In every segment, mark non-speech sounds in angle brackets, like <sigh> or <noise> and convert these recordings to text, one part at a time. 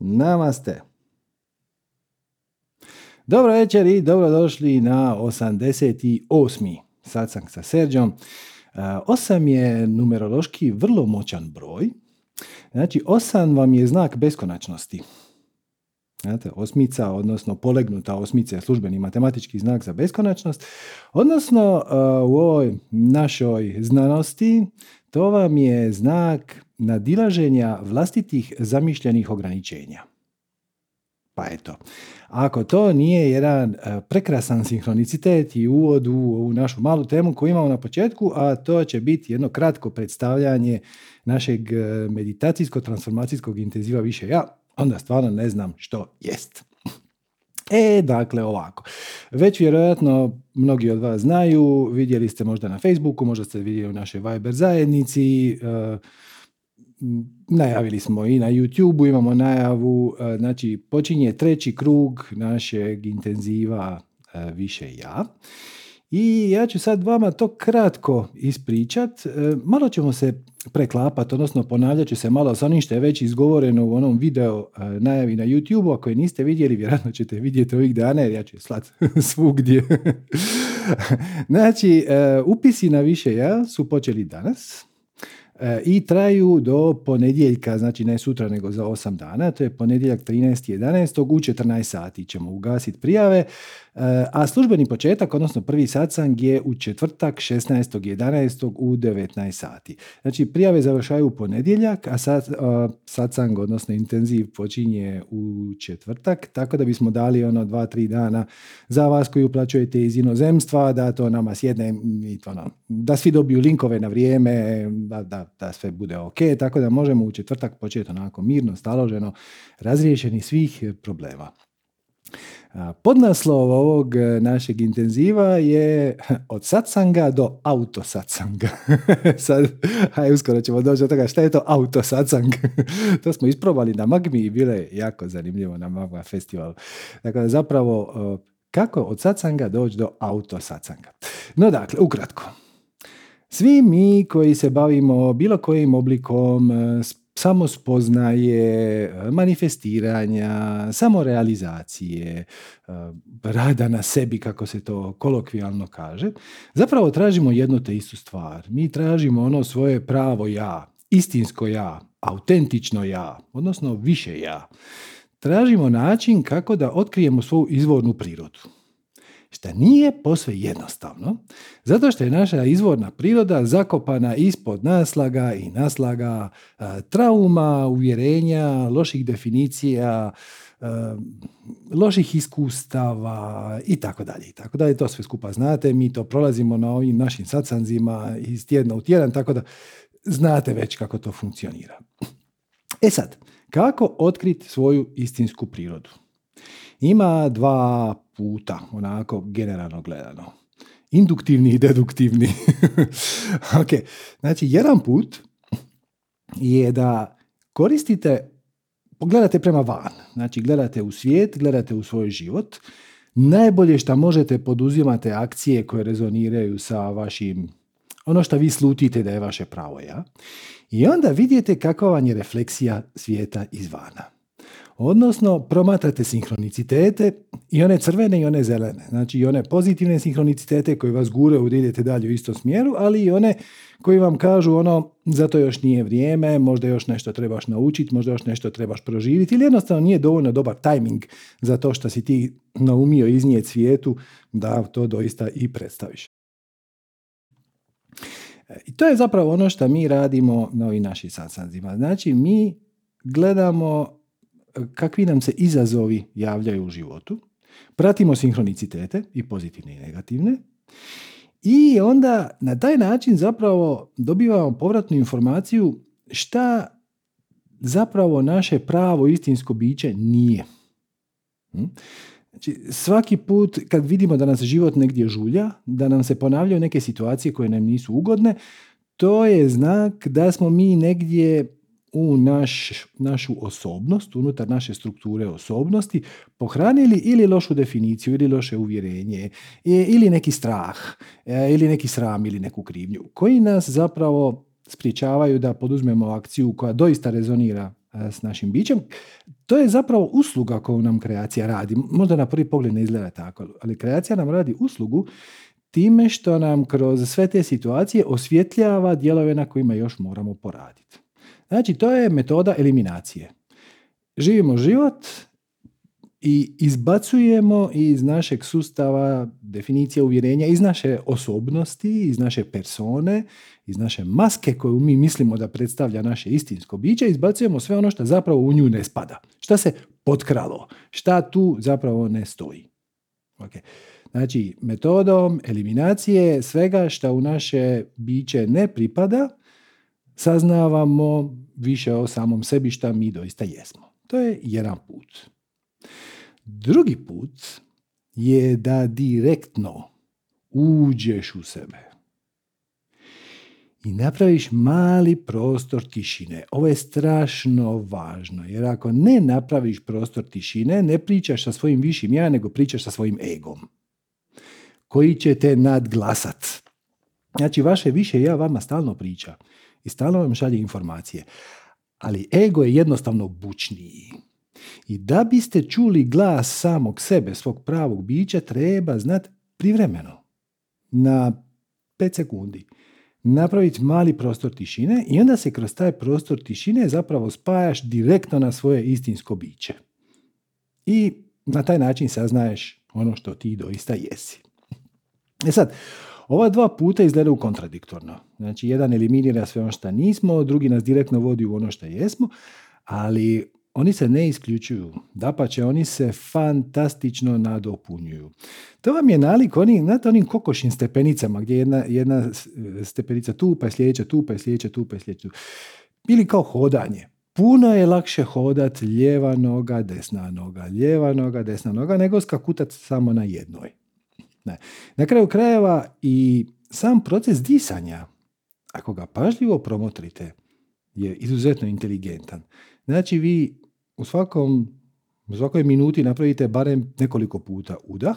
Namaste. Dobro večer i dobrodošli na 88. satsang sa Serđom. Osam je numerološki vrlo moćan broj. Znači, osam vam je znak beskonačnosti. Znate, osmica, odnosno polegnuta osmica je službeni matematički znak za beskonačnost. Odnosno, u ovoj našoj znanosti to vam je znak nadilaženja vlastitih zamišljenih ograničenja. Pa eto, ako to nije jedan e, prekrasan sinhronicitet i uvod u ovu našu malu temu koju imamo na početku, a to će biti jedno kratko predstavljanje našeg e, meditacijsko-transformacijskog intenziva više ja, onda stvarno ne znam što jest. E, dakle, ovako. Već vjerojatno mnogi od vas znaju, vidjeli ste možda na Facebooku, možda ste vidjeli u našoj Viber zajednici, e, najavili smo i na YouTube, imamo najavu, e, znači počinje treći krug našeg intenziva e, više ja. I ja ću sad vama to kratko ispričat. E, malo ćemo se preklapati, odnosno ponavljat ću se malo sa onim što je već izgovoreno u onom video najavi na YouTube. Ako je niste vidjeli, vjerojatno ćete vidjeti ovih dana jer ja ću slat <laughs> svugdje. <laughs> znači, upisi na više ja su počeli danas i traju do ponedjeljka, znači ne sutra nego za 8 dana, to je ponedjeljak 13.11. u 14 sati ćemo ugasiti prijave. E, a službeni početak, odnosno prvi satsang je u četvrtak 16.11. u 19 sati. Znači prijave završaju u ponedjeljak, a sad, satsang, odnosno intenziv počinje u četvrtak, tako da bismo dali ono dva, tri dana za vas koji uplaćujete iz inozemstva, da to nama sjedne i to ono, da svi dobiju linkove na vrijeme, da, da, da sve bude ok, tako da možemo u četvrtak početi onako mirno, staloženo, razriješeni svih problema. Podnaslov ovog e, našeg intenziva je <laughs> od satsanga do autosatsanga. <laughs> Sad, aj, uskoro ćemo doći do toga šta je to autosatsang. <laughs> to smo isprobali na Magmi i bilo je jako zanimljivo na Magma festivalu. Dakle, zapravo, kako od satsanga doći do autosatsanga. No dakle, ukratko. Svi mi koji se bavimo bilo kojim oblikom e, samospoznaje, manifestiranja, samorealizacije, e, rada na sebi, kako se to kolokvijalno kaže, zapravo tražimo jednu te istu stvar. Mi tražimo ono svoje pravo ja, istinsko ja, autentično ja, odnosno više ja. Tražimo način kako da otkrijemo svoju izvornu prirodu što nije posve jednostavno, zato što je naša izvorna priroda zakopana ispod naslaga i naslaga trauma, uvjerenja, loših definicija, loših iskustava i tako dalje i tako dalje. To sve skupa znate, mi to prolazimo na ovim našim sacanzima iz tjedna u tjedan, tako da znate već kako to funkcionira. E sad, kako otkriti svoju istinsku prirodu? Ima dva puta, onako generalno gledano. Induktivni i deduktivni. <laughs> ok, znači jedan put je da koristite, pogledate prema van, znači gledate u svijet, gledate u svoj život, najbolje što možete poduzimate akcije koje rezoniraju sa vašim, ono što vi slutite da je vaše pravo ja, i onda vidite kakva vam je refleksija svijeta izvana. Odnosno, promatrate sinhronicitete i one crvene i one zelene. Znači i one pozitivne sinhronicitete koje vas gure da idete dalje u istom smjeru, ali i one koji vam kažu ono, zato još nije vrijeme, možda još nešto trebaš naučiti, možda još nešto trebaš proživiti ili jednostavno nije dovoljno dobar tajming za to što si ti naumio iznijeti svijetu da to doista i predstaviš. E, I to je zapravo ono što mi radimo na ovim našim satsazima. Znači, mi gledamo kakvi nam se izazovi javljaju u životu, pratimo sinhronicitete i pozitivne i negativne i onda na taj način zapravo dobivamo povratnu informaciju šta zapravo naše pravo istinsko biće nije. Hm? Znači, svaki put kad vidimo da nas život negdje žulja, da nam se ponavljaju neke situacije koje nam nisu ugodne, to je znak da smo mi negdje u naš, našu osobnost, unutar naše strukture osobnosti, pohranili ili lošu definiciju, ili loše uvjerenje, ili neki strah, e, ili neki sram, ili neku krivnju, koji nas zapravo spriječavaju da poduzmemo akciju koja doista rezonira e, s našim bićem. to je zapravo usluga koju nam kreacija radi. Možda na prvi pogled ne izgleda tako, ali kreacija nam radi uslugu time što nam kroz sve te situacije osvjetljava dijelove na kojima još moramo poraditi. Znači, to je metoda eliminacije. Živimo život i izbacujemo iz našeg sustava definicija uvjerenja, iz naše osobnosti, iz naše persone, iz naše maske koju mi mislimo da predstavlja naše istinsko biće, izbacujemo sve ono što zapravo u nju ne spada. Šta se potkralo? Šta tu zapravo ne stoji? Okay. Znači, metodom eliminacije svega što u naše biće ne pripada, saznavamo više o samom sebi šta mi doista jesmo. To je jedan put. Drugi put je da direktno uđeš u sebe i napraviš mali prostor tišine. Ovo je strašno važno, jer ako ne napraviš prostor tišine, ne pričaš sa svojim višim ja, nego pričaš sa svojim egom, koji će te nadglasat. Znači, vaše više ja vama stalno priča i stalno vam šalje informacije, ali ego je jednostavno bučniji. I da biste čuli glas samog sebe, svog pravog bića, treba znati privremeno, na 5 sekundi, napraviti mali prostor tišine i onda se kroz taj prostor tišine zapravo spajaš direktno na svoje istinsko biće. I na taj način saznaješ ono što ti doista jesi. E sad, ova dva puta izgledaju kontradiktorno. Znači, jedan eliminira sve ono što nismo, drugi nas direktno vodi u ono što jesmo, ali oni se ne isključuju. Dapače, oni se fantastično nadopunjuju. To vam je nalik oni, znate, onim kokošim stepenicama gdje je jedna, jedna stepenica tu, pa je sljedeća tu, pa je sljedeća tu, pa je sljedeća tu. Ili kao hodanje. Puno je lakše hodat lijeva noga, desna noga, lijeva noga, desna noga, nego skakutat samo na jednoj. Ne. Na kraju krajeva i sam proces disanja, ako ga pažljivo promotrite, je izuzetno inteligentan. Znači vi u svakom u svakoj minuti napravite barem nekoliko puta udah,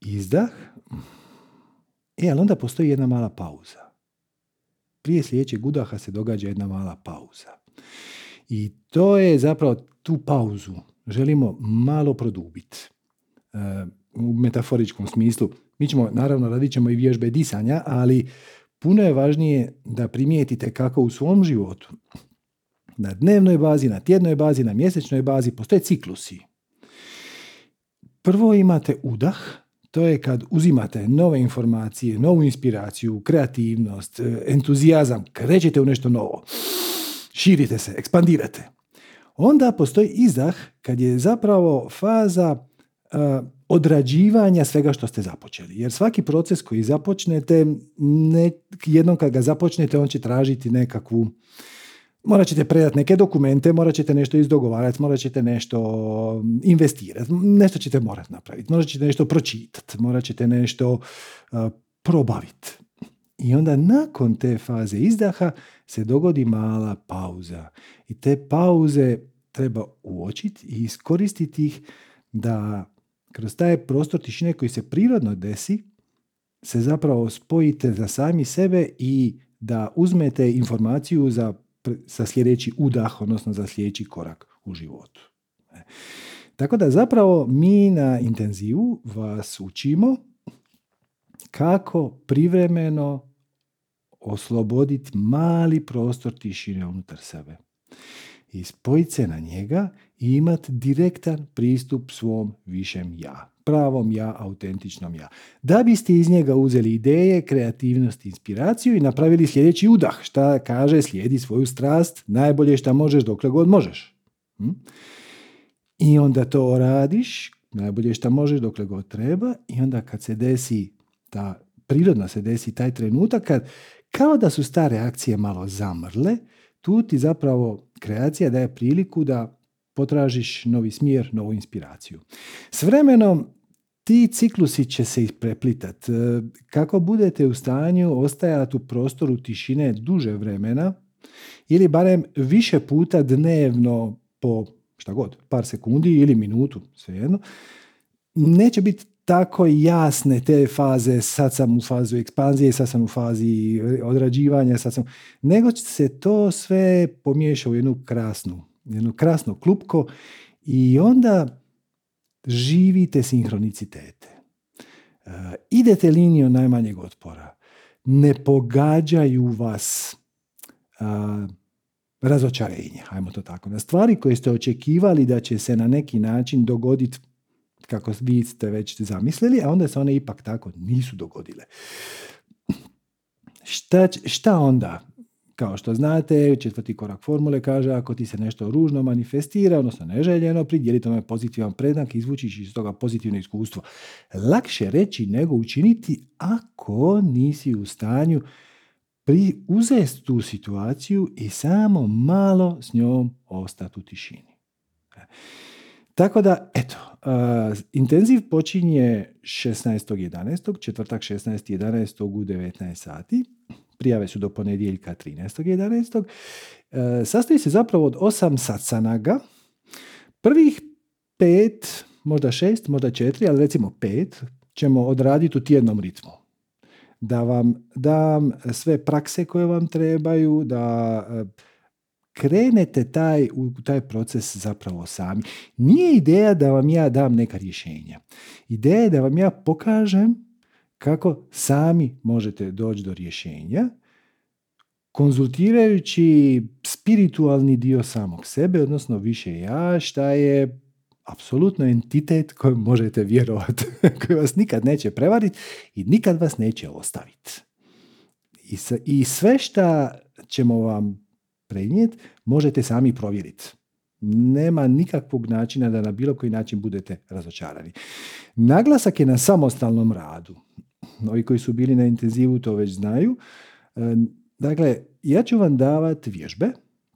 izdah, e, ali onda postoji jedna mala pauza. Prije sljedećeg udaha se događa jedna mala pauza. I to je zapravo tu pauzu želimo malo produbiti. E, u metaforičkom smislu. Mi ćemo, naravno, radit ćemo i vježbe disanja, ali puno je važnije da primijetite kako u svom životu na dnevnoj bazi, na tjednoj bazi, na mjesečnoj bazi postoje ciklusi. Prvo imate udah, to je kad uzimate nove informacije, novu inspiraciju, kreativnost, entuzijazam, krećete u nešto novo. Širite se, ekspandirate. Onda postoji izdah kad je zapravo faza odrađivanja svega što ste započeli. Jer svaki proces koji započnete, ne, jednom kad ga započnete, on će tražiti nekakvu Morat ćete predati neke dokumente, morat ćete nešto izdogovarati, morat ćete nešto investirati, nešto ćete morati napraviti, morat ćete nešto pročitati, morat ćete nešto uh, probaviti. I onda nakon te faze izdaha se dogodi mala pauza. I te pauze treba uočiti i iskoristiti ih da kroz taj prostor tišine koji se prirodno desi, se zapravo spojite za sami sebe i da uzmete informaciju za za sljedeći udah, odnosno za sljedeći korak u životu. E. Tako da zapravo mi na intenzivu vas učimo kako privremeno osloboditi mali prostor tišine unutar sebe. I spojiti se na njega i imati direktan pristup svom višem ja pravom ja, autentičnom ja. Da biste iz njega uzeli ideje, kreativnost, inspiraciju i napravili sljedeći udah. Šta kaže, slijedi svoju strast, najbolje šta možeš dokle god možeš. Hm? I onda to radiš, najbolje šta možeš dokle god treba i onda kad se desi ta, prirodno se desi taj trenutak kad kao da su stare akcije malo zamrle, tu ti zapravo kreacija daje priliku da potražiš novi smjer, novu inspiraciju. S vremenom ti ciklusi će se ispreplitati. E, kako budete u stanju ostajati u prostoru tišine duže vremena ili barem više puta dnevno po šta god, par sekundi ili minutu, svejedno, neće biti tako jasne te faze, sad sam u fazu ekspanzije, sad sam u fazi odrađivanja, sad sam... nego se to sve pomiješa u jednu krasnu jedno krasno klupko i onda živite sinhronicitete. E, idete linijom najmanjeg otpora. Ne pogađaju vas razočarenje, ajmo to tako. Na stvari koje ste očekivali da će se na neki način dogoditi kako vi ste već zamislili, a onda se one ipak tako nisu dogodile. Šta, šta onda? Kao što znate, četvrti korak formule kaže ako ti se nešto ružno manifestira, odnosno neželjeno, pridjeli tome pozitivan predak i izvučiš iz toga pozitivno iskustvo. Lakše reći nego učiniti ako nisi u stanju pri, uzeti tu situaciju i samo malo s njom ostati u tišini. Tako da, eto, uh, intenziv počinje 16.11., četvrtak 16.11. u 19 sati. Prijave su do ponedjeljka 13.11. Uh, sastoji se zapravo od osam satsanaga. Prvih pet, možda šest, možda četiri, ali recimo pet, ćemo odraditi u tjednom ritmu. Da vam dam sve prakse koje vam trebaju, da krenete taj, u taj proces zapravo sami. Nije ideja da vam ja dam neka rješenja. Ideja je da vam ja pokažem kako sami možete doći do rješenja, konzultirajući spiritualni dio samog sebe, odnosno više ja, šta je apsolutno entitet kojem možete vjerovati, <laughs> koji vas nikad neće prevariti i nikad vas neće ostaviti. I sve šta ćemo vam prenijeti, možete sami provjeriti. Nema nikakvog načina da na bilo koji način budete razočarani. Naglasak je na samostalnom radu. Ovi koji su bili na intenzivu to već znaju. E, dakle, ja ću vam davati vježbe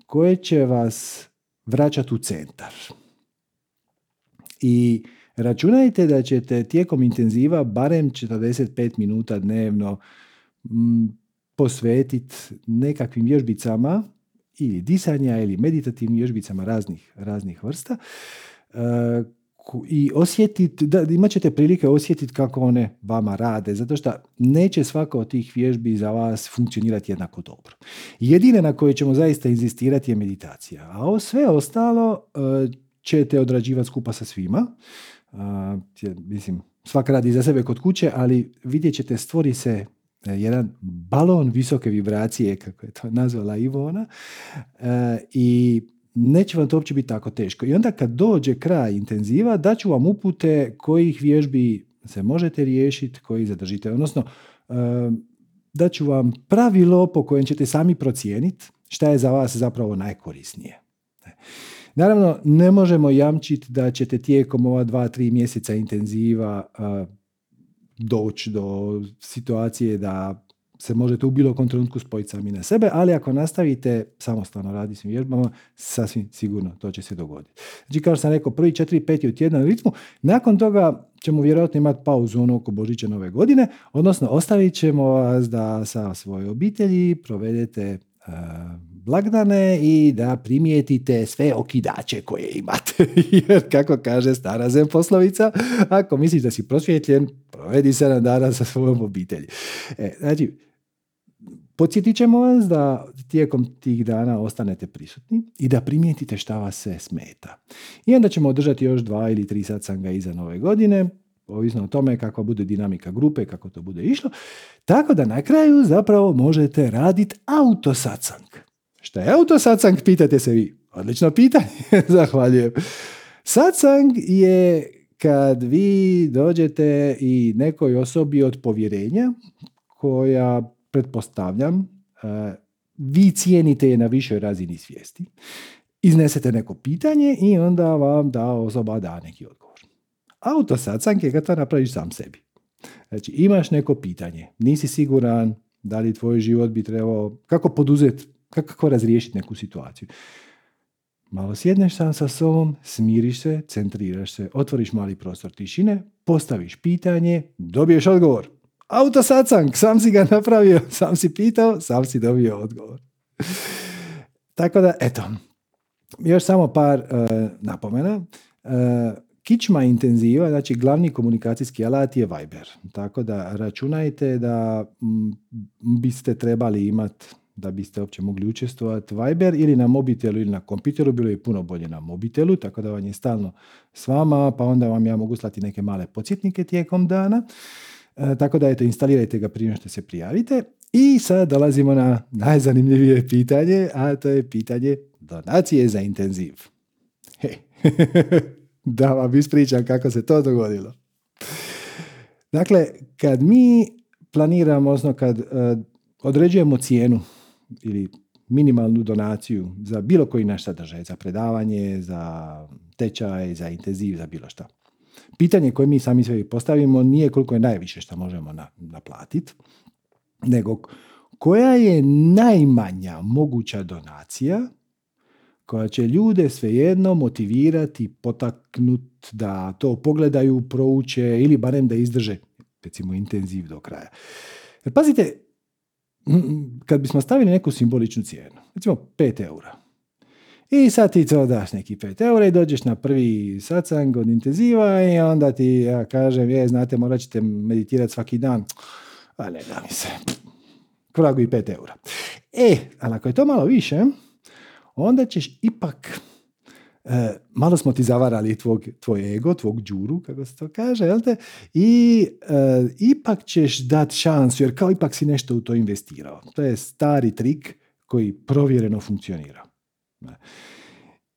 koje će vas vraćati u centar. I računajte da ćete tijekom intenziva barem 45 minuta dnevno posvetiti nekakvim vježbicama ili disanja ili meditativnim vježbicama raznih, raznih vrsta e, i osjetiti, da imat ćete prilike osjetiti kako one vama rade, zato što neće svaka od tih vježbi za vas funkcionirati jednako dobro. Jedine na koje ćemo zaista inzistirati je meditacija, a ovo sve ostalo e, ćete odrađivati skupa sa svima. E, mislim, svak radi za sebe kod kuće, ali vidjet ćete stvori se jedan balon visoke vibracije, kako je to nazvala Ivona, e, i neće vam to uopće biti tako teško. I onda kad dođe kraj intenziva, daću vam upute kojih vježbi se možete riješiti, koji zadržite. Odnosno, e, daću vam pravilo po kojem ćete sami procijeniti šta je za vas zapravo najkorisnije. Naravno, ne možemo jamčiti da ćete tijekom ova dva, tri mjeseca intenziva doći do situacije da se možete u bilo kom trenutku spojiti sami na sebe, ali ako nastavite samostalno raditi s vježbama, sasvim sigurno to će se dogoditi. Znači, kao što sam rekao, prvi četiri, peti u tjedan ritmu, nakon toga ćemo vjerojatno imati pauzu ono oko Božića nove godine, odnosno ostavit ćemo vas da sa svojoj obitelji provedete blagdane i da primijetite sve okidače koje imate. <laughs> Jer kako kaže stara zem poslovica, ako misliš da si prosvjetljen, provedi na dana sa svojom obitelji. E, znači, podsjetit ćemo vas da tijekom tih dana ostanete prisutni i da primijetite šta vas se smeta. I onda ćemo održati još dva ili tri satsanga iza nove godine, ovisno o tome kakva bude dinamika grupe, kako to bude išlo. Tako da na kraju zapravo možete raditi autosatsang. Šta je autosatsang, pitate se vi. Odlično pitanje, <laughs> zahvaljujem. Satsang je kad vi dođete i nekoj osobi od povjerenja koja, pretpostavljam, e, vi cijenite je na višoj razini svijesti, iznesete neko pitanje i onda vam da osoba da neki odgovor. Autosatsang je kad to napraviš sam sebi. Znači, imaš neko pitanje, nisi siguran da li tvoj život bi trebao, kako poduzeti kako razriješiti neku situaciju. Malo sjedneš sam sa sobom, smiriš se, centriraš se, otvoriš mali prostor tišine, postaviš pitanje, dobiješ odgovor. Auto sacang, sam si ga napravio, <laughs> sam si pitao, sam si dobio odgovor. <laughs> Tako da, eto, još samo par uh, napomena. Uh, kičma intenziva, znači glavni komunikacijski alat je Viber. Tako da računajte da biste trebali imati da biste uopće mogli učestvovati Viber ili na mobitelu ili na kompjuteru, bilo je puno bolje na mobitelu, tako da vam je stalno s vama, pa onda vam ja mogu slati neke male podsjetnike tijekom dana. E, tako da eto, instalirajte ga prije što se prijavite. I sad dolazimo na najzanimljivije pitanje, a to je pitanje donacije za intenziv. Hej, <laughs> da vam ispričam kako se to dogodilo. Dakle, kad mi planiramo, odnosno kad uh, određujemo cijenu ili minimalnu donaciju za bilo koji naš sadržaj, za predavanje, za tečaj, za intenziv, za bilo šta. Pitanje koje mi sami sebi postavimo nije koliko je najviše što možemo na, naplatiti, nego koja je najmanja moguća donacija koja će ljude svejedno motivirati, potaknut da to pogledaju, prouče ili barem da izdrže recimo intenziv do kraja. Jer pazite, kad bismo stavili neku simboličnu cijenu, recimo 5 eura, i sad ti to daš neki 5 eura i dođeš na prvi satsang od intenziva i onda ti ja kažem, je, znate, morat ćete meditirati svaki dan. A ne da mi se. Kvragu i 5 eura. E, ali ako je to malo više, onda ćeš ipak E, malo smo ti zavarali tvog, tvoj ego, tvog džuru, kako se to kaže, jel te? I e, ipak ćeš dati šansu, jer kao ipak si nešto u to investirao. To je stari trik koji provjereno funkcionira.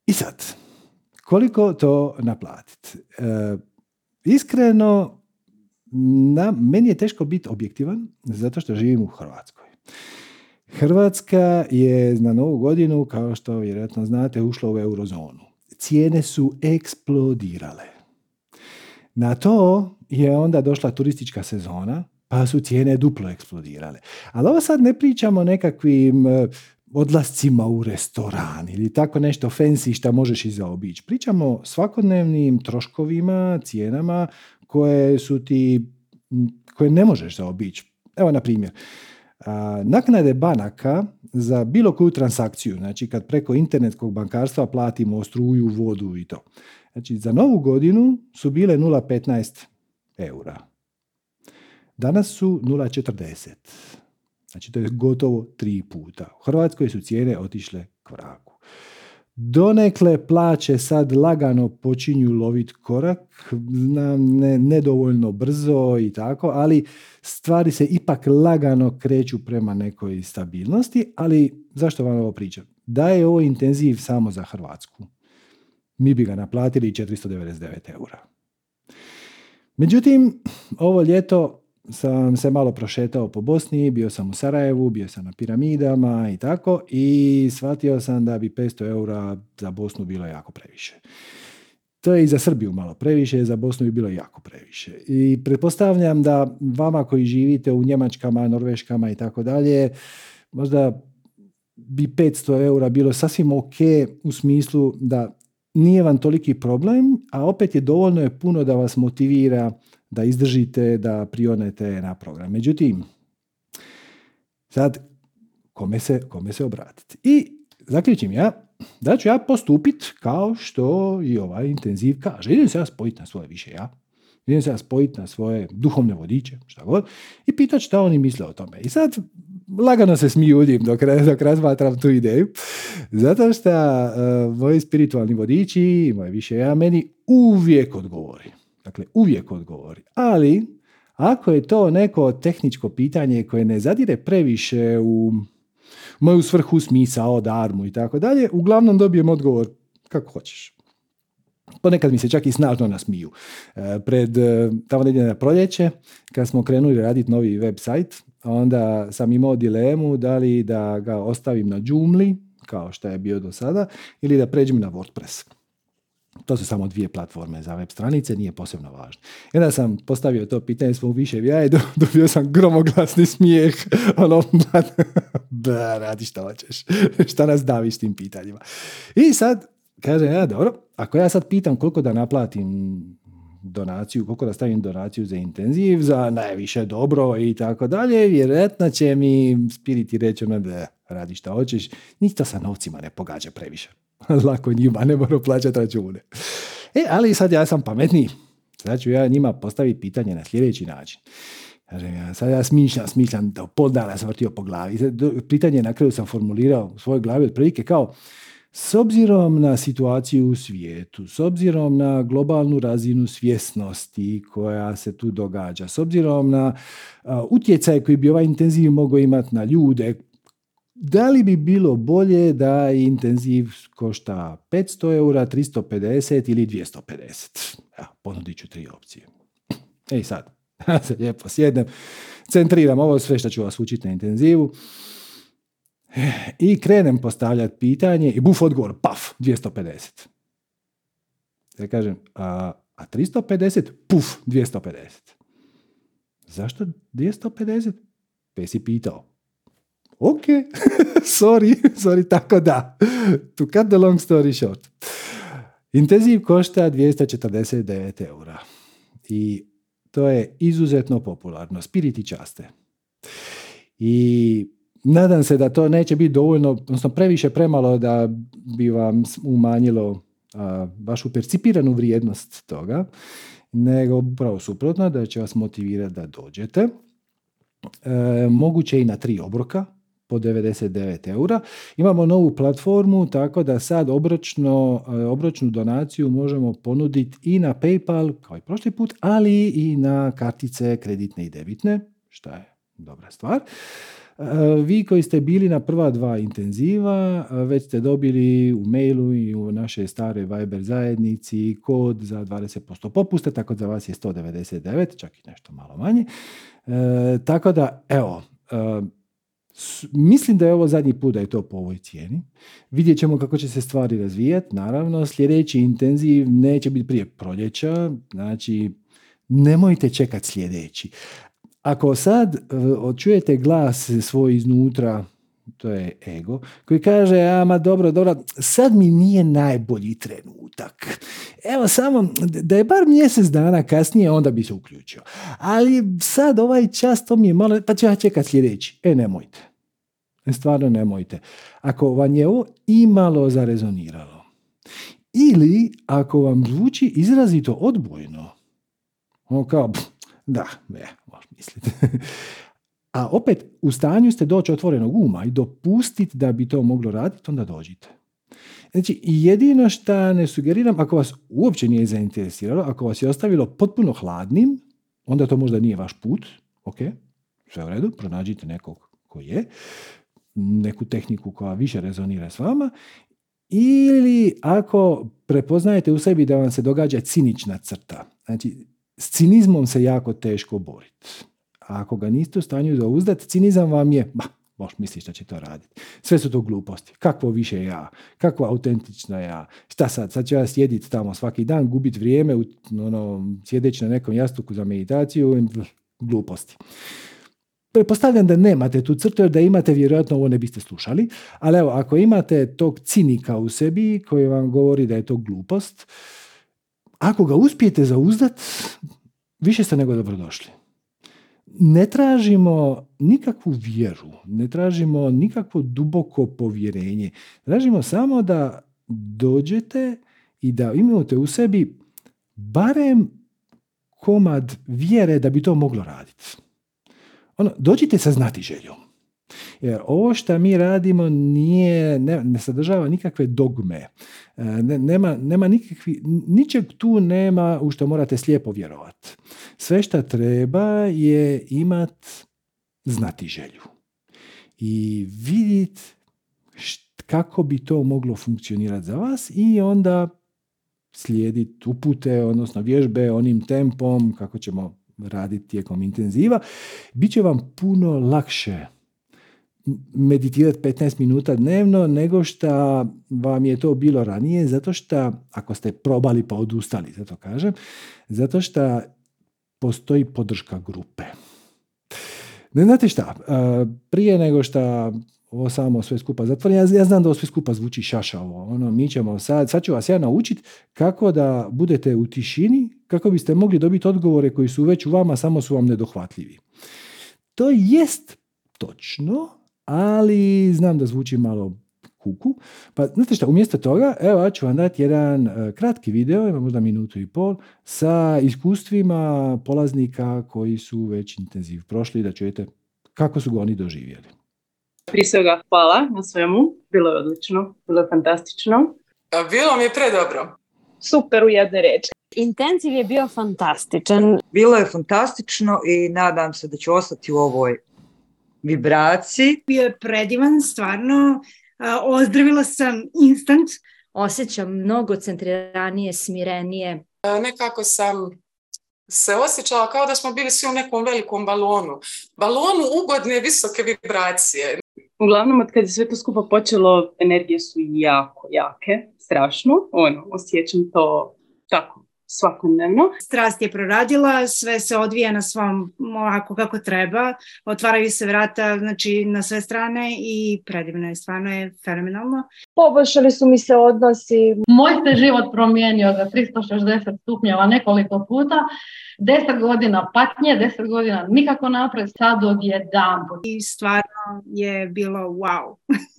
I sad, koliko to naplatiti? E, iskreno, na, meni je teško biti objektivan, zato što živim u Hrvatskoj. Hrvatska je na novu godinu, kao što vjerojatno znate, ušla u eurozonu cijene su eksplodirale. Na to je onda došla turistička sezona, pa su cijene duplo eksplodirale. Ali ovo sad ne pričamo o nekakvim e, odlascima u restoran ili tako nešto fancy što možeš i zaobići. Pričamo svakodnevnim troškovima, cijenama koje su ti, koje ne možeš zaobići. Evo na primjer, naknade banaka za bilo koju transakciju, znači kad preko internetskog bankarstva platimo struju, vodu i to. Znači za novu godinu su bile 0,15 eura. Danas su 0,40. Znači to je gotovo tri puta. U Hrvatskoj su cijene otišle k vragu. Donekle plaće sad lagano počinju loviti korak, ne, nedovoljno brzo i tako, ali stvari se ipak lagano kreću prema nekoj stabilnosti, ali zašto vam ovo pričam? Da je ovo intenziv samo za Hrvatsku, mi bi ga naplatili 499 eura. Međutim, ovo ljeto sam se malo prošetao po Bosni, bio sam u Sarajevu, bio sam na piramidama i tako i shvatio sam da bi 500 eura za Bosnu bilo jako previše. To je i za Srbiju malo previše, za Bosnu bi bilo jako previše. I pretpostavljam da vama koji živite u Njemačkama, Norveškama i tako dalje, možda bi 500 eura bilo sasvim ok u smislu da nije vam toliki problem, a opet je dovoljno je puno da vas motivira da izdržite, da prionete na program. Međutim, sad, kome se, kome se obratiti? I zaključim ja, da ću ja postupiti kao što i ovaj intenziv kaže. Idem se ja spojiti na svoje više ja. Idem se ja spojiti na svoje duhovne vodiče, šta god, i pitat šta oni misle o tome. I sad, lagano se smijuljim dok, dok razmatram tu ideju, zato što uh, moji spiritualni vodiči i moje više ja meni uvijek odgovori. Dakle, uvijek odgovori. Ali, ako je to neko tehničko pitanje koje ne zadire previše u moju svrhu, smisao, darmu i tako dalje, uglavnom dobijem odgovor kako hoćeš. Ponekad mi se čak i snažno nasmiju. E, pred e, tamo negdje na proljeće, kad smo krenuli raditi novi website, onda sam imao dilemu da li da ga ostavim na Joomla, kao što je bio do sada, ili da pređem na WordPress. To su samo dvije platforme za web stranice, nije posebno važno. I sam postavio to pitanje smo više i dobio sam gromoglasni smijeh. <laughs> Ono, da, <laughs> radi što hoćeš. <laughs> šta nas daviš tim pitanjima. I sad, kaže, ja, dobro, ako ja sad pitam koliko da naplatim donaciju, koliko da stavim donaciju za intenziv, za najviše dobro i tako dalje, vjerojatno će mi spiriti reći ono da radi što hoćeš, ni to sa novcima ne pogađa previše. <laughs> lako njima, ne moram plaćati račune. E, ali sad ja sam pametniji. Sad ću ja njima postaviti pitanje na sljedeći način. Sad ja smišljam, smišljam, da pol dana sam vrtio po glavi. Pitanje na kraju sam formulirao u svojoj glavi otprilike kao s obzirom na situaciju u svijetu, s obzirom na globalnu razinu svjesnosti koja se tu događa, s obzirom na utjecaj koji bi ovaj intenziv mogao imati na ljude, da li bi bilo bolje da intenziv košta 500 eura, 350 ili 250? Ja, ponudit ću tri opcije. Ej sad, <laughs> lijepo sjednem, centriram ovo sve što ću vas učiti na intenzivu i krenem postavljati pitanje i buf odgovor, paf, 250. Ja kažem, a, a 350? Puf, 250. Zašto 250? Pa si pitao. Ok, <laughs> sorry, sorry, tako da. To cut the long story short. Intenziv košta 249 eura. I to je izuzetno popularno. Spiriti časte. I nadam se da to neće biti dovoljno, odnosno previše premalo da bi vam umanjilo a, vašu percipiranu vrijednost toga, nego upravo suprotno da će vas motivirati da dođete. E, moguće i na tri obroka, po 99 eura. Imamo novu platformu, tako da sad obročno, e, obročnu donaciju možemo ponuditi i na PayPal, kao i prošli put, ali i na kartice kreditne i debitne, što je dobra stvar. E, vi koji ste bili na prva dva intenziva, e, već ste dobili u mailu i u našoj stare Viber zajednici kod za 20% popusta, tako da vas je 199, čak i nešto malo manje. tako da, evo, Mislim da je ovo zadnji put da je to po ovoj cijeni. Vidjet ćemo kako će se stvari razvijati. Naravno, sljedeći intenziv neće biti prije proljeća. Znači, nemojte čekati sljedeći. Ako sad uh, čujete glas svoj iznutra, to je ego, koji kaže, ama dobro, dobro, sad mi nije najbolji trenutak. Evo samo, da je bar mjesec dana kasnije, onda bi se uključio. Ali sad ovaj čas, to mi je malo, pa ću ja čekati sljedeći. E, nemojte. Stvarno nemojte. Ako vam je ovo imalo zarezoniralo ili ako vam zvuči izrazito odbojno, ono kao, da, ne, misliti. <laughs> A opet, u stanju ste doći otvorenog uma i dopustiti da bi to moglo raditi, onda dođite. Znači, jedino što ne sugeriram, ako vas uopće nije zainteresiralo, ako vas je ostavilo potpuno hladnim, onda to možda nije vaš put, ok, sve u redu, pronađite nekog koji je neku tehniku koja više rezonira s vama ili ako prepoznajete u sebi da vam se događa cinična crta. Znači, s cinizmom se jako teško boriti. A ako ga niste u stanju zauzdati, cinizam vam je, ba, boš misliš da će to raditi. Sve su to gluposti. Kakvo više ja? Kakvo autentično ja? Šta sad? Sad ću ja sjediti tamo svaki dan, gubiti vrijeme, ono, sjedeći na nekom jastuku za meditaciju, gluposti. Pretpostavljam da nemate tu crtu, jer da imate, vjerojatno ovo ne biste slušali. Ali evo, ako imate tog cinika u sebi koji vam govori da je to glupost, ako ga uspijete zauzdat, više ste nego dobrodošli. Ne tražimo nikakvu vjeru, ne tražimo nikakvo duboko povjerenje. Tražimo samo da dođete i da imate u sebi barem komad vjere da bi to moglo raditi ono, dođite sa znati željom. Jer ovo što mi radimo nije, ne, ne sadržava nikakve dogme. E, ne, nema, nema nikakvi, ničeg tu nema u što morate slijepo vjerovati. Sve što treba je imat znati želju. I vidjeti kako bi to moglo funkcionirati za vas i onda slijediti upute, odnosno vježbe onim tempom kako ćemo raditi tijekom intenziva, bit će vam puno lakše meditirati 15 minuta dnevno nego što vam je to bilo ranije, zato što, ako ste probali pa odustali, zato kažem, zato što postoji podrška grupe. Ne znate šta, prije nego što ovo samo sve skupa zatvorim. Ja, ja znam da ovo sve skupa zvuči šašavo. Ono, mi ćemo sad, sad ću vas ja naučiti kako da budete u tišini, kako biste mogli dobiti odgovore koji su već u vama, samo su vam nedohvatljivi. To jest točno, ali znam da zvuči malo kuku. Pa znate što, umjesto toga, evo ja ću vam dati jedan e, kratki video, ima možda minutu i pol, sa iskustvima polaznika koji su već intenziv prošli, da čujete kako su ga oni doživjeli. Prije svega hvala na svemu, bilo je odlično, bilo je fantastično. Bilo mi je predobro. Super u jedne reči. Intenziv je bio fantastičan. Bilo je fantastično i nadam se da ću ostati u ovoj vibraciji. Bio je predivan, stvarno. Ozdravila sam instant. Osjećam mnogo centriranije, smirenije. Nekako sam se osjećala kao da smo bili svi u nekom velikom balonu. Balonu ugodne visoke vibracije. Uglavnom, od kad je sve to skupa počelo, energije su jako jake, strašno. Ono, osjećam to tako, svakodnevno. Strast je proradila, sve se odvija na svom ovako kako treba, otvaraju se vrata znači, na sve strane i predivno je, stvarno je fenomenalno. Poboljšali su mi se odnosi. Moj se život promijenio za 360 stupnjeva nekoliko puta. Deset godina patnje, deset godina nikako napred, sad jedan. I stvarno je bilo wow.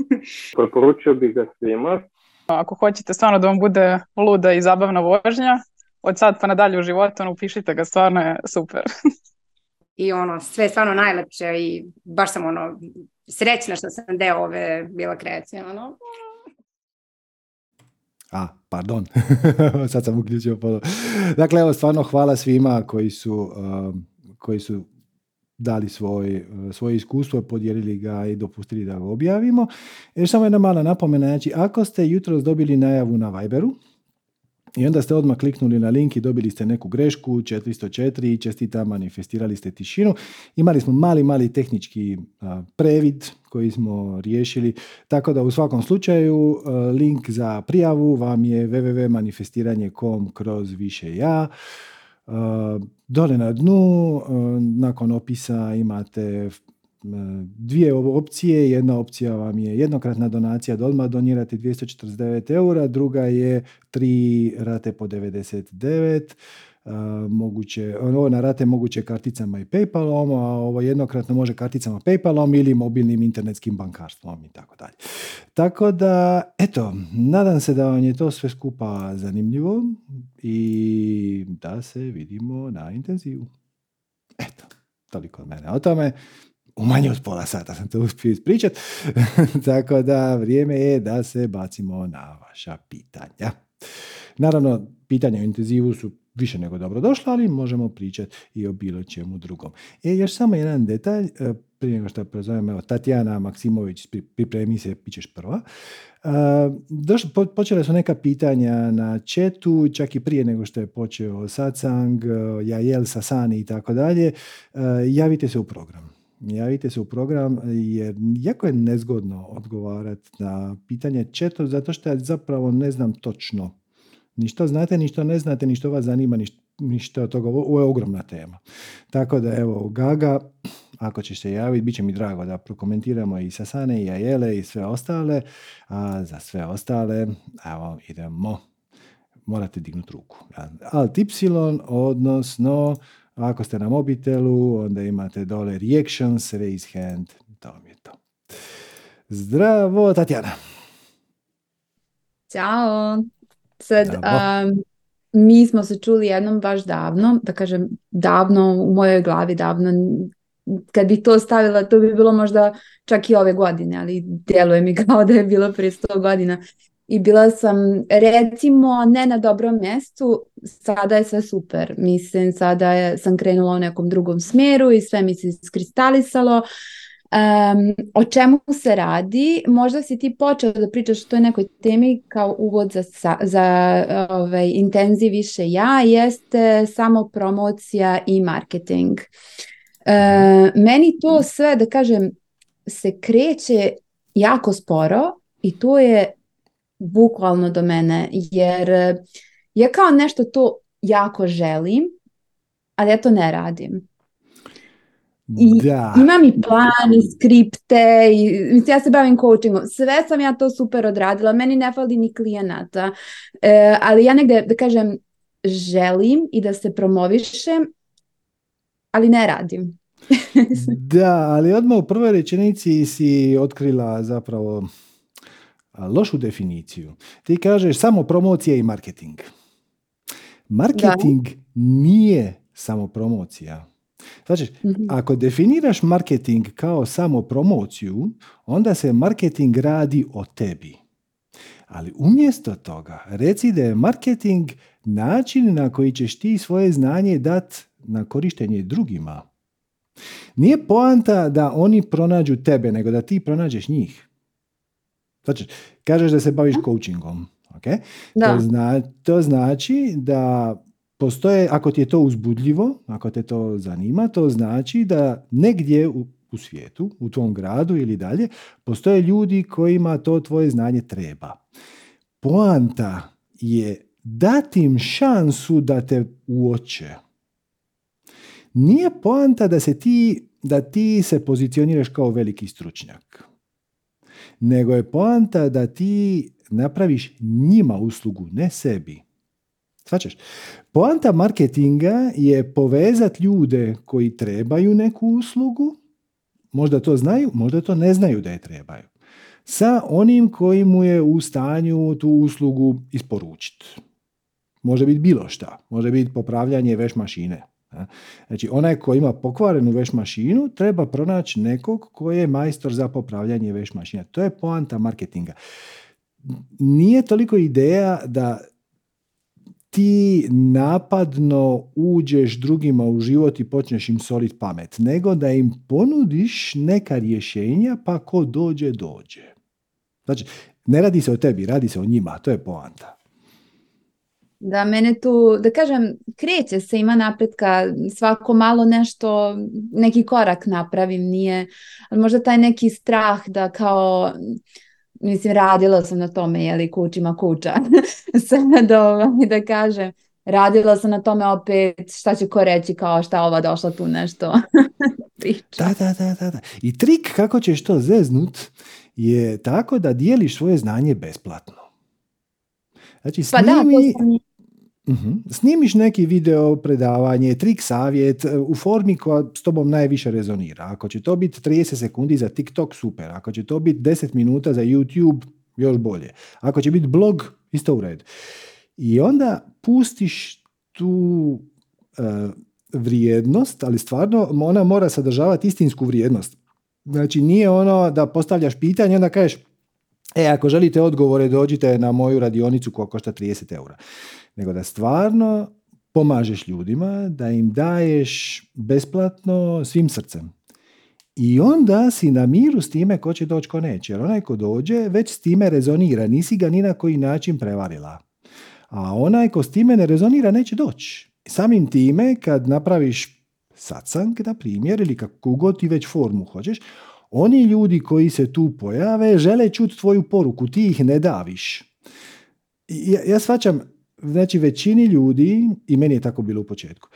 <laughs> Preporučio bih ga svima. Ako hoćete stvarno da vam bude luda i zabavna vožnja, od sad pa nadalje u životu, ono, upišite ga, stvarno je super. <laughs> I ono, sve je stvarno najlepše i baš sam ono, srećna što sam deo ove bila kreacije, ono. A, pardon, <laughs> sad sam uključio Dakle, evo, stvarno hvala svima koji su, um, koji su dali svoj, svoje iskustvo, podijelili ga i dopustili da ga objavimo. Još samo jedna mala napomena, znači ako ste jutros dobili najavu na Viberu, i onda ste odmah kliknuli na link i dobili ste neku grešku, 404 i čestita manifestirali ste tišinu. Imali smo mali, mali tehnički previd koji smo riješili, tako da u svakom slučaju link za prijavu vam je www.manifestiranje.com kroz više ja. Dole na dnu, nakon opisa imate dvije opcije. Jedna opcija vam je jednokratna donacija da odmah donirate 249 eura, druga je tri rate po 99 moguće, ovo na rate moguće karticama i Paypalom, a ovo jednokratno može karticama Paypalom ili mobilnim internetskim bankarstvom i tako dalje. Tako da, eto, nadam se da vam je to sve skupa zanimljivo i da se vidimo na intenzivu. Eto, toliko od mene o tome u manje od pola sata sam to uspio ispričat. <laughs> Tako da vrijeme je da se bacimo na vaša pitanja. Naravno, pitanja u intenzivu su više nego dobro došla, ali možemo pričati i o bilo čemu drugom. E, još samo jedan detalj, e, prije nego što prezovem, evo, Tatjana Maksimović, pripremi se, pićeš prva. Uh, počele su neka pitanja na četu, čak i prije nego što je počeo satsang, Jajel, Sasani i tako dalje. Javite se u program javite se u program jer jako je nezgodno odgovarati na pitanje četo zato što ja zapravo ne znam točno ni što znate, ni što ne znate, ni što vas zanima, ni što od toga. Ovo je ogromna tema. Tako da evo, Gaga, ako ćeš se javiti, bit će mi drago da prokomentiramo i Sasane i Ajele i sve ostale. A za sve ostale, evo, idemo. Morate dignuti ruku. Alt Y, odnosno ako ste na mobitelu, onda imate dole reactions, raise hand, to vam je to. Zdravo, Tatjana. Ćao. Sad, um, mi smo se čuli jednom baš davno, da kažem davno, u mojoj glavi davno, kad bi to stavila, to bi bilo možda čak i ove godine, ali djeluje mi kao da je bilo prije sto godina i bila sam recimo ne na dobrom mjestu, sada je sve super. Mislim, sada je, sam krenula u nekom drugom smjeru i sve mi se iskristalisalo. Um, o čemu se radi? Možda si ti počeo da pričaš o toj nekoj temi kao uvod za, za ovaj, intenziv više ja, jeste samo promocija i marketing. Uh, meni to sve, da kažem, se kreće jako sporo i to je bukvalno do mene, jer eh, ja kao nešto to jako želim, ali ja to ne radim. I da. imam i plan i skripte i mislim, ja se bavim coachingom. Sve sam ja to super odradila. Meni ne fali ni klijenata. E, ali ja negdje, da kažem, želim i da se promovišem, ali ne radim. <laughs> da, ali odmah u prvoj rečenici si otkrila zapravo lošu definiciju. Ti kažeš samo promocija i marketing. Marketing nije samo promocija. Znači, ako definiraš marketing kao samo promociju, onda se marketing radi o tebi. Ali umjesto toga, reci da je marketing način na koji ćeš ti svoje znanje dat na korištenje drugima. Nije poanta da oni pronađu tebe, nego da ti pronađeš njih. Znači, kažeš da se baviš coachingom. Okay? Da. To, zna, to znači da postoje, ako ti je to uzbudljivo, ako te to zanima, to znači da negdje u, u svijetu, u tvom gradu ili dalje, postoje ljudi kojima to tvoje znanje treba. Poanta je dati im šansu da te uoče. Nije poanta da se ti, da ti se pozicioniraš kao veliki stručnjak. Nego je poanta da ti napraviš njima uslugu, ne sebi. Svačaš? Poanta marketinga je povezati ljude koji trebaju neku uslugu, možda to znaju, možda to ne znaju da je trebaju, sa onim koji mu je u stanju tu uslugu isporučiti. Može biti bilo šta, može biti popravljanje veš mašine. Znači, onaj koji ima pokvarenu veš mašinu, treba pronaći nekog koji je majstor za popravljanje veš mašina. To je poanta marketinga. Nije toliko ideja da ti napadno uđeš drugima u život i počneš im soliti pamet, nego da im ponudiš neka rješenja pa ko dođe, dođe. Znači, ne radi se o tebi, radi se o njima, to je poanta. Da, mene tu, da kažem, kreće se, ima napretka, svako malo nešto, neki korak napravim, nije, ali možda taj neki strah da kao, mislim, radila sam na tome, je li kućima kuća, <laughs> sad ovaj, da kažem, radila sam na tome opet, šta će ko reći, kao šta ova došla tu nešto <laughs> priča. Da, da, da, da, da. I trik kako ćeš to zeznut je tako da dijeliš svoje znanje besplatno. Znači, Pa da, Mhm. Snimiš neki video predavanje, trik savjet e, u formi koja s tobom najviše rezonira. Ako će to biti 30 sekundi za TikTok, super. Ako će to biti 10 minuta za YouTube, još bolje. Ako će biti blog, isto u redu. I onda pustiš tu e, vrijednost, ali stvarno ona mora sadržavati istinsku vrijednost. Znači nije ono da postavljaš pitanje onda kažeš E, ako želite odgovore, dođite na moju radionicu koja košta 30 eura. Nego da stvarno pomažeš ljudima, da im daješ besplatno svim srcem. I onda si na miru s time ko će doći, ko neće. Jer onaj ko dođe već s time rezonira. Nisi ga ni na koji način prevarila. A onaj ko s time ne rezonira neće doći. Samim time kad napraviš satsang, na primjer, ili kako god ti već formu hoćeš, oni ljudi koji se tu pojave žele čuti tvoju poruku, ti ih ne daviš. Ja, ja shvaćam, znači većini ljudi, i meni je tako bilo u početku,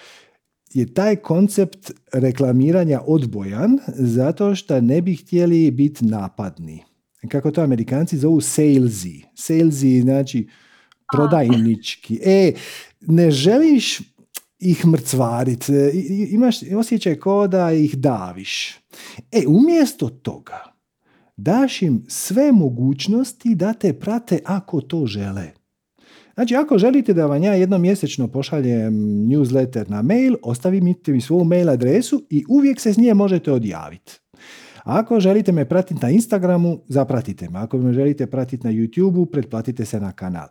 je taj koncept reklamiranja odbojan zato što ne bi htjeli biti napadni. Kako to amerikanci zovu salesy. Salesy znači prodajnički. E, ne želiš ih mrcvarit, e, imaš osjećaj kao da ih daviš. E, umjesto toga, daš im sve mogućnosti da te prate ako to žele. Znači, ako želite da vam ja jednom mjesečno pošaljem newsletter na mail, ostavite mi svoju mail adresu i uvijek se s nje možete odjaviti. Ako želite me pratiti na Instagramu, zapratite me. Ako me želite pratiti na YouTubeu, pretplatite se na kanal.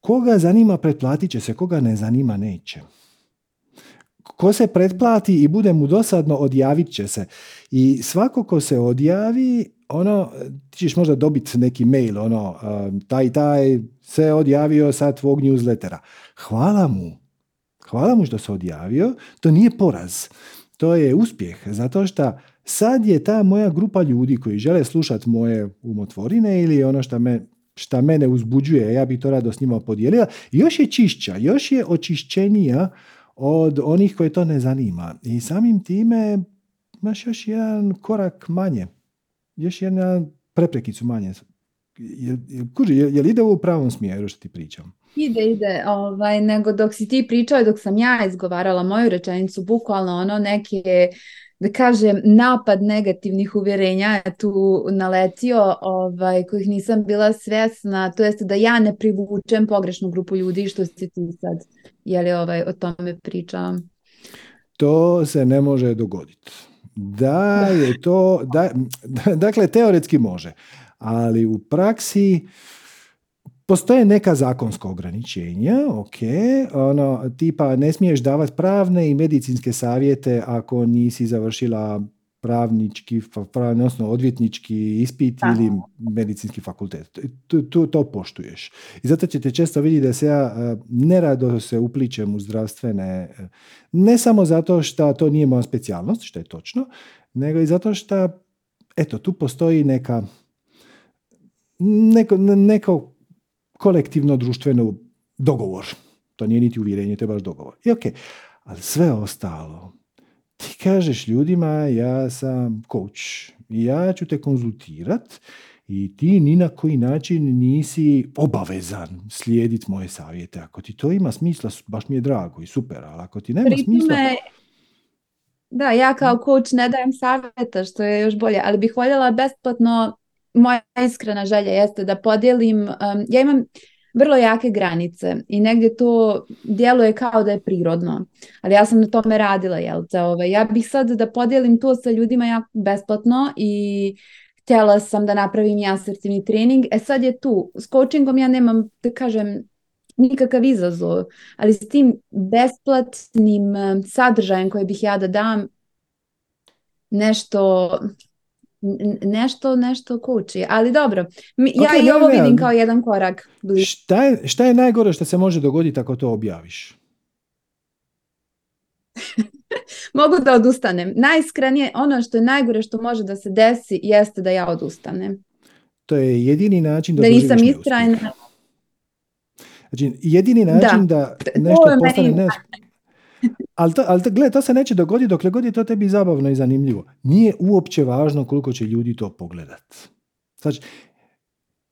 Koga zanima, pretplatit će se, koga ne zanima, neće. Ko se pretplati i bude mu dosadno, odjavit će se. I svako ko se odjavi, ono, ti ćeš možda dobiti neki mail, ono, um, taj, taj se odjavio sa tvog newslettera. Hvala mu. Hvala mu što se odjavio. To nije poraz. To je uspjeh, zato što sad je ta moja grupa ljudi koji žele slušati moje umotvorine ili ono što me šta mene uzbuđuje, ja bi to rado s njima podijelila, još je čišća, još je očišćenija od onih koje to ne zanima. I samim time imaš još jedan korak manje. Još jedna preprekicu manje. Je, je, kuži, je, li ide u pravom smjeru što ti pričam? Ide, ide, ovaj, nego dok si ti pričao i dok sam ja izgovarala moju rečenicu, bukvalno ono neke da kažem, napad negativnih uvjerenja je tu naletio, ovaj, kojih nisam bila svjesna, to jest da ja ne privučem pogrešnu grupu ljudi, što si ti sad, je li ovaj, o tome pričam? To se ne može dogoditi. Da je to, da, <laughs> dakle, teoretski može, ali u praksi Postoje neka zakonska ograničenja, ok, ono, tipa ne smiješ davati pravne i medicinske savjete ako nisi završila pravnički, pravni, odnosno odvjetnički ispit ili medicinski fakultet. Tu, tu, to poštuješ. I zato ćete često vidjeti da se ja e, nerado se upličem u zdravstvene, e, ne samo zato što to nije moja specijalnost, što je točno, nego i zato što, eto, tu postoji neka neko, neko kolektivno društveno dogovor. To nije niti uvjerenje, to je baš dogovor. I ok, ali sve ostalo, ti kažeš ljudima ja sam coach, ja ću te konzultirat i ti ni na koji način nisi obavezan slijediti moje savjete. Ako ti to ima smisla, baš mi je drago i super, ali ako ti nema smisla... Da, ja kao coach ne dajem savjeta, što je još bolje, ali bih voljela besplatno moja iskrena želja jeste da podijelim, ja imam vrlo jake granice i negdje to djeluje kao da je prirodno, ali ja sam na tome radila, jel te, ovaj, ja bih sad da podijelim to sa ljudima jako besplatno i htjela sam da napravim ja asertivni trening, e sad je tu, s coachingom ja nemam, da kažem, nikakav izazov, ali s tim besplatnim sadržajem koje bih ja da dam, nešto nešto, nešto kući. Ali dobro, ja i ovo vidim kao jedan korak. Šta je, šta je najgore što se može dogoditi ako to objaviš? <laughs> Mogu da odustanem. Najiskrenije, ono što je najgore što može da se desi jeste da ja odustanem. To je jedini način da, da nisam istrajna. Znači, jedini način da, da nešto postane ali, to, ali to, gle, to se neće dogoditi dokle god je to tebi zabavno i zanimljivo. Nije uopće važno koliko će ljudi to pogledat. Znači,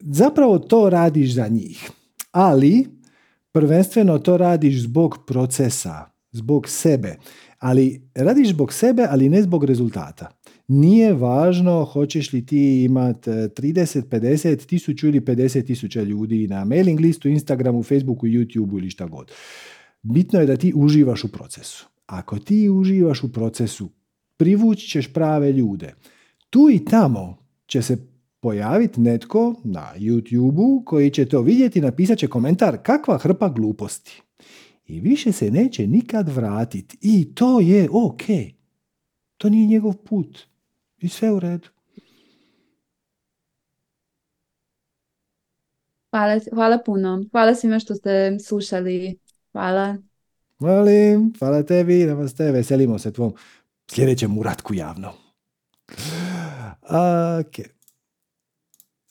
zapravo to radiš za njih. Ali, prvenstveno to radiš zbog procesa, zbog sebe. Ali radiš zbog sebe, ali ne zbog rezultata. Nije važno hoćeš li ti imati 30, 50, tisuću ili 50 tisuća ljudi na mailing listu, Instagramu, Facebooku, YouTubeu ili šta god. Bitno je da ti uživaš u procesu. Ako ti uživaš u procesu, privući ćeš prave ljude. Tu i tamo će se pojaviti netko na youtube koji će to vidjeti i napisat će komentar kakva hrpa gluposti. I više se neće nikad vratiti. I to je ok. To nije njegov put. I sve u redu. Hvala, hvala puno. Hvala svima što ste slušali Hvala. Molim, hvala tebi, namaste, veselimo se tvom sljedećem uratku javno. Ok.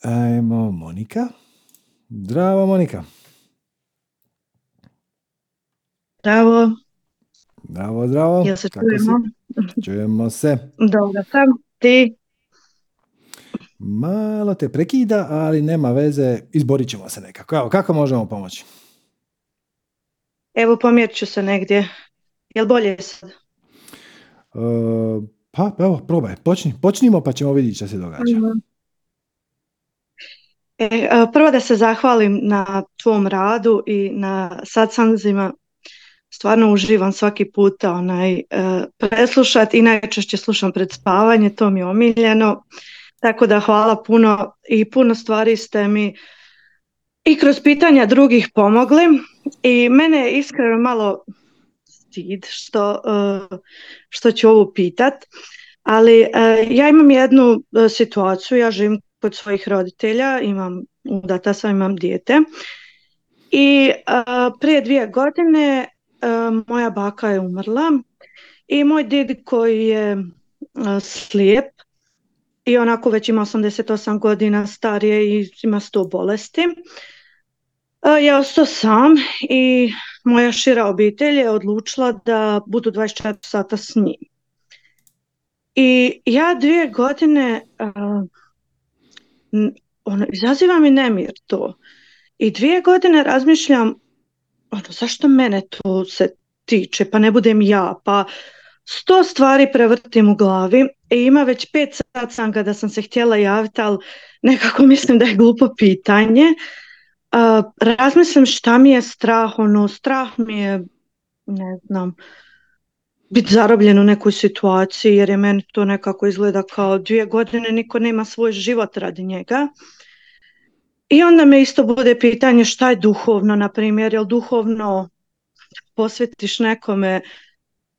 Ajmo Monika. Zdravo Monika. Zdravo. Zdravo, zdravo. Jel se čujemo? Čujemo se. Dobro sam. Ti? Malo te prekida, ali nema veze. Izborit ćemo se nekako. Evo, kako možemo pomoći? Evo pomjerit ću se negdje. Jel bolje sad? Uh, pa evo, probaj. Počni, počnimo pa ćemo vidjeti što se događa. E, prvo da se zahvalim na tvom radu i na satsanzima. Stvarno uživam svaki puta onaj, uh, preslušati i najčešće slušam pred spavanje, to mi je omiljeno. Tako da hvala puno i puno stvari ste mi i kroz pitanja drugih pomogli. I mene je iskreno malo stid što, e, što ću ovo pitat, ali e, ja imam jednu e, situaciju, ja živim kod svojih roditelja, imam udata sam, imam dijete. I prije dvije godine moja baka je umrla i moj did koji je slijep i onako već ima 88 godina starije i ima 100 bolesti ja ostao sam i moja šira obitelj je odlučila da budu 24 sata s njim. I ja dvije godine uh, ono, izaziva mi nemir to. I dvije godine razmišljam ono, zašto mene to se tiče, pa ne budem ja, pa sto stvari prevrtim u glavi i ima već pet sat sam kada sam se htjela javiti, ali nekako mislim da je glupo pitanje. Uh, razmislim šta mi je strah, ono, strah mi je, ne znam, biti zarobljen u nekoj situaciji jer je meni to nekako izgleda kao dvije godine niko nema svoj život radi njega. I onda me isto bude pitanje šta je duhovno, na primjer, jel duhovno posvetiš nekome,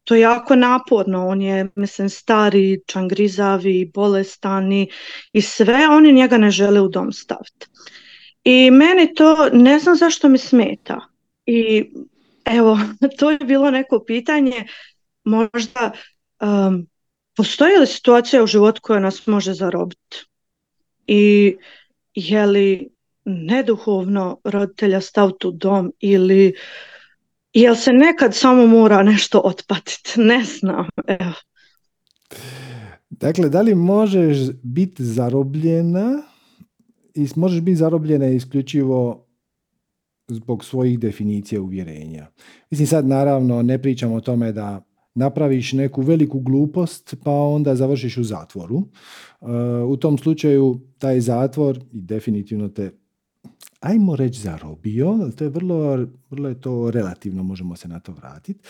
to je jako naporno, on je, mislim, stari, čangrizavi, bolestani i sve, oni njega ne žele u dom staviti. I meni to, ne znam zašto mi smeta. I evo, <laughs> to je bilo neko pitanje, možda um, postoji li situacija u životu koja nas može zarobiti? I je li neduhovno roditelja staviti u dom ili jel se nekad samo mora nešto otpatiti? Ne znam. Evo. Dakle, da li možeš biti zarobljena i možeš biti zarobljena isključivo zbog svojih definicija uvjerenja. Mislim sad naravno ne pričamo o tome da napraviš neku veliku glupost pa onda završiš u zatvoru. Uh, u tom slučaju taj zatvor i definitivno te ajmo reći zarobio, to je vrlo, vrlo je to relativno, možemo se na to vratiti,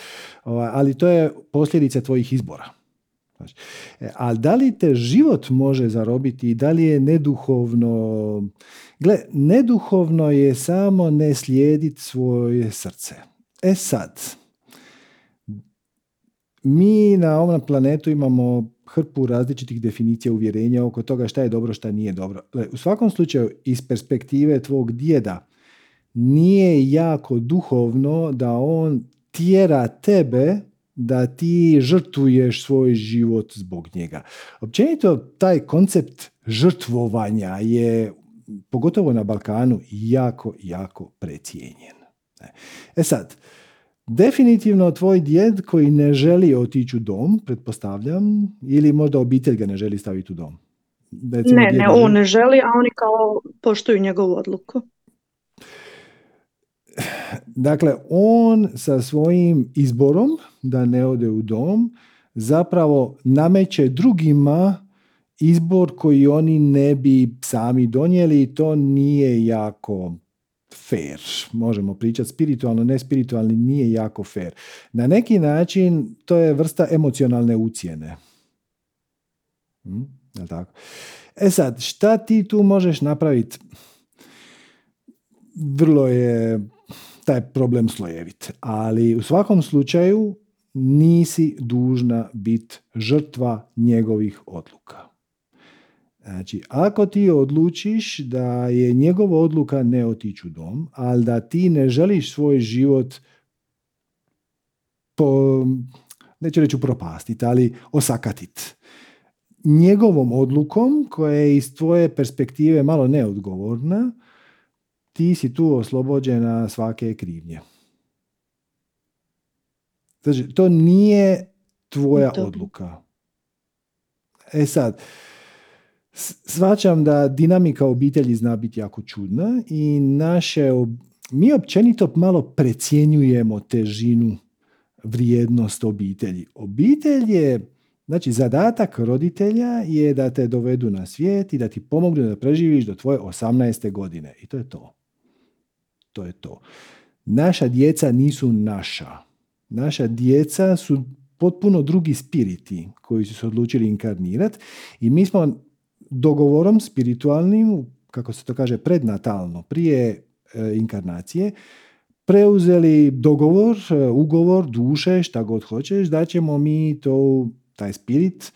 ovaj, ali to je posljedica tvojih izbora. E, ali da li te život može zarobiti i da li je neduhovno... Gle, neduhovno je samo ne slijediti svoje srce. E sad, mi na ovom planetu imamo hrpu različitih definicija uvjerenja oko toga šta je dobro, šta nije dobro. U svakom slučaju, iz perspektive tvog djeda, nije jako duhovno da on tjera tebe da ti žrtvuješ svoj život zbog njega. Općenito, taj koncept žrtvovanja je, pogotovo na Balkanu, jako, jako precijenjen. E sad, Definitivno tvoj djed koji ne želi otići u dom, pretpostavljam, ili možda obitelj ga ne želi staviti u dom. Recimo, ne, ne, on ne želi, a oni kao poštuju njegovu odluku. Dakle, on sa svojim izborom da ne ode u dom zapravo nameće drugima izbor koji oni ne bi sami donijeli i to nije jako fair. Možemo pričati spiritualno, ne spiritualni nije jako fair. Na neki način to je vrsta emocionalne ucijene. Hm? tako? E sad, šta ti tu možeš napraviti? Vrlo je taj problem slojevit, ali u svakom slučaju nisi dužna biti žrtva njegovih odluka. Znači, ako ti odlučiš da je njegova odluka ne otići u dom, ali da ti ne želiš svoj život po, neću reći propastiti, ali osakatiti. Njegovom odlukom, koja je iz tvoje perspektive malo neodgovorna, ti si tu oslobođena svake krivnje. Znači, to nije tvoja odluka. E sad, Svačam da dinamika obitelji zna biti jako čudna i naše, mi općenito malo precjenjujemo težinu vrijednost obitelji. Obitelj je, znači zadatak roditelja je da te dovedu na svijet i da ti pomognu da preživiš do tvoje 18. godine. I to je to. To je to. Naša djeca nisu naša. Naša djeca su potpuno drugi spiriti koji su se odlučili inkarnirati i mi smo dogovorom spiritualnim, kako se to kaže prednatalno, prije e, inkarnacije, preuzeli dogovor, e, ugovor, duše, šta god hoćeš, da ćemo mi to, taj spirit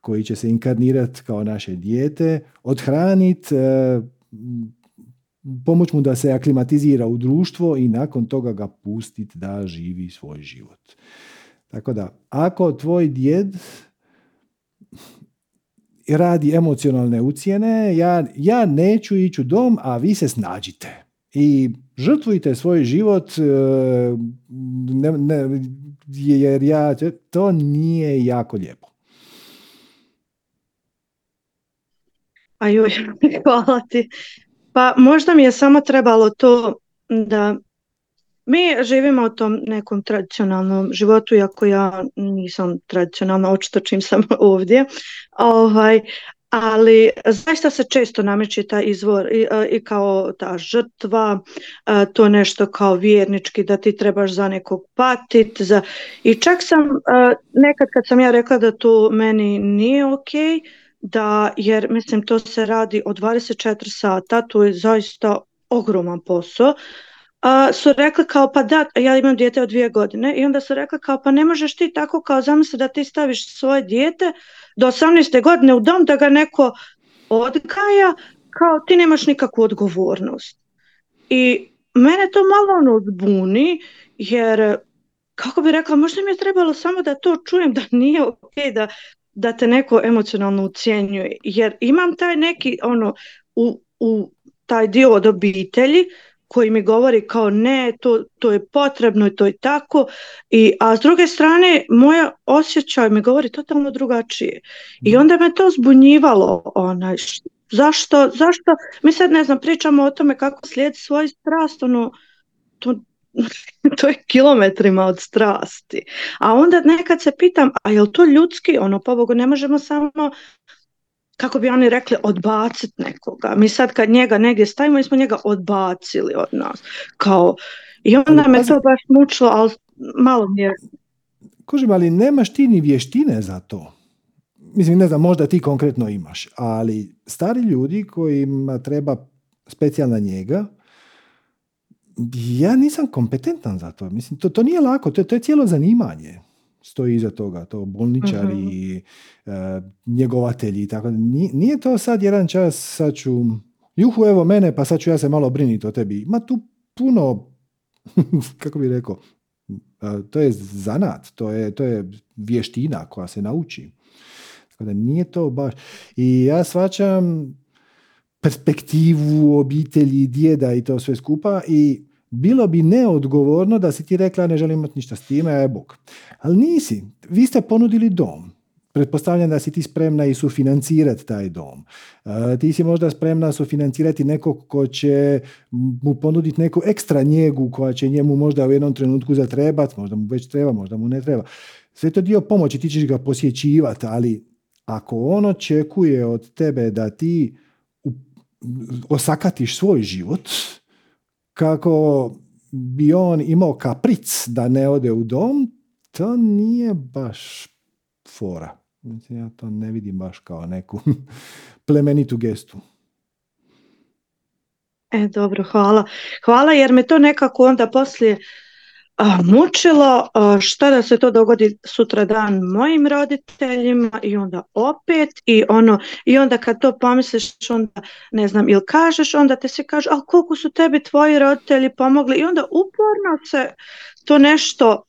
koji će se inkarnirati kao naše dijete, odhraniti, e, pomoć mu da se aklimatizira u društvo i nakon toga ga pustiti da živi svoj život. Tako da, ako tvoj djed radi emocionalne ucijene, ja, ja neću ići u dom, a vi se snađite. I žrtvujte svoj život e, ne, ne, jer ja, to nije jako lijepo. A <laughs> hvala ti. Pa možda mi je samo trebalo to da mi živimo u tom nekom tradicionalnom životu, iako ja nisam tradicionalna, očito čim sam <laughs> ovdje, ovaj, ali zaista se često nameće taj izvor i, i kao ta žrtva, to nešto kao vjernički da ti trebaš za nekog patit. Za... I čak sam nekad kad sam ja rekla da to meni nije ok, da, jer mislim to se radi o 24 sata, to je zaista ogroman posao, a, su rekli kao pa da, ja imam dijete od dvije godine i onda su rekli kao pa ne možeš ti tako kao zamisli da ti staviš svoje dijete do 18. godine u dom da ga neko odgaja kao ti nemaš nikakvu odgovornost. I mene to malo ono zbuni jer kako bi rekla, možda mi je trebalo samo da to čujem da nije ok da, da te neko emocionalno ucijenjuje. Jer imam taj neki ono u, u taj dio od obitelji koji mi govori kao ne, to, to je potrebno i to je tako, I, a s druge strane moja osjećaj mi govori totalno drugačije. I onda me to zbunjivalo, onaj, zašto, zašto, mi sad ne znam, pričamo o tome kako slijedi svoj strast, ono, to, <laughs> to je kilometrima od strasti. A onda nekad se pitam, a je li to ljudski, ono, pobogu, ne možemo samo kako bi oni rekli, odbaciti nekoga. Mi sad kad njega negdje stavimo, mi smo njega odbacili od nas. Kao, I onda me to baš mučilo, ali malo mi je... Kužim, ali nemaš ti ni vještine za to. Mislim, ne znam, možda ti konkretno imaš, ali stari ljudi kojima treba specijalna njega, ja nisam kompetentan za to. Mislim, to, to nije lako, to, to je cijelo zanimanje stoji iza toga, to bolničari, uh njegovatelji i tako. Nije, to sad jedan čas, sad ću, juhu evo mene, pa sad ću ja se malo briniti o tebi. Ima tu puno, <laughs> kako bi rekao, to je zanat, to je, to je vještina koja se nauči. Tako da nije to baš. I ja svačam perspektivu obitelji, djeda i to sve skupa i bilo bi neodgovorno da si ti rekla ne želim imati ništa s time, je bog. Ali nisi. Vi ste ponudili dom. Pretpostavljam da si ti spremna i sufinancirati taj dom. ti si možda spremna sufinancirati nekog ko će mu ponuditi neku ekstra njegu koja će njemu možda u jednom trenutku zatrebati, možda mu već treba, možda mu ne treba. Sve to dio pomoći, ti ćeš ga posjećivati, ali ako on očekuje od tebe da ti osakatiš svoj život, kako bi on imao kapric da ne ode u dom, to nije baš fora. Ja to ne vidim baš kao neku <laughs> plemenitu gestu. E, dobro, hvala. Hvala jer me to nekako onda poslije mučilo šta da se to dogodi sutra dan mojim roditeljima i onda opet i ono i onda kad to pomisliš onda ne znam ili kažeš onda te se kaže ali koliko su tebi tvoji roditelji pomogli? I onda uporno se to nešto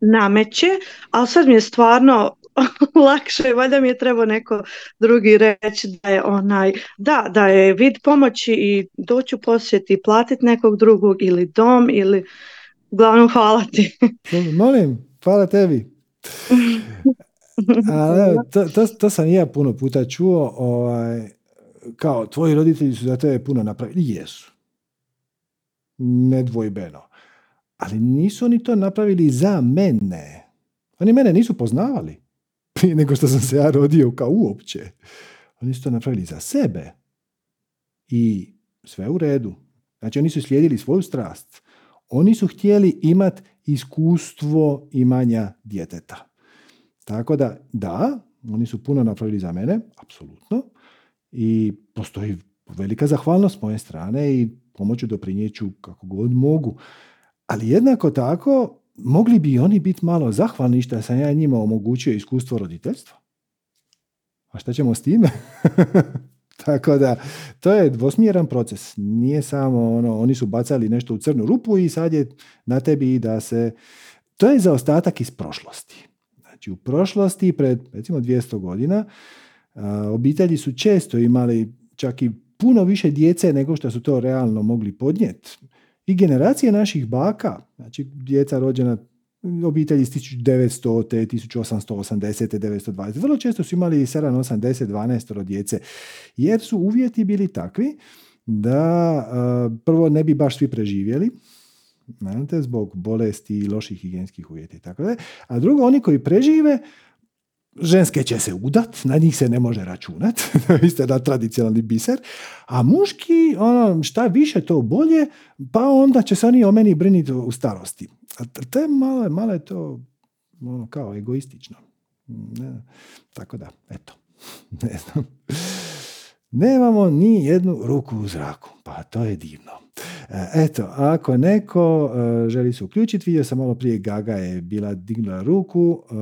nameće ali sad mi je stvarno <laughs> lakše, valjda mi je trebao neko drugi reći da je onaj, da, da je vid pomoći i doći u posjet i platiti nekog drugog ili dom ili Uglavnom, hvala ti. Molim, hvala tebi. <laughs> Ali, to, to, to, sam i ja puno puta čuo, ovaj, kao tvoji roditelji su za tebe puno napravili. Jesu. Nedvojbeno. Ali nisu oni to napravili za mene. Oni mene nisu poznavali <laughs> prije nego što sam se ja rodio kao uopće. Oni su to napravili za sebe. I sve u redu. Znači oni su slijedili svoju strast. Oni su htjeli imati iskustvo imanja djeteta. Tako da, da, oni su puno napravili za mene, apsolutno. I postoji velika zahvalnost s moje strane i pomoću doprinjeću kako god mogu. Ali jednako tako, mogli bi oni biti malo zahvalni što sam ja njima omogućio iskustvo roditeljstva. A šta ćemo s time? <laughs> Tako da, to je dvosmjeran proces. Nije samo ono, oni su bacali nešto u crnu rupu i sad je na tebi da se... To je zaostatak iz prošlosti. Znači, u prošlosti, pred recimo 200 godina, obitelji su često imali čak i puno više djece nego što su to realno mogli podnijeti. I generacije naših baka, znači djeca rođena obitelji iz 1900, 1880, 920. Vrlo često su imali 7, 8, 10, 12 djece, jer su uvjeti bili takvi da prvo ne bi baš svi preživjeli, znate, zbog bolesti i loših higijenskih uvjeta i tako dalje. A drugo, oni koji prežive, ženske će se udat, na njih se ne može računat, <laughs> isto da tradicionalni biser, a muški, ono, šta više to bolje, pa onda će se oni o meni briniti u starosti. A to je malo, malo je to ono, kao egoistično. Ne, tako da, eto, <laughs> ne znam. Nemamo ni jednu ruku u zraku, pa to je divno. E, eto, ako neko e, želi se uključiti, vidio sam malo prije Gaga je bila dignula ruku, e,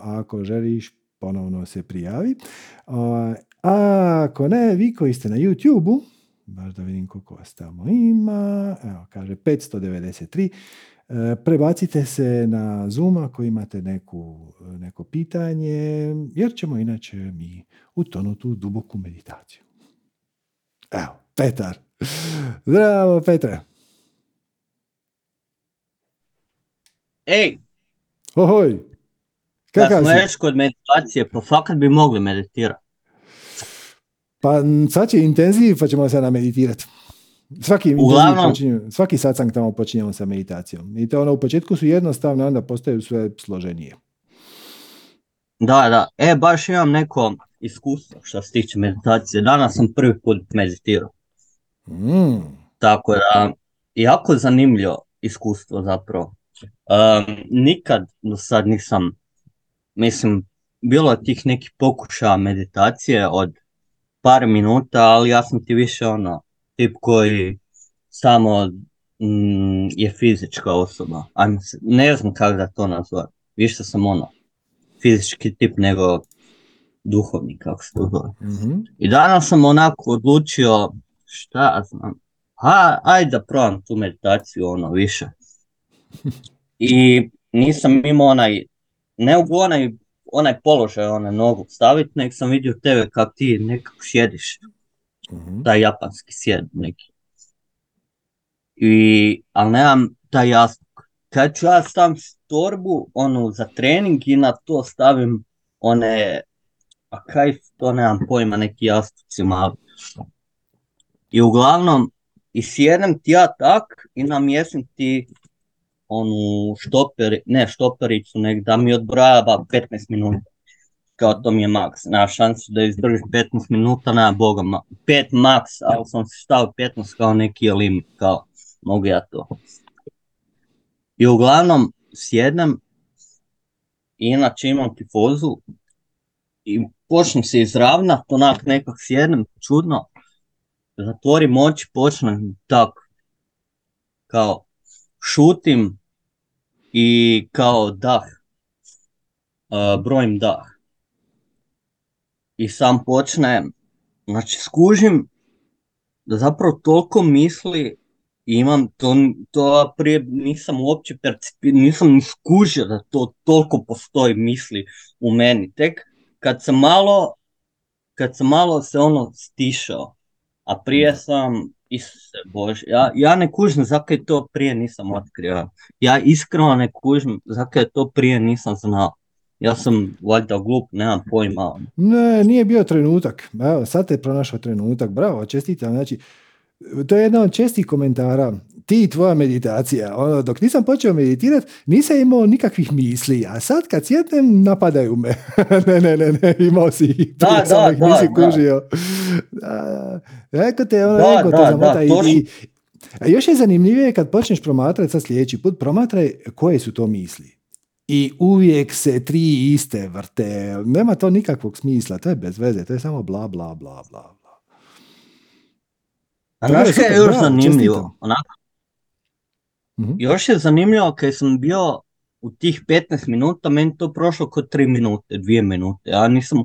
ako želiš ponovno se prijavi. Ako ne, vi koji ste na YouTube-u, baš da vidim koliko vas tamo ima, evo kaže 593, prebacite se na Zoom ako imate neku, neko pitanje, jer ćemo inače mi utonuti u duboku meditaciju. Evo, Petar. Zdravo, Petre. Ej! Ohoj! Kakav da smo još kod meditacije, pa fakat bi mogli meditirati. Pa sad će intenziv, pa ćemo se nameditirati. Svaki, Uglavnom, počinju, svaki satsang tamo počinjemo sa meditacijom. I to ono u početku su jednostavne, onda postaju sve složenije. Da, da. E, baš imam neko iskustvo što se tiče meditacije. Danas sam prvi put meditirao. Mm. Tako da, jako zanimljivo iskustvo zapravo. Um, nikad do sad nisam, mislim, bilo je tih nekih pokušaja meditacije od par minuta, ali ja sam ti više ono, tip koji samo mm, je fizička osoba. Ajme ne znam kako da to nazvat. Više sam ono, fizički tip nego duhovni, kako se to zove. mm I danas sam onako odlučio, šta ja znam, ha, ajde da probam tu meditaciju ono više. I nisam imao onaj, ne u onaj, onaj položaj, onaj nogu staviti, nego sam vidio tebe kako ti nekako sjediš. Mhm. Taj japanski sjed neki. I, ali nemam taj jastuk. Kad ću ja stavim torbu, onu za trening i na to stavim one, a kaj to nemam pojma, neki jastuci mali. I uglavnom, i sjednem ti ja tak i namjestim ti onu štoperi, ne štopericu, nek da mi odbrojava 15 minuta. Kao to mi je maks. Nema šansu da izdržiš 15 minuta, nema boga. 5 maks, ali sam se stavio 15 kao neki limit, kao mogu ja to. I uglavnom sjednem inače imam tifozu i počnem se izravnat, onak nekak sjednem čudno, zatvorim oči, počnem tako, kao šutim i kao dah, uh, brojim dah. I sam počnem, znači skužim da zapravo toliko misli imam, to, to prije nisam uopće percipirao, nisam ni skužio da to toliko postoji misli u meni. Tek kad sam malo, kad sam malo se ono stišao, a prije sam, Isuse Bože, ja, ja ne kužim zakaj to prije nisam otkrio. Ja iskreno ne kužim zakaj to prije nisam znao. Ja sam valjda glup, nemam pojma. Ne, nije bio trenutak. Evo, sad te pronašao trenutak. Bravo, čestitam. Znači, to je jedna od čestih komentara. Ti i tvoja meditacija. Ono, dok nisam počeo meditirati, nisam imao nikakvih misli. A sad kad sjednem, napadaju me. <laughs> ne, ne, ne, ne, imao si ih. Da, da, samo ih da, nisi da. kužio. Da, Eko te, ono, Da, ego te da, zamota i- i, a još je zanimljivije kad počneš promatrati sad sljedeći put, promatraj koje su to misli. I uvijek se tri iste vrte. Nema to nikakvog smisla. To je bez veze. To je samo bla, bla, bla, bla. A znaš kaj je još zanimljivo? Onako, Mhm. još je zanimljivo kad sam bio u tih 15 minuta, meni to prošlo kod 3 minute, 2 minute. Ja nisam,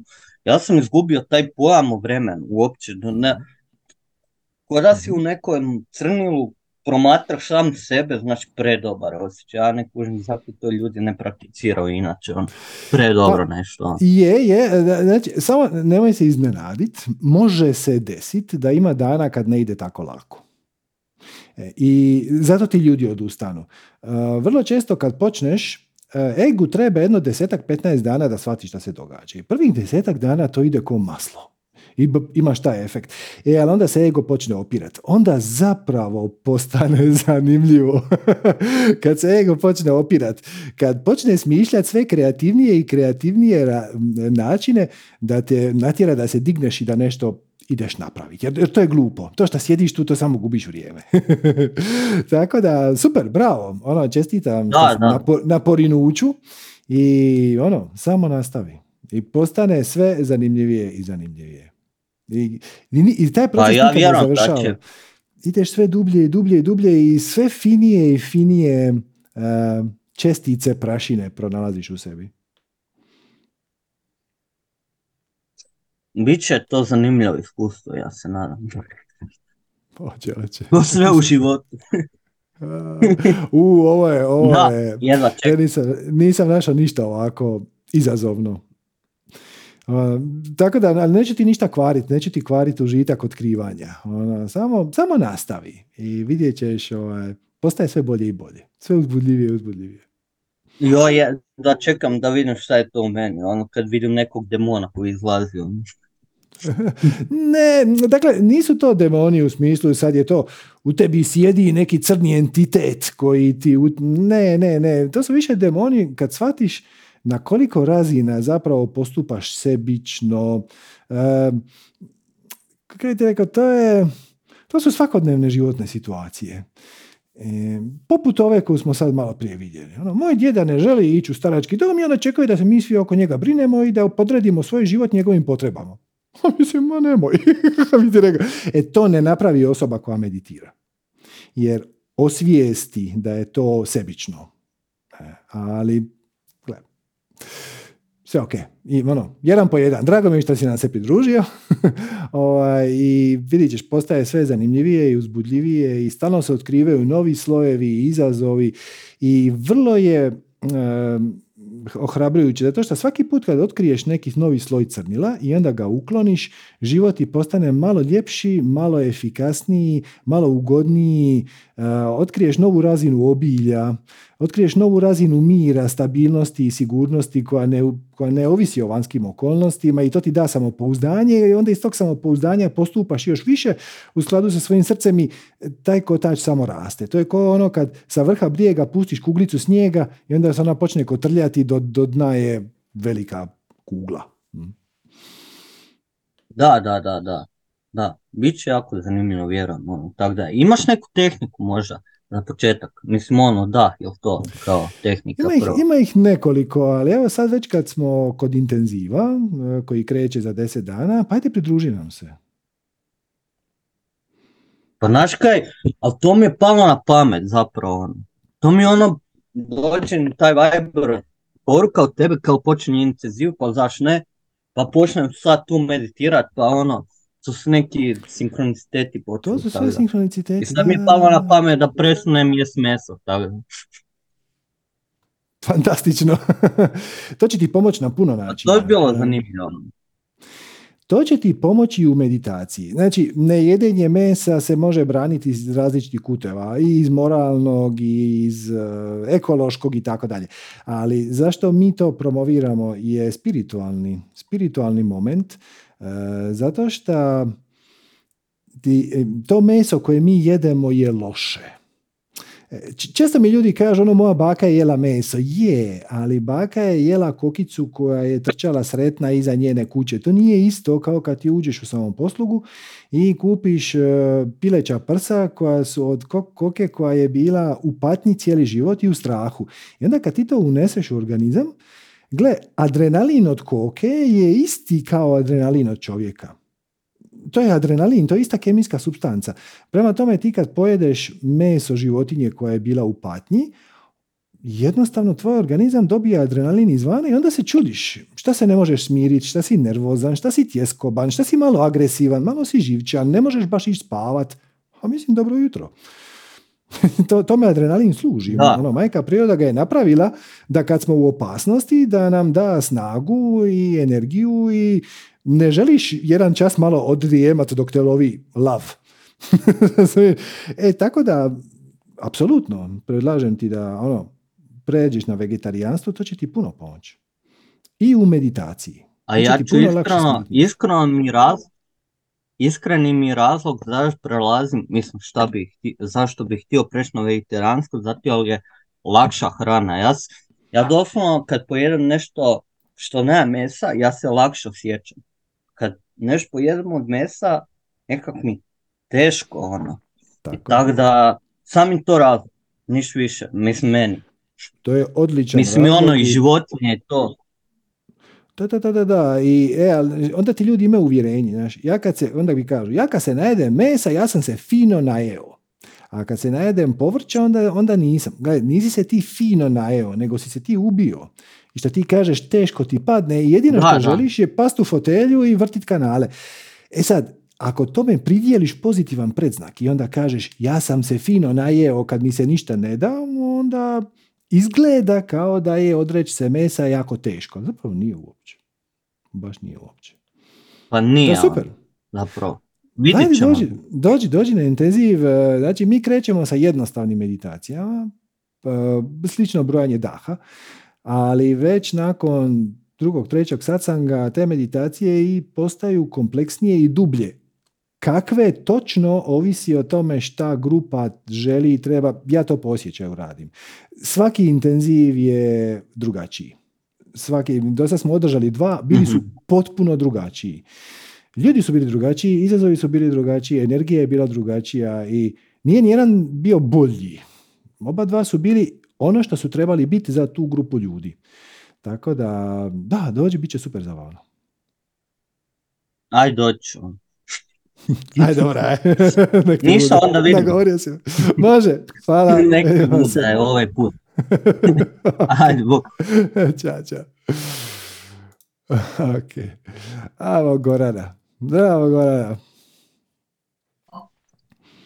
ja sam izgubio taj pojam o vremenu uopće. Ne, ko da si u nekom crnilu promatraš sam sebe, znači predobar osjećaj. Ja ne kužim zato to ljudi ne prakticiraju inače. On, predobro Pa, nešto. ono. Je, je. Znači, samo nemoj se iznenaditi. Može se desiti da ima dana kad ne ide tako lako. E, I zato ti ljudi odustanu. E, Vrlo često kad počneš, e, egu treba jedno desetak, 15 dana da shvati šta se događa. I prvih desetak dana to ide ko maslo. I imaš taj efekt. E, ali onda se ego počne opirat. Onda zapravo postane <laughs> zanimljivo. <laughs> kad se ego počne opirat, kad počne smišljati sve kreativnije i kreativnije ra- načine da te natjera da se digneš i da nešto ideš napraviti. Jer, jer to je glupo. To što sjediš tu, to samo gubiš vrijeme. <laughs> Tako da, super, bravo. Ono, čestitam Da, da. Na, po- na porinuću i ono, samo nastavi. I postane sve zanimljivije i zanimljivije. I, i, i taj proces Pa ja da završava. će. Ideš sve dublje i dublje i dublje i sve finije i finije e, čestice prašine pronalaziš u sebi. Biće to zanimljivo iskustvo, ja se nadam. To sve u životu. <laughs> U, ovo je, ovo Da, je, jedva ja nisam, nisam našao ništa ovako izazovno. Tako da, ali neće ti ništa kvariti, neće ti kvariti užitak otkrivanja. Ono, samo, samo nastavi i vidjet ćeš, ovaj, postaje sve bolje i bolje. Sve uzbudljivije i uzbudljivije. Jo, je, da čekam da vidim šta je to u meni, ono kad vidim nekog demona koji izlazi. ono. <laughs> Ne, dakle, nisu to demoni u smislu sad je to u tebi sjedi neki crni entitet koji ti... Ne, ne, ne, to su više demoni kad shvatiš na koliko razina zapravo postupaš sebično. E, bi ti rekao, to je... To su svakodnevne životne situacije. E, poput ove koju smo sad malo prije vidjeli. Ono, moj djeda ne želi ići u starački dom i onda čekaju da se mi svi oko njega brinemo i da podredimo svoj život njegovim potrebama. <laughs> Mislim, ma nemoj. <laughs> E to ne napravi osoba koja meditira. Jer osvijesti da je to sebično. E, ali, sve ok. I, ono, jedan po jedan. Drago mi je što si nam se pridružio. <laughs> ovaj, I vidit ćeš, postaje sve zanimljivije i uzbudljivije i stalno se otkrivaju novi slojevi i izazovi i vrlo je em, ohrabrujuće, zato što svaki put kad otkriješ neki novi sloj crnila i onda ga ukloniš, život ti postane malo ljepši, malo efikasniji, malo ugodniji, e, otkriješ novu razinu obilja, otkriješ novu razinu mira, stabilnosti i sigurnosti koja ne, koja ne ovisi o vanjskim okolnostima i to ti da samopouzdanje i onda iz tog samopouzdanja postupaš još više u skladu sa svojim srcem i taj kotač samo raste. To je kao ono kad sa vrha brijega pustiš kuglicu snijega i onda se ona počne kotrljati do, do dna je velika kugla. Mm. Da, da, da, da. Da, bit će jako zanimljivo, vjerujem. Ono, tako da, imaš neku tehniku možda za početak? Mislim, ono, da, jel to kao tehnika Ima ih, prvo? ima ih nekoliko, ali evo sad već kad smo kod intenziva, e, koji kreće za 10 dana, pa ajde pridruži nam se. Pa znaš kaj, ali to mi je palo na pamet zapravo. ono. To mi je ono, dođe taj Viber, poruka od tebe kao počinje intenziv, pa zaš ne, pa počnem sad tu meditirat, pa ono, to su neki sinkroniciteti počeli. To su sve sinkroniciteti. I sad mi je palo na pamet da prestanem jest meso, tako. <laughs> Fantastično. <laughs> to će ti pomoći na puno načina. To je bilo zanimljivo. To će ti pomoći u meditaciji. Znači, nejedenje mesa se može braniti iz različitih kuteva, i iz moralnog, i iz e, ekološkog i tako dalje. Ali zašto mi to promoviramo je spiritualni, spiritualni moment, zato što e, to meso koje mi jedemo je loše. E, Često mi ljudi kažu, ono, moja baka je jela meso. Je, ali baka je jela kokicu koja je trčala sretna iza njene kuće. To nije isto kao kad ti uđeš u samom poslugu i kupiš e, pileća prsa koja su od ko- koke koja je bila u patnji cijeli život i u strahu. I onda kad ti to uneseš u organizam, gle, adrenalin od koke je isti kao adrenalin od čovjeka to je adrenalin, to je ista kemijska substanca. Prema tome ti kad pojedeš meso životinje koja je bila u patnji, jednostavno tvoj organizam dobije adrenalin izvana i onda se čudiš šta se ne možeš smiriti, šta si nervozan, šta si tjeskoban, šta si malo agresivan, malo si živčan, ne možeš baš ići spavat. A mislim, dobro jutro. <laughs> to, tome adrenalin služi. Da. Ono, majka priroda ga je napravila da kad smo u opasnosti da nam da snagu i energiju i ne želiš jedan čas malo odrijemat dok te lovi lav. <laughs> e, tako da, apsolutno, predlažem ti da ono, pređeš na vegetarijanstvo, to će ti puno pomoći. I u meditaciji. A ja ću iskreno, iskreno mi raz, iskreni mi razlog zašto prelazim, mislim šta hti- zašto bih htio preći na vegetarijansko, zato je lakša hrana. Ja, ja doslovno kad pojedem nešto što nema mesa, ja se lakše osjećam. Kad nešto pojedem od mesa, nekak mi teško ono. I tako da, sami to razlog, niš više, mislim meni. To je odličan Mislim ono razlog i i- životinje to. Da, da, da, da, da. I, e, ali onda ti ljudi imaju uvjerenje, znaš, ja kad se, onda mi kažu, ja kad se najedem mesa, ja sam se fino najeo. A kad se najedem povrća, onda, onda nisam. Gledaj, nisi se ti fino najeo, nego si se ti ubio. I što ti kažeš, teško ti padne i jedino Da, što da. želiš je past u fotelju i vrtit kanale. E sad, ako tome pridjeliš pozitivan predznak i onda kažeš, ja sam se fino najeo kad mi se ništa ne da, onda izgleda kao da je odreći se mesa jako teško. Zapravo nije uopće. Baš nije uopće. Pa nije, To je super. zapravo. Ajde, Vidjet ćemo. dođi, dođi, dođi na intenziv. e, Znači, mi krećemo sa jednostavnim meditacijama, e, slično brojanje daha, ali već nakon drugog, trećeg satsanga te meditacije i postaju kompleksnije i dublje. Kakve točno ovisi o tome šta grupa želi i treba, ja to po osjećaju radim. Svaki intenziv je drugačiji. Svaki, do sad smo održali dva, bili su potpuno drugačiji. Ljudi su bili drugačiji, izazovi su bili drugačiji, energija je bila drugačija i nije nijedan bio bolji. Oba dva su bili ono što su trebali biti za tu grupu ljudi. Tako da, da, dođi, bit će super zabavno. Aj doću. <laughs> Aj, <laughs> dobro, aj. Ništa, bude. onda vidimo. Nagovorio si. Može, hvala. <laughs> Nek ti Evo se. bude ovaj put. Ajde, bok. Ćao, čao. ok. Avo Gorana. Zdravo Gorana.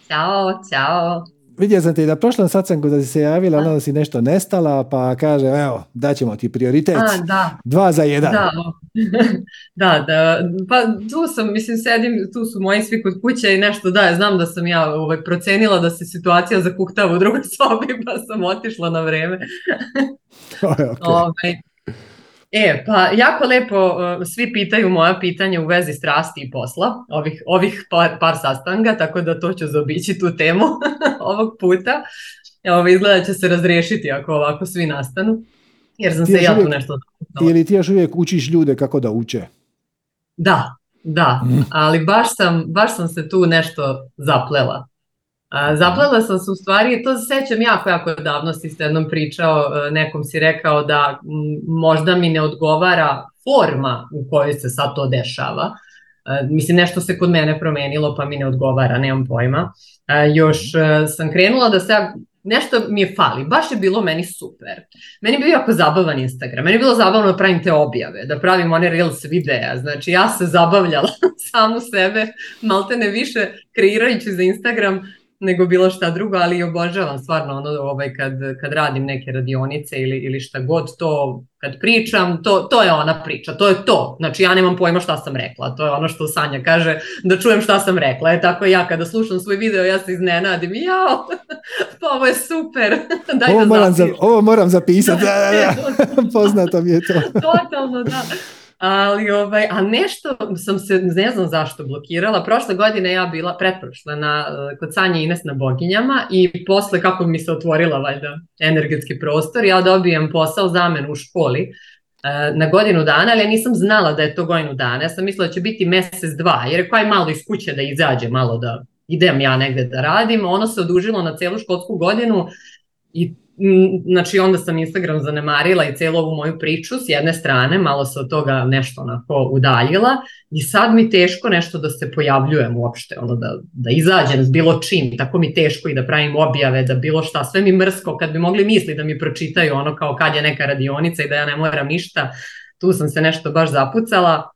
Ćao, ćao. Vidio sam ti na prošlom sastanku da si se javila, onda si nešto nestala, pa kaže, evo, daćemo ti prioritet. A, da. Dva za jedan. Da, o- <laughs> da, da, pa tu sam, mislim, sedim, tu su moji svi kod kuće i nešto da, znam da sam ja ovaj, procenila da se situacija zakuktava u drugoj <laughs> sobi, pa sam otišla na vreme. <laughs> Ovaj, E, pa jako lepo uh, svi pitaju moja pitanja u vezi strasti i posla, ovih, ovih par, par sastanga, tako da to ću zaobići tu temu <laughs> ovog puta. Ovo izgleda da će se razriješiti ako ovako svi nastanu, jer sam Ti se ja tu nešto... Ili ti još uvijek učiš ljude kako da uče? Da, da, ali baš sam, baš sam se tu nešto zaplela. A, zaplela sam se u stvari, to se sećam jako, jako davno si s jednom pričao, e, nekom si rekao da m, možda mi ne odgovara forma u kojoj se sad to dešava. E, Mislim, nešto se kod mene promenilo pa mi ne odgovara, nemam pojma. E, Još e, sam krenula da se, nešto mi je fali, baš je bilo meni super. Meni je bio jako zabavan Instagram, meni je bilo zabavno da pravim te objave, da pravim one reels videa, znači ja se zabavljala <laughs> samu sebe, malte ne više kreirajući za Instagram nego bilo šta drugo, ali obožavam stvarno ono ovaj, kad, kad radim neke radionice ili, ili šta god to, kad pričam, to, to je ona priča, to je to. Znači ja nemam pojma šta sam rekla, to je ono što Sanja kaže, da čujem šta sam rekla. E tako ja kada slušam svoj video, ja se iznenadim, jao, <laughs> pa ovo je super, <laughs> daj Ovo da moram, za, ovo moram zapisati. Da, <laughs> da, da. Poznato mi je to. Totalno, da. Ali, ovaj, a nešto sam se, ne znam zašto, blokirala. Prošle godine ja bila pretprošle na, eh, kod Sanje Ines na Boginjama i posle kako mi se otvorila valjda energetski prostor, ja dobijem posao zamenu u školi eh, na godinu dana, ali ja nisam znala da je to godinu dana. Ja sam mislila da će biti mjesec dva, jer je kaj malo iz kuće da izađe, malo da idem ja negde da radim. Ono se odužilo na celu školsku godinu i znači onda sam Instagram zanemarila i cijelu ovu moju priču s jedne strane, malo se od toga nešto onako udaljila i sad mi teško nešto da se pojavljujem uopšte, ono da, da izađem s bilo čim, tako mi teško i da pravim objave, da bilo šta, sve mi mrsko, kad bi mogli misli da mi pročitaju ono kao kad je neka radionica i da ja ne moram ništa, tu sam se nešto baš zapucala,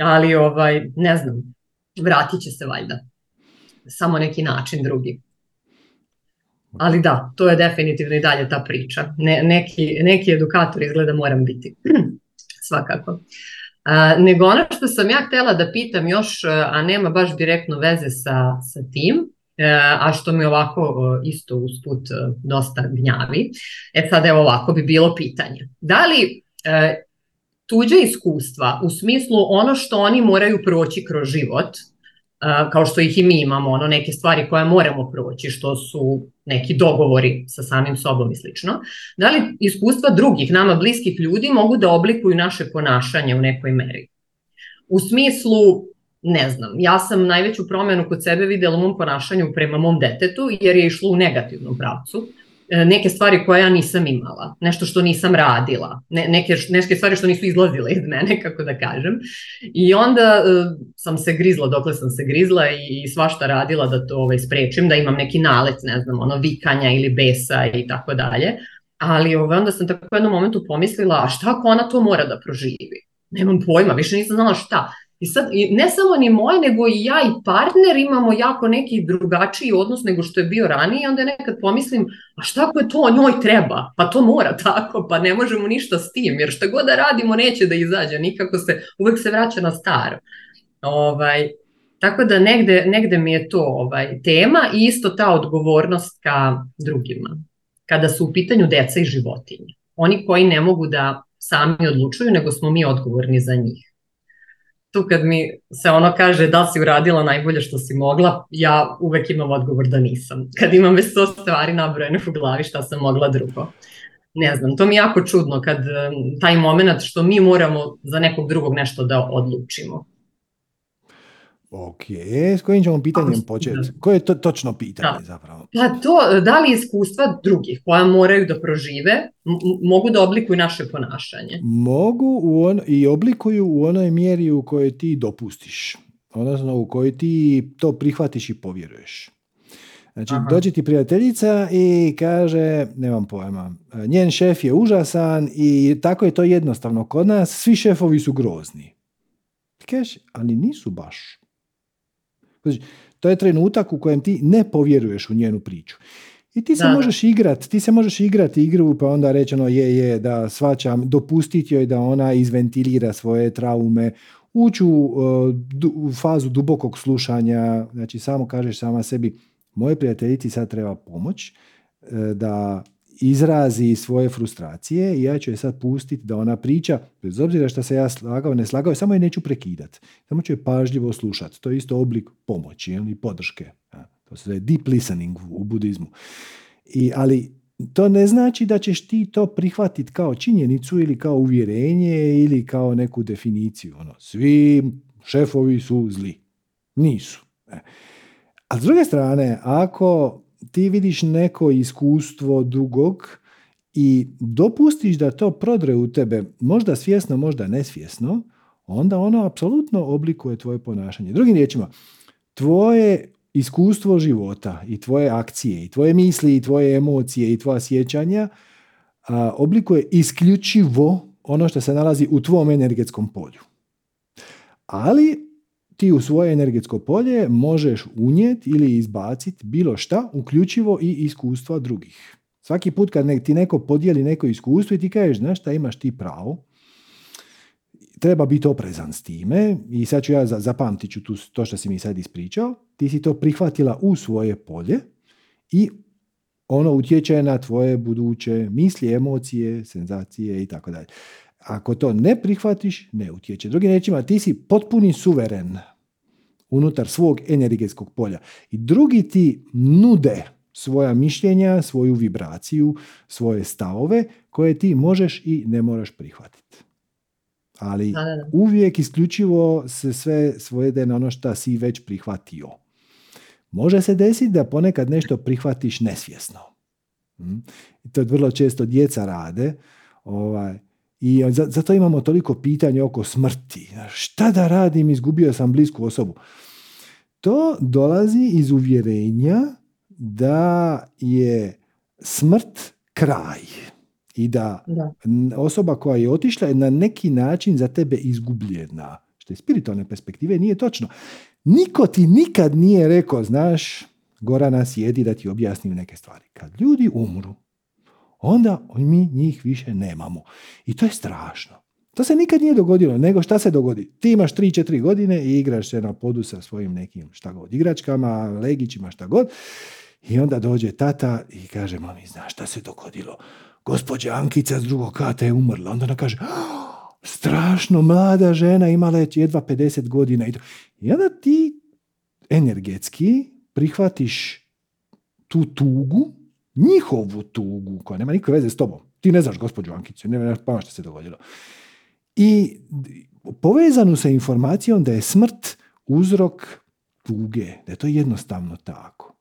ali ovaj, ne znam, vratit će se valjda, samo neki način drugi. Ali da, to je definitivno i dalje ta priča. Ne, neki, neki edukator izgleda moram biti. <clears throat> Svakako. A, nego ono što sam ja htjela da pitam još, a nema baš direktno veze sa, sa tim, e, a što mi ovako isto usput e, dosta gnjavi. E sad evo ovako bi bilo pitanje. Da li e, tuđe iskustva u smislu ono što oni moraju proći kroz život, kao što ih i mi imamo, ono neke stvari koje moramo proći, što su neki dogovori sa samim sobom i slično. Da li iskustva drugih, nama bliskih ljudi mogu da oblikuju naše ponašanje u nekoj meri? U smislu, ne znam, ja sam najveću promenu kod sebe videla u mom ponašanju prema mom detetu, jer je išlo u negativnom pravcu. E, neke stvari koje ja nisam imala, nešto što nisam radila, ne, neke, neke stvari što nisu izlazile iz mene, <laughs> kako da kažem. I onda uh, sam se grizla dokle sam se grizla i, i svašta radila da to ovaj, sprečim, da imam neki nalet, ne znam, ono vikanja ili besa i tako dalje. Ali ovaj, onda sam tako u jednom momentu pomislila, a šta ako ona to mora da proživi? Nemam pojma, više nisam znala šta. I sad, ne samo ni moje, nego i ja i partner imamo jako neki drugačiji odnos nego što je bio ranije i onda nekad pomislim, a šta ako je to njoj treba? Pa to mora tako, pa ne možemo ništa s tim, jer šta god da radimo neće da izađe, nikako se, uvek se vraća na staro. Ovaj, tako da negde, negde mi je to ovaj, tema i isto ta odgovornost ka drugima. Kada su u pitanju deca i životinje. Oni koji ne mogu da sami odlučuju, nego smo mi odgovorni za njih tu kad mi se ono kaže da si uradila najbolje što si mogla, ja uvek imam odgovor da nisam. Kad imam već sto stvari nabrojene u glavi šta sam mogla drugo. Ne znam, to mi je jako čudno kad taj moment što mi moramo za nekog drugog nešto da odlučimo. Ok, s kojim ćemo pitanjem početi? Koje je to točno pitanje da. zapravo? Pa to, da li iskustva drugih koja moraju da prožive mogu da oblikuju naše ponašanje? Mogu u on, i oblikuju u onoj mjeri u kojoj ti dopustiš. Odnosno u kojoj ti to prihvatiš i povjeruješ. Znači, Aha. dođe ti prijateljica i kaže, nemam pojma, njen šef je užasan i tako je to jednostavno kod nas, svi šefovi su grozni. Kažeš, ali nisu baš. Znači, to je trenutak u kojem ti ne povjeruješ u njenu priču. I ti se da, možeš igrati, ti se možeš igrati igru pa onda reći ono je je da svačam, dopustiti joj da ona izventilira svoje traume, ući u, u fazu dubokog slušanja, znači samo kažeš sama sebi, moje prijateljici sad treba pomoć e, da izrazi svoje frustracije i ja ću je sad pustiti da ona priča, bez obzira što se ja slagao, ne slagao, samo je neću prekidati. Samo ću je pažljivo slušati. To je isto oblik pomoći ili podrške. To se zove deep listening u budizmu. I, ali to ne znači da ćeš ti to prihvatiti kao činjenicu ili kao uvjerenje ili kao neku definiciju. Ono, svi šefovi su zli. Nisu. E. A s druge strane, ako ti vidiš neko iskustvo drugog i dopustiš da to prodre u tebe, možda svjesno, možda nesvjesno, onda ono apsolutno oblikuje tvoje ponašanje. Drugim riječima, tvoje iskustvo života i tvoje akcije i tvoje misli i tvoje emocije i tvoja sjećanja a, oblikuje isključivo ono što se nalazi u tvom energetskom polju. Ali ti u svoje energetsko polje možeš unijeti ili izbaciti bilo šta, uključivo i iskustva drugih. Svaki put kad ti neko podijeli neko iskustvo i ti kažeš, znaš šta imaš ti pravo, treba biti oprezan s time i sad ću ja zapamtit ću tu, to što si mi sad ispričao, ti si to prihvatila u svoje polje i ono utječe na tvoje buduće misli, emocije, senzacije i tako dalje. Ako to ne prihvatiš, ne utječe. Drugim riječima, ti si potpuni suveren unutar svog energetskog polja. I drugi ti nude svoja mišljenja, svoju vibraciju, svoje stavove koje ti možeš i ne moraš prihvatiti. Ali uvijek isključivo se sve svojede na ono što si već prihvatio. Može se desiti da ponekad nešto prihvatiš nesvjesno. Hm? To vrlo često djeca rade. Ovaj, i zato imamo toliko pitanja oko smrti. Šta da radim, izgubio sam blisku osobu. To dolazi iz uvjerenja da je smrt kraj i da, da. osoba koja je otišla je na neki način za tebe izgubljena. Što je spiritualne perspektive nije točno. Niko ti nikad nije rekao, znaš, Gorana sjedi da ti objasnim neke stvari. Kad ljudi umru, onda mi njih više nemamo. I to je strašno. To se nikad nije dogodilo, nego šta se dogodi? Ti imaš 3-4 godine i igraš se na podu sa svojim nekim šta god, igračkama, legićima, šta god. I onda dođe tata i kaže, mami, znaš šta se dogodilo? Gospođa Ankica s drugog kata je umrla. Onda ona kaže, strašno mlada žena, imala je jedva 50 godina. I onda ti energetski prihvatiš tu tugu, njihovu tugu, koja nema nikakve veze s tobom. Ti ne znaš gospođu Ankicu, ne znaš pa što se dogodilo. I povezanu sa informacijom da je smrt uzrok tuge, da je to jednostavno tako.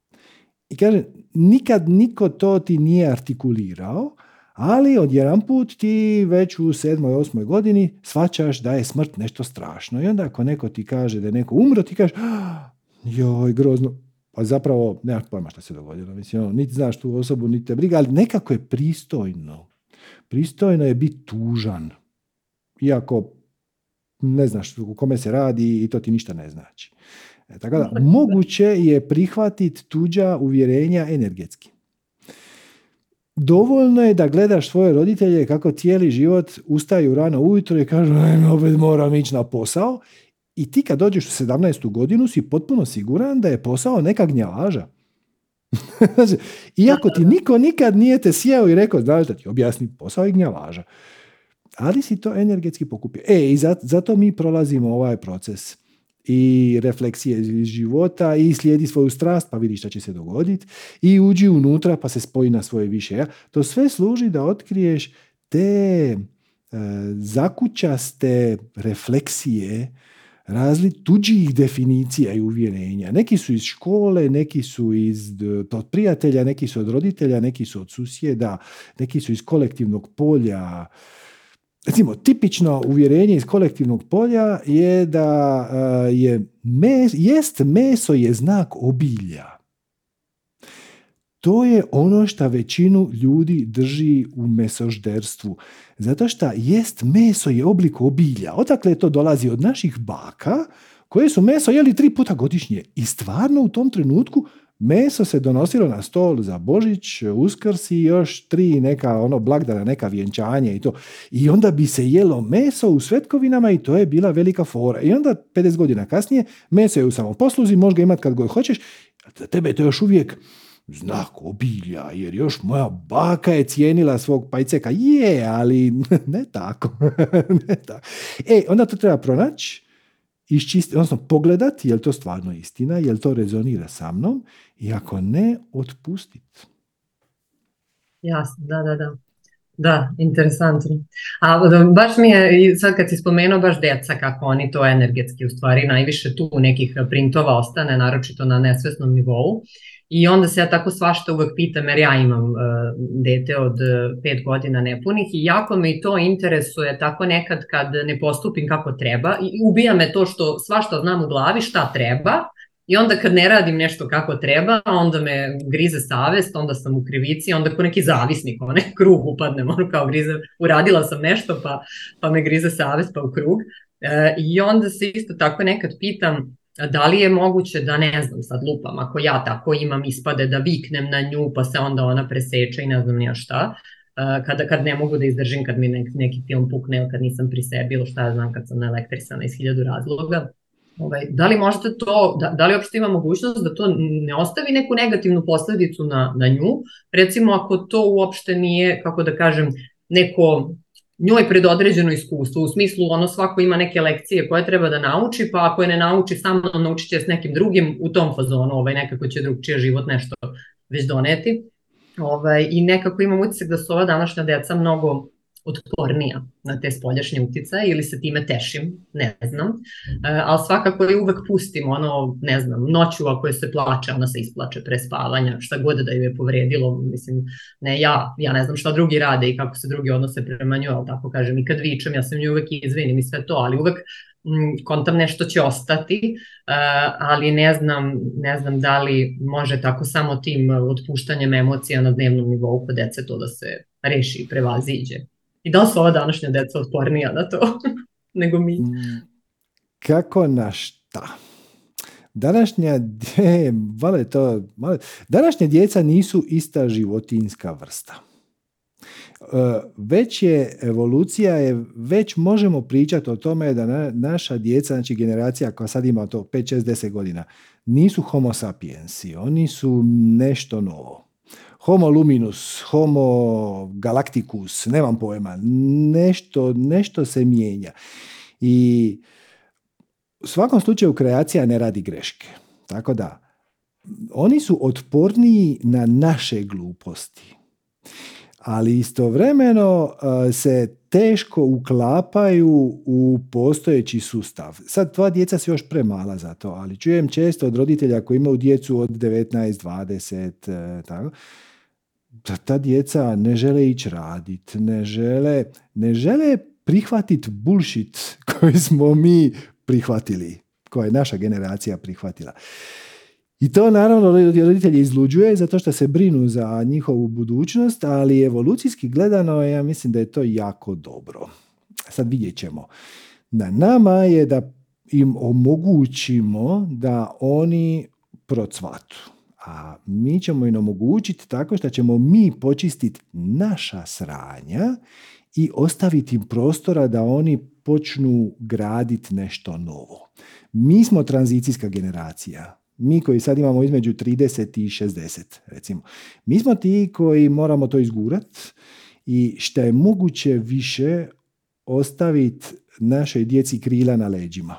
I kaže, nikad niko to ti nije artikulirao, ali odjedan put ti već u sedmoj, osmoj godini svačaš da je smrt nešto strašno. I onda ako neko ti kaže da je neko umro, ti kažeš, joj, grozno. Pa zapravo nemaš pojma što se dogodilo. Mislim, ono, niti znaš tu osobu, niti te briga, ali nekako je pristojno. Pristojno je biti tužan. Iako ne znaš u kome se radi i to ti ništa ne znači. E, tako da, moguće je prihvatiti tuđa uvjerenja energetski. Dovoljno je da gledaš svoje roditelje kako cijeli život ustaju rano ujutro i kažu opet moram ići na posao i ti kad dođeš u 17. godinu si potpuno siguran da je posao neka gnjavaža. <laughs> Iako ti niko nikad nije te sjeo i rekao, znaš da ti objasni posao i gnjavaža. Ali si to energetski pokupio. E, i zato mi prolazimo ovaj proces i refleksije iz života i slijedi svoju strast pa vidi šta će se dogoditi i uđi unutra pa se spoji na svoje više ja. To sve služi da otkriješ te e, zakućaste refleksije razli tuđih definicija i uvjerenja. Neki su iz škole, neki su iz, od prijatelja, neki su od roditelja, neki su od susjeda, neki su iz kolektivnog polja, recimo, tipično uvjerenje iz kolektivnog polja je da e, je mes, jest meso je znak obilja. To je ono što većinu ljudi drži u mesožderstvu. Zato što jest meso je oblik obilja. Odakle to dolazi od naših baka koje su meso jeli tri puta godišnje. I stvarno u tom trenutku Meso se donosilo na stol za Božić, Uskrs i još tri neka ono blagdana, neka vjenčanje i to. I onda bi se jelo meso u svetkovinama i to je bila velika fora. I onda 50 godina kasnije meso je u samoposluzi, možeš ga imati kad god hoćeš. Za tebe je to još uvijek znak obilja, jer još moja baka je cijenila svog pajceka. Je, ali <laughs> ne tako. <laughs> ne tako. E, onda to treba pronaći iščistiti, odnosno pogledati je li to stvarno istina, je li to rezonira sa mnom i ako ne, otpustiti. Jasno, da, da, da. Da, interesantno. A baš mi je, sad kad si spomenuo baš djeca, kako oni to energetski u stvari najviše tu nekih printova ostane, naročito na nesvesnom nivou. I onda se ja tako svašta uvek pitam, jer ja imam uh, dete od uh, pet godina nepunih i jako me i to interesuje tako nekad kad ne postupim kako treba i ubija me to što svašta znam u glavi šta treba i onda kad ne radim nešto kako treba, onda me grize savest, onda sam u krivici, onda ko neki zavisnik, onaj <laughs> krug upadnem, ono kao grize, uradila sam nešto pa, pa me grize savest pa u krug. Uh, I onda se isto tako nekad pitam, da li je moguće da ne znam sad lupam, ako ja tako imam ispade da viknem na nju pa se onda ona preseče i ne znam nija šta, kada, kad ne mogu da izdržim, kad mi neki film pukne ili kad nisam pri sebi ili šta ja znam kad sam naelektrisana iz hiljadu razloga. Ovaj, da li možete to, da, da li uopšte ima mogućnost da to ne ostavi neku negativnu posledicu na, na nju? Recimo ako to uopšte nije, kako da kažem, neko njoj predodređeno iskustvo, u smislu ono svako ima neke lekcije koje treba da nauči, pa ako je ne nauči samo naučit će s nekim drugim u tom fazonu, ovaj, nekako će drugčije život nešto već doneti. Ovaj, I nekako imam utisak da su ova današnja deca mnogo otpornija na te spoljašnje uticaje ili se time tešim, ne znam. E, ali svakako je uvek pustim, ono, ne znam, noću ako se plače, ona se isplače pre spavanja, šta god da ju je povredilo, mislim, ne ja, ja ne znam šta drugi rade i kako se drugi odnose prema njoj, ali tako kažem, i kad vičem, ja sam nju uvek izvinim i sve to, ali uvek m, kontam nešto će ostati, uh, ali ne znam, ne znam da li može tako samo tim otpuštanjem emocija na dnevnom nivou kod dece to da se reši i prevaziđe. I da li su ova današnja deca otpornija na to <laughs> nego mi? Mm, kako na šta? Današnja, vale to, vale, današnja djeca nisu ista životinska vrsta. E, već je evolucija, je, već možemo pričati o tome da na, naša djeca, znači generacija koja sad ima to 5, 6, 10 godina, nisu homo sapiensi, oni su nešto novo homo luminus, homo galacticus, nemam pojma, nešto, nešto se mijenja. I u svakom slučaju kreacija ne radi greške. Tako da, oni su otporniji na naše gluposti. Ali istovremeno uh, se teško uklapaju u postojeći sustav. Sad, tvoja djeca su još premala za to, ali čujem često od roditelja koji imaju djecu od 19, 20, uh, tako, ta djeca ne žele ići radit, ne žele, ne žele prihvatiti bullshit <laughs> koji smo mi prihvatili, koje je naša generacija prihvatila. I to naravno roditelji izluđuje zato što se brinu za njihovu budućnost, ali evolucijski gledano ja mislim da je to jako dobro. Sad vidjet ćemo. Na nama je da im omogućimo da oni procvatu. A mi ćemo im omogućiti tako što ćemo mi počistiti naša sranja i ostaviti im prostora da oni počnu graditi nešto novo. Mi smo tranzicijska generacija mi koji sad imamo između 30 i 60, recimo. Mi smo ti koji moramo to izgurat i što je moguće više ostaviti našoj djeci krila na leđima,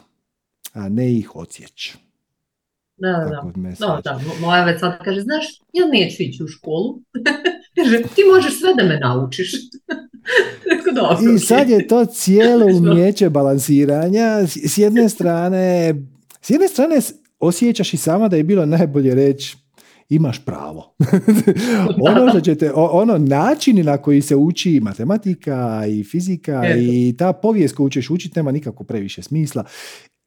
a ne ih odsjeći. Da, da, da. da, moja već sad kaže, znaš, ja neću ići u školu. <laughs> kaže, ti možeš sve da me naučiš. <laughs> I sad je to cijelo <laughs> umjeće balansiranja. S jedne strane, s jedne strane osjećaš i sama da je bilo najbolje reći imaš pravo. ono što ćete, ono načini na koji se uči matematika i fizika i ta povijest koju ćeš učiti nema nikako previše smisla.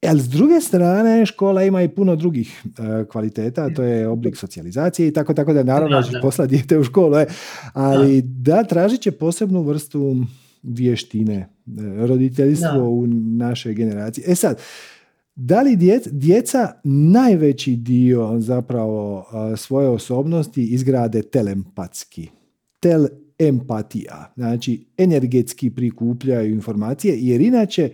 Ali s druge strane, škola ima i puno drugih uh, kvaliteta, to je oblik socijalizacije i tako, tako da naravno ćeš poslati dijete u školu, je. ali da. tražit će posebnu vrstu vještine, e, roditeljstvo u našoj generaciji. E sad, da li djeca, najveći dio zapravo svoje osobnosti izgrade telempatski? Telempatija, znači energetski prikupljaju informacije, jer inače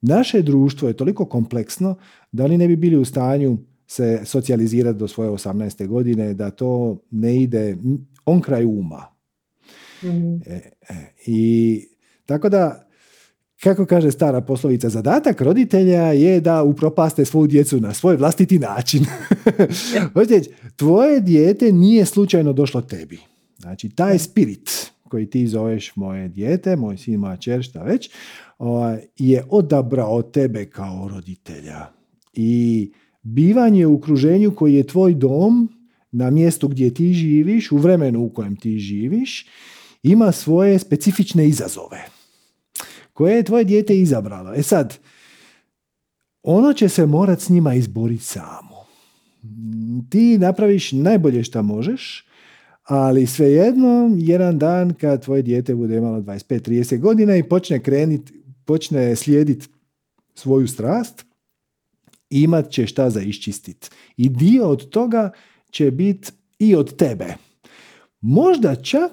naše društvo je toliko kompleksno da oni ne bi bili u stanju se socijalizirati do svoje 18. godine, da to ne ide on kraj uma. mm E, e, I tako da kako kaže stara poslovica, zadatak roditelja je da upropaste svoju djecu na svoj vlastiti način. <laughs> tvoje dijete nije slučajno došlo tebi. Znači, taj spirit koji ti zoveš moje dijete, moj sin, moja čer, šta već, je odabrao tebe kao roditelja. I bivanje u okruženju koji je tvoj dom, na mjestu gdje ti živiš, u vremenu u kojem ti živiš, ima svoje specifične izazove koje je tvoje dijete izabralo. E sad, ono će se morat s njima izboriti samo. Ti napraviš najbolje što možeš, ali svejedno, jedan dan kad tvoje dijete bude imalo 25-30 godina i počne krenit, počne slijediti svoju strast, imat će šta za iščistit. I dio od toga će biti i od tebe. Možda čak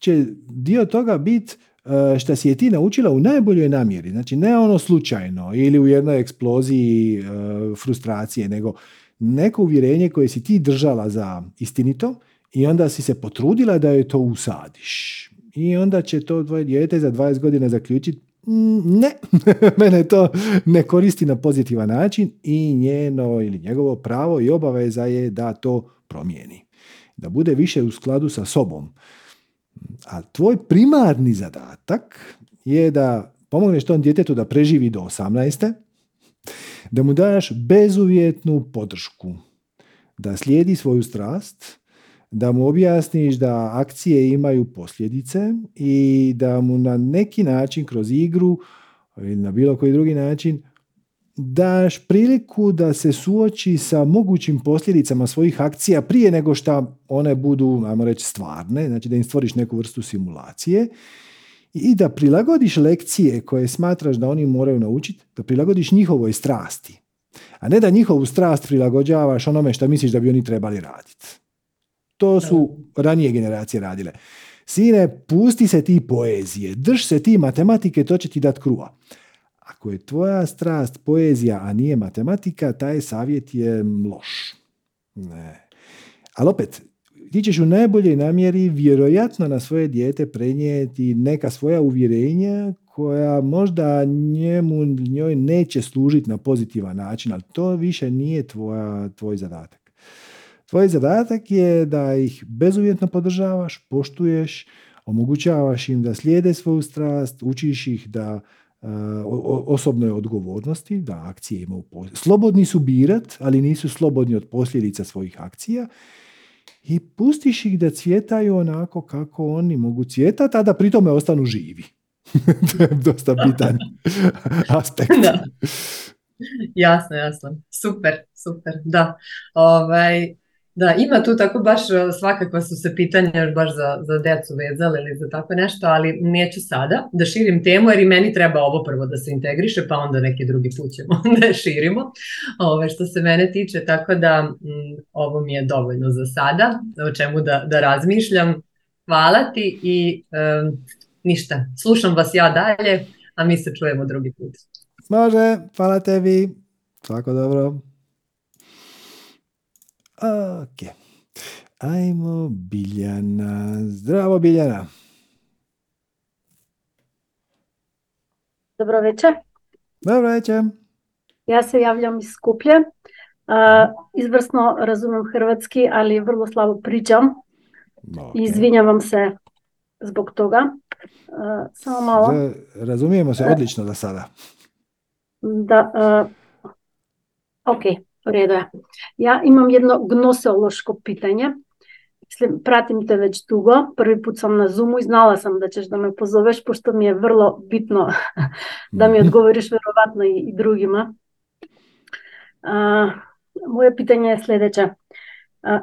će dio toga biti E, što si je ti naučila u najboljoj namjeri. Znači ne ono slučajno ili u jednoj eksploziji e, frustracije, nego neko uvjerenje koje si ti držala za istinito i onda si se potrudila da je to usadiš. I onda će to tvoje dijete za 20 godina zaključiti mm, ne, <laughs> mene to ne koristi na pozitivan način i njeno ili njegovo pravo i obaveza je da to promijeni. Da bude više u skladu sa sobom. A tvoj primarni zadatak je da pomogneš tom djetetu da preživi do 18. Da mu daš bezuvjetnu podršku. Da slijedi svoju strast, da mu objasniš da akcije imaju posljedice i da mu na neki način kroz igru ili na bilo koji drugi način daš priliku da se suoči sa mogućim posljedicama svojih akcija prije nego što one budu, ajmo reći, stvarne, znači da im stvoriš neku vrstu simulacije i da prilagodiš lekcije koje smatraš da oni moraju naučiti, da prilagodiš njihovoj strasti, a ne da njihovu strast prilagođavaš onome što misliš da bi oni trebali raditi. To su ranije generacije radile. Sine, pusti se ti poezije, drž se ti matematike, to će ti dati kruha. Ako je tvoja strast poezija, a nije matematika, taj savjet je loš. Ne. Ali opet, ti ćeš u najboljoj namjeri vjerojatno na svoje dijete prenijeti neka svoja uvjerenja koja možda njemu, njoj neće služiti na pozitivan način, ali to više nije tvoja, tvoj zadatak. Tvoj zadatak je da ih bezuvjetno podržavaš, poštuješ, omogućavaš im da slijede svoju strast, učiš ih da uh, osobnoj odgovornosti, da akcije imaju Slobodni su birat, ali nisu slobodni od posljedica svojih akcija i pustiš ih da cvjetaju onako kako oni mogu cvjetati, a da pri tome ostanu živi. <laughs> to je dosta bitan <laughs> aspekt. Da. Jasno, jasno. Super, super, da. Ovaj, da, ima tu tako baš e, svakako su se pitanja još baš za, za decu vezale ili za tako nešto, ali neću sada da širim temu jer i meni treba ovo prvo da se integriše pa onda neki drugi put ćemo <laughs> da je širimo ove, što se mene tiče, tako da m, ovo mi je dovoljno za sada o čemu da, da razmišljam. Hvala ti i um, ništa, slušam vas ja dalje, a mi se čujemo drugi put. Može, hvala tebi, svako dobro. Ok. Ajmo Biljana. Zdravo Biljana. Dobro večer. Dobro večer. Ja se javljam iz Skuplje. Izvrsno razumem hrvatski, ali vrlo slabo pričam. Okay. Izvinjavam se zbog toga. Samo malo. Razumijemo se odlično za sada. Da, ok. Редо е. Ја имам едно гносеолошко питање. Мислим, пратим те веќе туго. Први пат сам на Зуму и знала сам да ќеш да ме позовеш, пошто ми е врло битно <laughs> да ми одговориш веројатно и, и другима. А, моје питање е следеќе.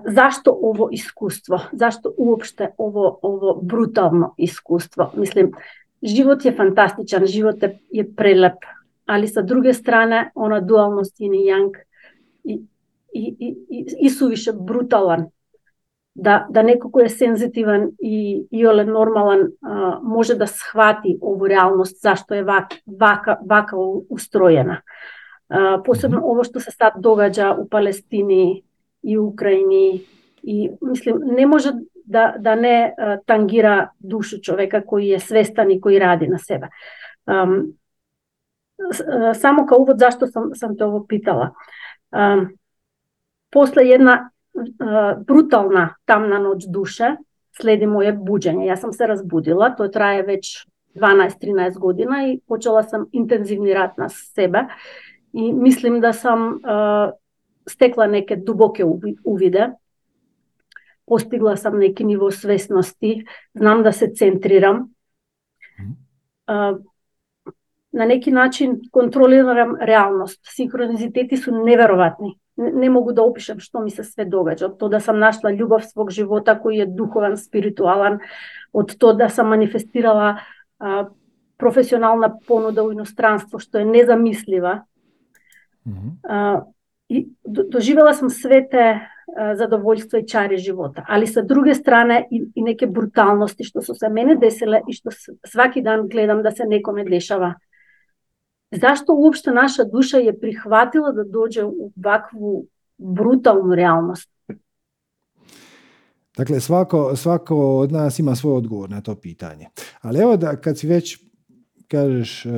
Зашто ово искуство? Зашто уопште ово ово брутално искуство? Мислим, живот е фантастичен, живот е, е прелеп, али со друга страна, она дуалност и нејанг и, и, и, и, сувише бруталан. Да, да некој кој е сензитивен и иоле нормален а, може да схвати ову реалност зашто е вак, вака, вака устроена. А, посебно ово што се сад догаѓа у Палестини и Украини и мислим не може да да не а, тангира душу човека кој е свестан и кој ради на себе. А, само као увод зашто сам сам те ово питала после една брутална тамна ноќ душе, следи моје буџење. Јас сам се разбудила, тој трае веќе 12-13 година и почела сам интензивни рад на себе и мислим да сам а, стекла неке дубоке увиде. Постигла сам неки ниво свесности, знам да се центрирам. А, на неки начин контролирам реалност. Синхронизитети су неверојатни. Не, не могу да опишам што ми се све догаѓа. Од тоа да сам нашла љубов свог живота кој е духовен, спиритуален, од тоа да сам манифестирала а, професионална понуда у иностранство, што е незамислива. Mm -hmm. а, и доживела сам свете задоволство и чари живота, али со друге страна и, и неке бруталности што со се мене деселе и што сваки дан гледам да се некоме дешава. Zašto uopšte naša duša je prihvatila da dođe u ovakvu brutalnu realnost? Dakle, svako, svako od nas ima svoj odgovor na to pitanje. Ali evo da kad si već kažeš e,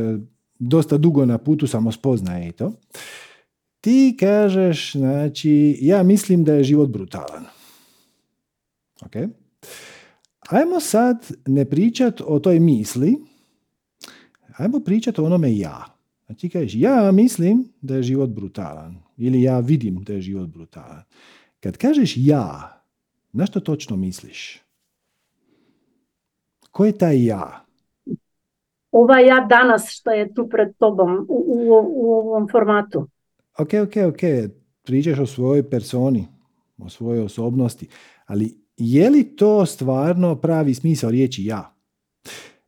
dosta dugo na putu samo spoznaje i to, ti kažeš, znači, ja mislim da je život brutalan. Ok? Ajmo sad ne pričat o toj misli, ajmo pričat o onome ja. A ti kažeš, ja mislim da je život brutalan. Ili ja vidim da je život brutalan. Kad kažeš ja, na što točno misliš? Ko je taj ja? Ova ja danas što je tu pred tobom u, u, u ovom formatu. Ok, ok, ok. Pričaš o svojoj personi, o svojoj osobnosti. Ali je li to stvarno pravi smisao riječi ja?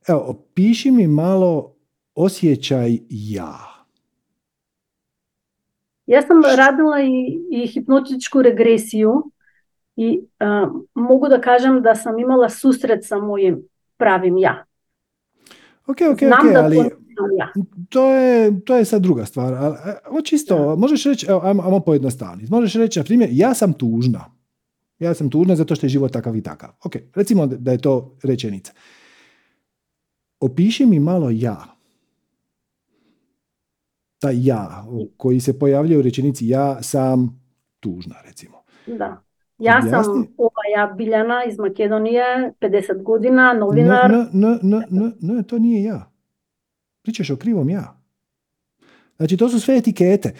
Evo, opiši mi malo osjećaj ja. Ja sam radila i, i hipnotičku regresiju i uh, mogu da kažem da sam imala susret sa mojim pravim ja. Ok, ok, Znam ok, da ali ja. to, je, to je sad druga stvar. Ovo čisto, možeš reći, evo, ajmo, ajmo pojednostaviti. Možeš reći, na primjer, ja sam tužna. Ja sam tužna zato što je život takav i takav. Ok, recimo da je to rečenica. Opiši mi malo ja taj ja koji se pojavljuje u rečenici ja sam tužna, recimo. Da. Ja sam ova ja Biljana iz Makedonije, 50 godina, novinar. Ne, ne, ne, ne, ne, ne, to nije ja. Pričaš o krivom ja. Znači, to su sve etikete.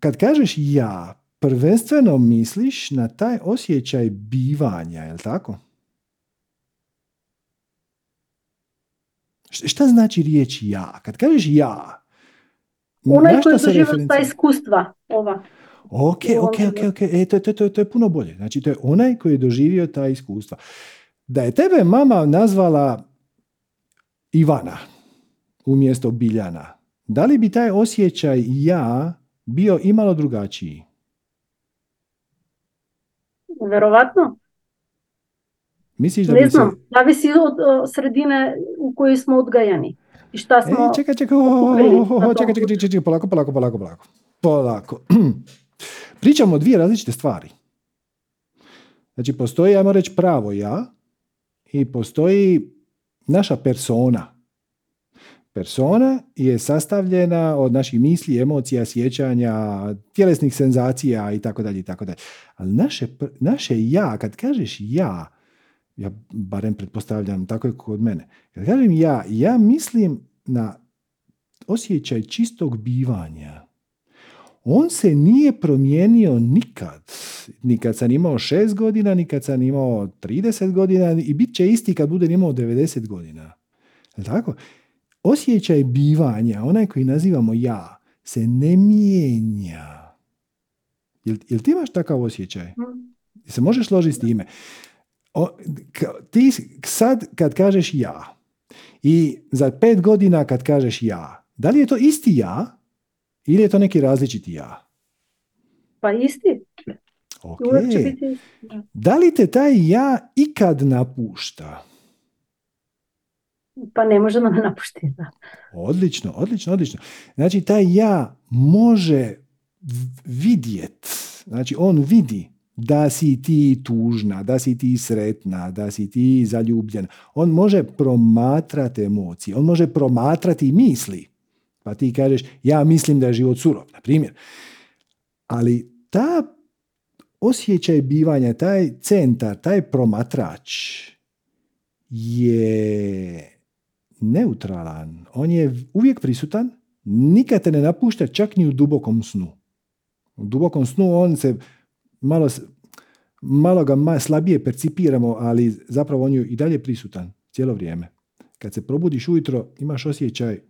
Kad kažeš ja, prvenstveno misliš na taj osjećaj bivanja, je li tako? Šta znači riječ ja? Kad kažeš ja, Onaj na koji se doživio ta iskustva, ova. Ok, ok, ok, ok. E, to, to, to, to je puno bolje. Znači, to je onaj koji je doživio ta iskustva. Da je tebe mama nazvala Ivana umjesto Biljana, da li bi taj osjećaj ja bio imalo drugačiji? Verovatno. Misliš da Ne bi se... znam, zavisi od o, sredine u kojoj smo odgajani. I šta smo... E, čekaj, čekaj, čekaj, čekaj, čekaj, čekaj, polako, polako, polako, polako. Polako. <clears throat> Pričamo o dvije različite stvari. Znači, postoji, ajmo reći, pravo ja i postoji naša persona. Persona je sastavljena od naših misli, emocija, sjećanja, tjelesnih senzacija i tako dalje i tako dalje. Ali naše, naše ja, kad kažeš ja, ja barem pretpostavljam, tako je kod mene. Kad kažem ja, ja mislim na osjećaj čistog bivanja. On se nije promijenio nikad. Ni kad sam imao šest godina, ni kad sam imao 30 godina i bit će isti kad budem imao 90 godina. Tako? Osjećaj bivanja, onaj koji nazivamo ja, se ne mijenja. Jel, jel ti imaš takav osjećaj? Jel se možeš složiti s time? O, ti sad kad kažeš ja i za pet godina kad kažeš ja, da li je to isti ja ili je to neki različiti ja? Pa isti. Ok. Biti da. Da li te taj ja ikad napušta? Pa ne može da me napušti. Da. Odlično, odlično, odlično. Znači, taj ja može vidjet, znači on vidi da si ti tužna, da si ti sretna, da si ti zaljubljen. On može promatrati emocije, on može promatrati misli. Pa ti kažeš, ja mislim da je život surov, na primjer. Ali ta osjećaj bivanja, taj centar, taj promatrač je neutralan. On je uvijek prisutan, nikad te ne napušta čak ni u dubokom snu. U dubokom snu on se malo, malo ga ma- slabije percipiramo, ali zapravo on je i dalje prisutan cijelo vrijeme. Kad se probudiš ujutro, imaš osjećaj,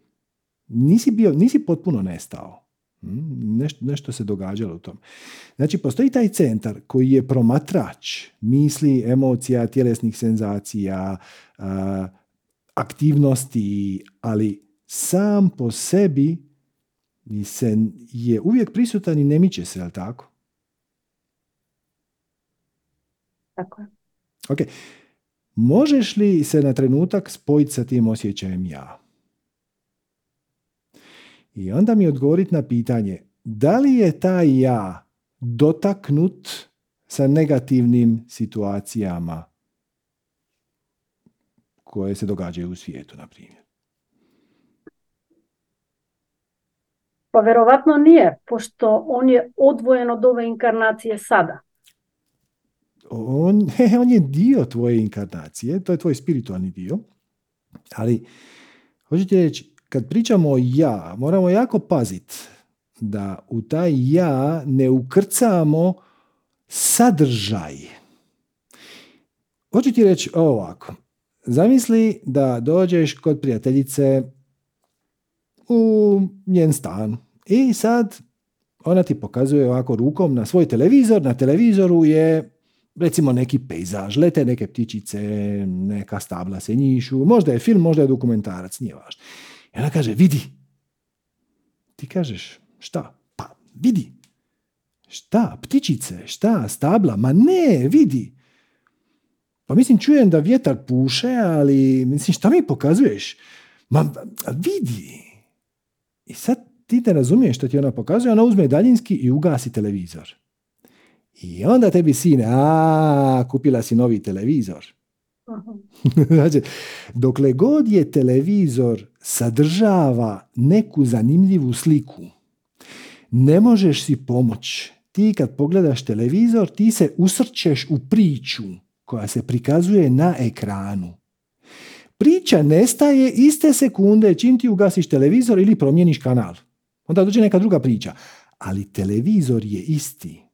nisi, bio, nisi potpuno nestao. Mm, Nešto, nešto se događalo u tom. Znači, postoji taj centar koji je promatrač misli, emocija, tjelesnih senzacija, aktivnosti, ali sam po sebi se, je uvijek prisutan i ne miče se, jel tako? Tako je. Ok. Možeš li se na trenutak spojiti sa tim osjećajem ja? I onda mi odgovoriti na pitanje, da li je taj ja dotaknut sa negativnim situacijama koje se događaju u svijetu, na primjer? Pa verovatno nije, pošto on je odvojen od ove inkarnacije sada. On, <laughs> on je dio tvoje inkarnacije, to je tvoj spiritualni dio, ali hoću ti reći, kad pričamo o ja, moramo jako paziti da u taj ja ne ukrcamo sadržaj. Hoću ti reći ovako, zamisli da dođeš kod prijateljice u njen stan i sad ona ti pokazuje ovako rukom na svoj televizor, na televizoru je recimo neki pejzaž, lete neke ptičice, neka stabla se njišu, možda je film, možda je dokumentarac, nije važno. I ona kaže, vidi. Ti kažeš, šta? Pa, vidi. Šta? Ptičice? Šta? Stabla? Ma ne, vidi. Pa mislim, čujem da vjetar puše, ali mislim, šta mi pokazuješ? Ma, vidi. I sad ti ne razumiješ što ti ona pokazuje, ona uzme daljinski i ugasi televizor. I onda tebi sine, a kupila si novi televizor. <laughs> znači, dokle god je televizor sadržava neku zanimljivu sliku, ne možeš si pomoći. Ti kad pogledaš televizor, ti se usrćeš u priču koja se prikazuje na ekranu. Priča nestaje iste sekunde čim ti ugasiš televizor ili promijeniš kanal. Onda dođe neka druga priča. Ali televizor je isti.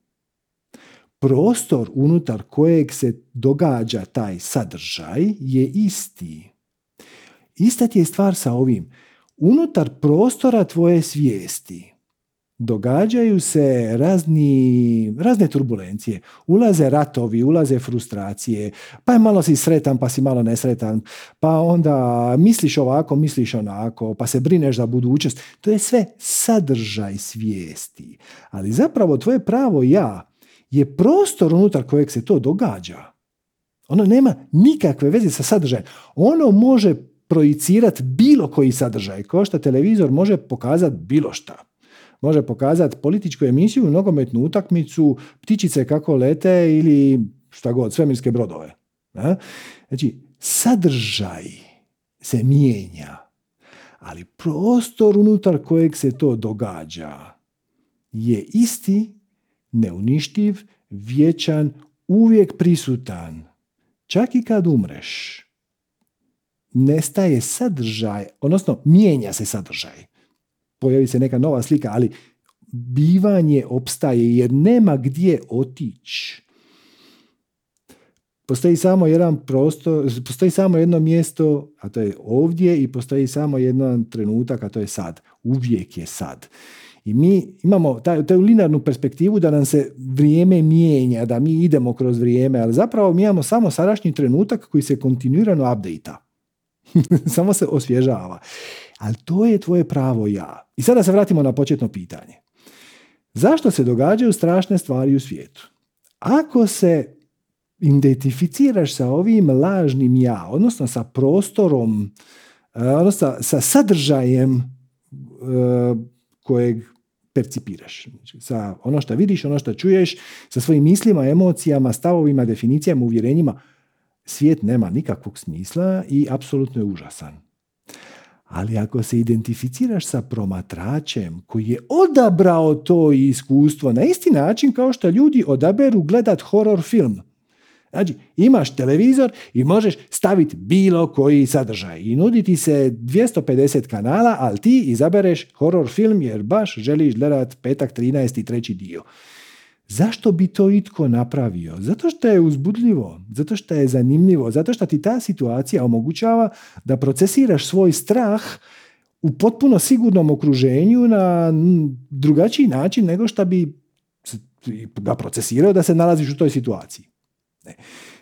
Prostor unutar kojeg se događa taj sadržaj je isti. Ista ti je stvar sa ovim. Unutar prostora tvoje svijesti događaju se razni, razne turbulencije. Ulaze ratovi, ulaze frustracije, pa je malo si sretan, pa si malo nesretan, pa onda misliš ovako, misliš onako, pa se brineš za budućnost. To je sve sadržaj svijesti. Ali zapravo tvoje pravo ja je prostor unutar kojeg se to događa. Ono nema nikakve veze sa sadržajem. Ono može projicirati bilo koji sadržaj, kao što televizor može pokazati bilo šta može pokazati političku emisiju, nogometnu utakmicu, ptičice kako lete ili šta god, svemirske brodove. Znači, sadržaj se mijenja, ali prostor unutar kojeg se to događa je isti, neuništiv, vječan, uvijek prisutan. Čak i kad umreš, nestaje sadržaj, odnosno mijenja se sadržaj pojavi se neka nova slika, ali bivanje opstaje jer nema gdje otići. Postoji samo jedan prostor, postoji samo jedno mjesto, a to je ovdje i postoji samo jedan trenutak, a to je sad. Uvijek je sad. I mi imamo taj, tu linarnu perspektivu da nam se vrijeme mijenja, da mi idemo kroz vrijeme, ali zapravo mi imamo samo sadašnji trenutak koji se kontinuirano update <laughs> samo se osvježava. Ali to je tvoje pravo ja. I sada se vratimo na početno pitanje. Zašto se događaju strašne stvari u svijetu? Ako se identificiraš sa ovim lažnim ja, odnosno sa prostorom, eh, odnosno sa sadržajem eh, kojeg percipiraš. Znači, sa ono što vidiš, ono što čuješ, sa svojim mislima, emocijama, stavovima, definicijama, uvjerenjima, svijet nema nikakvog smisla i apsolutno je užasan. Ali ako se identificiraš sa promatračem koji je odabrao to iskustvo na isti način kao što ljudi odaberu gledat horror film. Znači, imaš televizor i možeš staviti bilo koji sadržaj i nuditi se 250 kanala, ali ti izabereš horror film jer baš želiš gledat petak 13. treći dio. Zašto bi to itko napravio? Zato što je uzbudljivo, zato što je zanimljivo, zato što ti ta situacija omogućava da procesiraš svoj strah u potpuno sigurnom okruženju na drugačiji način nego što bi ga procesirao da se nalaziš u toj situaciji.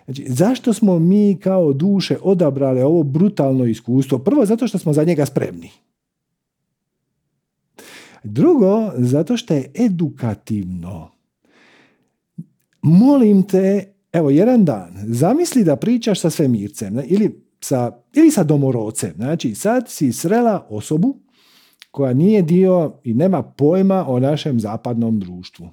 Znači, zašto smo mi kao duše odabrali ovo brutalno iskustvo? Prvo, zato što smo za njega spremni. Drugo, zato što je edukativno molim te, evo jedan dan, zamisli da pričaš sa svemircem ili sa, ili sa domorocem. Znači, sad si srela osobu koja nije dio i nema pojma o našem zapadnom društvu.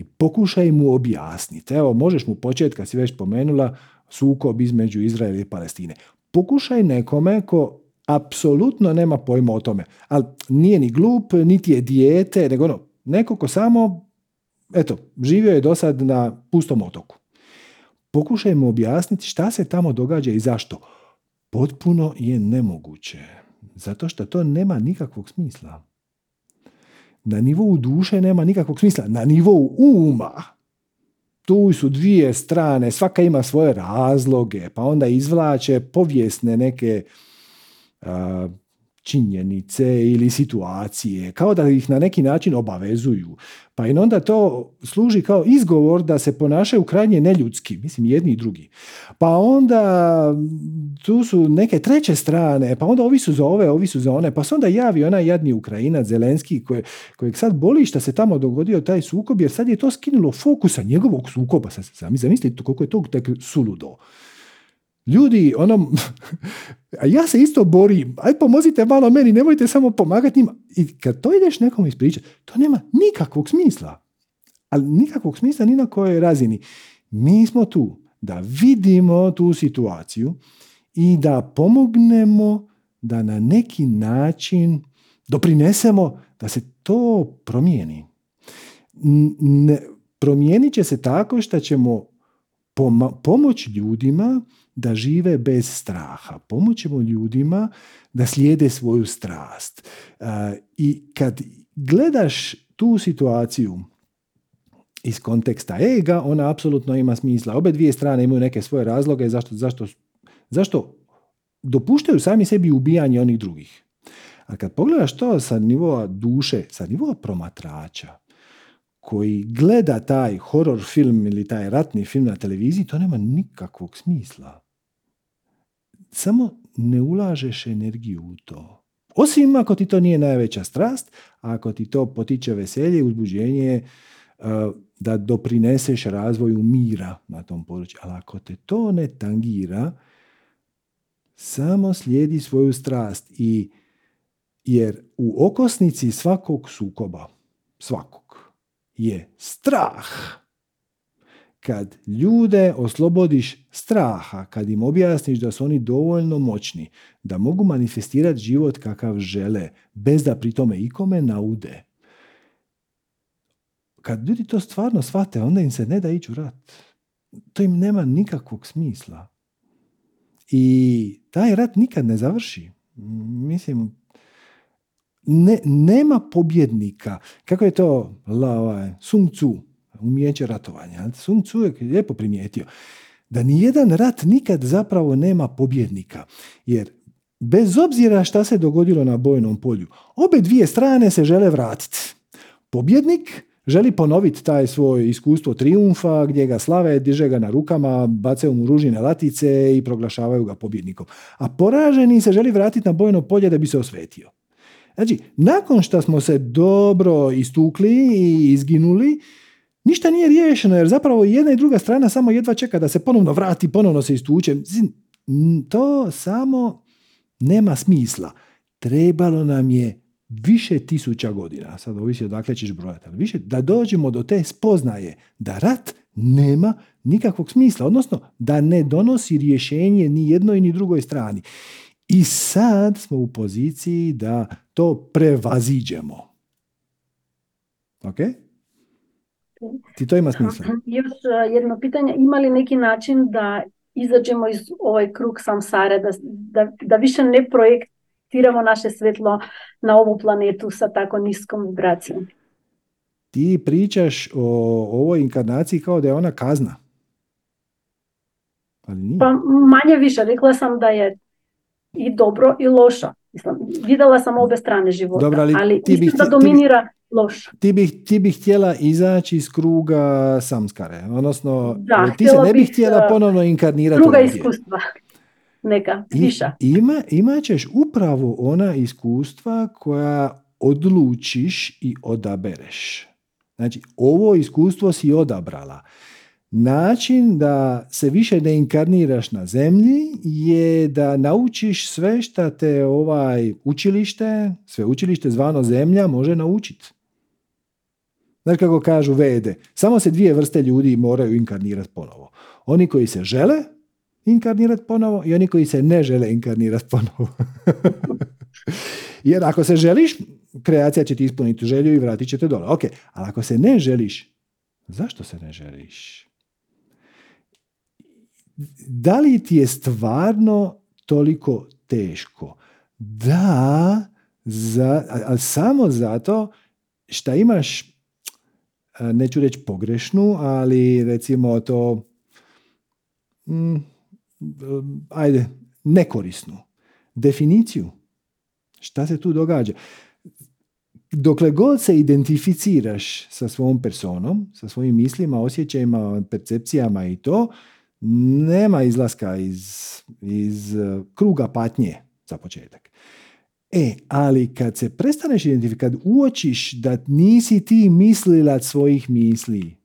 I pokušaj mu objasniti. Evo, možeš mu početi, kad si već pomenula, sukob između Izraela i Palestine. Pokušaj nekome ko apsolutno nema pojma o tome. Ali nije ni glup, niti je dijete, nego ono, neko ko samo eto, živio je do sad na pustom otoku. Pokušajmo objasniti šta se tamo događa i zašto. Potpuno je nemoguće. Zato što to nema nikakvog smisla. Na nivou duše nema nikakvog smisla. Na nivou uma tu su dvije strane, svaka ima svoje razloge, pa onda izvlače povijesne neke činjenice ili situacije, kao da ih na neki način obavezuju. Pa i onda to služi kao izgovor da se ponašaju krajnje neljudski, mislim jedni i drugi. Pa onda tu su neke treće strane, pa onda ovi su za ove, ovi su za one, pa se onda javi onaj jadni Ukrajinac Zelenski koje, kojeg sad boli što se tamo dogodio taj sukob, jer sad je to skinulo fokusa njegovog sukoba. Sami zamislite koliko je to tek suludo. Ljudi, ono, <laughs> a ja se isto borim, aj pomozite malo meni, nemojte samo pomagati njima. I kad to ideš nekom ispričati, to nema nikakvog smisla. Ali nikakvog smisla ni na kojoj razini. Mi smo tu da vidimo tu situaciju i da pomognemo da na neki način doprinesemo da se to promijeni. Ne, promijenit će se tako što ćemo pomoći ljudima da žive bez straha. Pomoćemo ljudima da slijede svoju strast. I kad gledaš tu situaciju iz konteksta ega, ona apsolutno ima smisla. Obe dvije strane imaju neke svoje razloge zašto, zašto, zašto dopuštaju sami sebi ubijanje onih drugih. A kad pogledaš to sa nivoa duše, sa nivoa promatrača, koji gleda taj horror film ili taj ratni film na televiziji, to nema nikakvog smisla. Samo ne ulažeš energiju u to. Osim ako ti to nije najveća strast, ako ti to potiče veselje i uzbuđenje, e, da doprineseš razvoju mira na tom području. Ali ako te to ne tangira, samo slijedi svoju strast i jer u okosnici svakog sukoba, svakog, je strah. Kad ljude oslobodiš straha, kad im objasniš da su oni dovoljno moćni, da mogu manifestirati život kakav žele, bez da pri tome ikome naude, kad ljudi to stvarno shvate, onda im se ne da ići u rat. To im nema nikakvog smisla. I taj rat nikad ne završi. Mislim, ne, nema pobjednika. Kako je to la, ovaj, Sun Tzu, umijeće ratovanja. Sun Tzu je lijepo primijetio da nijedan rat nikad zapravo nema pobjednika. Jer bez obzira šta se dogodilo na bojnom polju, obe dvije strane se žele vratiti. Pobjednik želi ponoviti taj svoj iskustvo triumfa gdje ga slave, diže ga na rukama, bacaju mu ružine latice i proglašavaju ga pobjednikom. A poraženi se želi vratiti na bojno polje da bi se osvetio. Znači, nakon što smo se dobro istukli i izginuli, ništa nije riješeno, jer zapravo jedna i druga strana samo jedva čeka da se ponovno vrati, ponovno se istuče. To samo nema smisla. Trebalo nam je više tisuća godina, sad ovisi odakle ćeš brojati, ali više, da dođemo do te spoznaje da rat nema nikakvog smisla, odnosno da ne donosi rješenje ni jednoj ni drugoj strani. I sad smo u poziciji da to prevaziđemo. Ok? Ti to ima smisla? Još e, jedno pitanje, ima li neki način da izađemo iz ovaj krug samsare, da, da, da više ne projektiramo naše svetlo na ovu planetu sa tako niskom vibracijom? Ti pričaš o ovoj inkarnaciji kao da je ona kazna. Ali nije. Pa manje više, rekla sam da je i dobro i loša. Mislim, videla sam obe strane života, ali, ali ti mislim da dominira loša. Ti bih, ti bih htjela izaći iz kruga samskare, odnosno Da, ti se ne bih bih, htjela uh, ponovno inkarnirati Druga iskustva. Neka, I- viša. Ima, imat ćeš upravo ona iskustva koja odlučiš i odabereš. Znači, ovo iskustvo si odabrala. Način da se više ne inkarniraš na zemlji je da naučiš sve što te ovaj učilište, sve učilište zvano zemlja može naučiti. Znaš kako kažu vede, samo se dvije vrste ljudi moraju inkarnirati ponovo. Oni koji se žele inkarnirati ponovo i oni koji se ne žele inkarnirati ponovo. <laughs> Jer ako se želiš, kreacija će ti ispuniti želju i vratit će te dole. Ok, ali ako se ne želiš, zašto se ne želiš? Da li ti je stvarno toliko teško? Da, za, ali samo zato što imaš, neću reći pogrešnu, ali recimo to, mm, ajde, nekorisnu definiciju. Šta se tu događa? Dokle god se identificiraš sa svojom personom, sa svojim mislima, osjećajima, percepcijama i to, nema izlaska iz, iz eh, kruga patnje za početak. E, ali kad se prestaneš identifikati, kad uočiš da nisi ti mislilac svojih misli,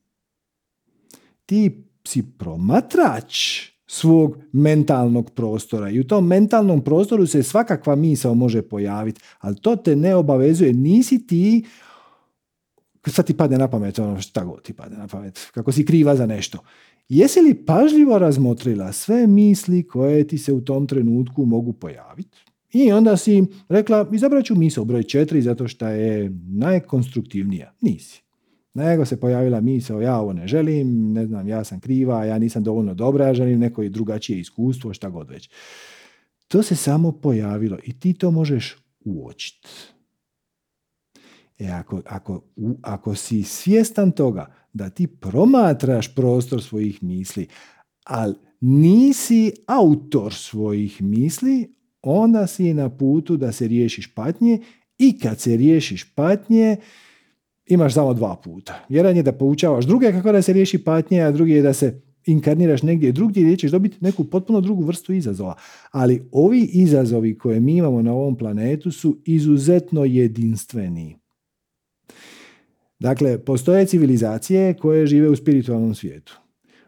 ti si promatrač svog mentalnog prostora i u tom mentalnom prostoru se svakakva misao može pojaviti, ali to te ne obavezuje, nisi ti sad ti padne na pamet ono šta god ti padne na pamet, kako si kriva za nešto. Jesi li pažljivo razmotrila sve misli koje ti se u tom trenutku mogu pojaviti? I onda si rekla, izabrat ću misao broj četiri zato što je najkonstruktivnija. Nisi. Nego se pojavila misao, ja ovo ne želim, ne znam, ja sam kriva, ja nisam dovoljno dobra, ja želim neko drugačije iskustvo, šta god već. To se samo pojavilo i ti to možeš uočiti. E ako, ako, ako si svjestan toga da ti promatraš prostor svojih misli, ali nisi autor svojih misli, onda si na putu da se riješiš patnje i kad se riješiš patnje, imaš samo dva puta. Jedan je da poučavaš druge kako da se riješi patnje, a drugi je da se inkarniraš negdje drugdje i ćeš dobiti neku potpuno drugu vrstu izazova. Ali ovi izazovi koje mi imamo na ovom planetu su izuzetno jedinstveni. Dakle, postoje civilizacije koje žive u spiritualnom svijetu.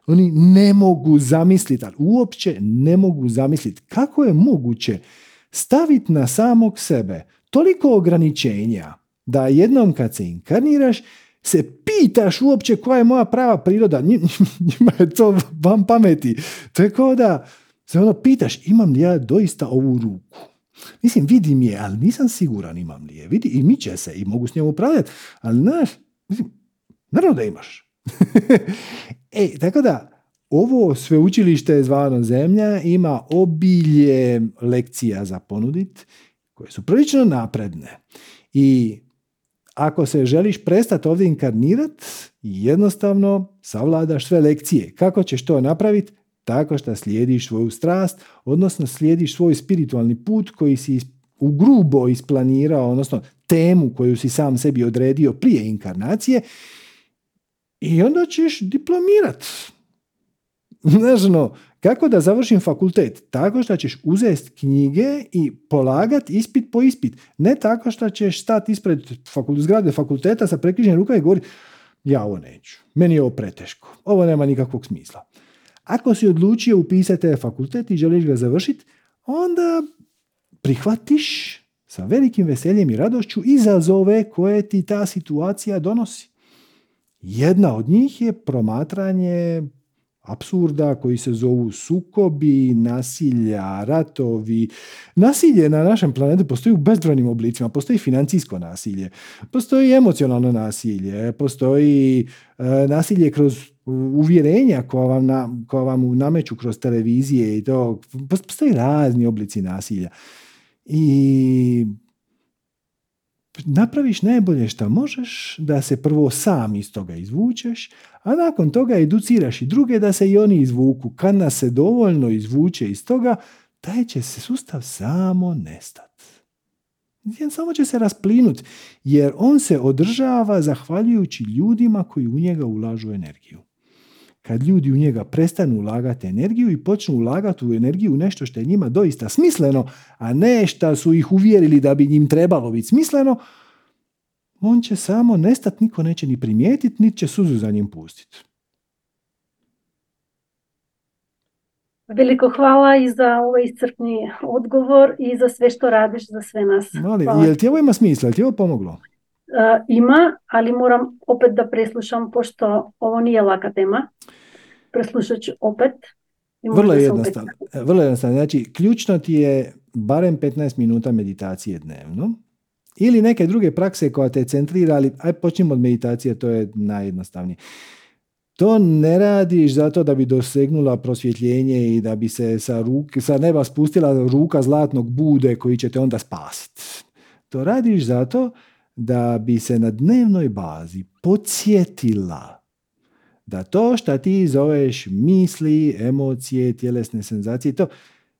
Oni ne mogu zamisliti, ali uopće ne mogu zamisliti kako je moguće staviti na samog sebe toliko ograničenja da jednom kad se inkarniraš se pitaš uopće koja je moja prava priroda. <laughs> Njima je to vam pameti. To je kao da se ono pitaš imam li ja doista ovu ruku. Mislim, vidim je, ali nisam siguran imam li je. Vidi, i miće se i mogu s njom upravljati. Ali, znaš, mislim, naravno da imaš. <laughs> e, tako da, ovo sveučilište zvano Zemlja ima obilje lekcija za ponudit koje su prilično napredne. I ako se želiš prestati ovdje inkarnirat, jednostavno savladaš sve lekcije. Kako ćeš to napraviti? Tako što slijediš svoju strast, odnosno slijediš svoj spiritualni put koji si u grubo isplanirao, odnosno temu koju si sam sebi odredio prije inkarnacije i onda ćeš diplomirat. Znaš, ono, kako da završim fakultet? Tako što ćeš uzeti knjige i polagat ispit po ispit. Ne tako što ćeš stati ispred fakult, zgrade fakulteta sa prekriženim rukama i govoriti ja ovo neću, meni je ovo preteško, ovo nema nikakvog smisla. Ako si odlučio upisati fakultet i želiš ga završiti, onda prihvatiš sa velikim veseljem i radošću izazove koje ti ta situacija donosi. Jedna od njih je promatranje apsurda koji se zovu sukobi, nasilja, ratovi. Nasilje na našem planetu postoji u bezbrojnim oblicima. Postoji financijsko nasilje, postoji emocionalno nasilje, postoji e, nasilje kroz uvjerenja koja vam, na, koja vam nameću kroz televizije i to. Postoji razni oblici nasilja. I napraviš najbolje što možeš, da se prvo sam iz toga izvučeš, a nakon toga educiraš i druge da se i oni izvuku. Kad nas se dovoljno izvuče iz toga, taj će se sustav samo nestat. Samo će se rasplinut, jer on se održava zahvaljujući ljudima koji u njega ulažu energiju. Kad ljudi u njega prestanu ulagati energiju i počnu ulagati u energiju u nešto što je njima doista smisleno, a ne što su ih uvjerili da bi njim trebalo biti smisleno, on će samo nestat, niko neće ni primijetiti, niti će suzu za njim pustiti. Veliko hvala i za ovaj iscrpni odgovor i za sve što radiš za sve nas. Mali, jel ti ovo ima smisla? Jel ti ovo pomoglo? Uh, ima, ali moram opet da preslušam, pošto ovo nije laka tema. Preslušat ću opet. Vrlo jednostavno. Vrlo jednostavno. Znači, ključno ti je barem 15 minuta meditacije dnevno ili neke druge prakse koja te centrira, ali aj počnimo od meditacije, to je najjednostavnije. To ne radiš zato da bi dosegnula prosvjetljenje i da bi se sa, ruke, sa neba spustila ruka zlatnog bude koji će te onda spasiti. To radiš zato da bi se na dnevnoj bazi podsjetila da to što ti zoveš misli, emocije, tjelesne senzacije, to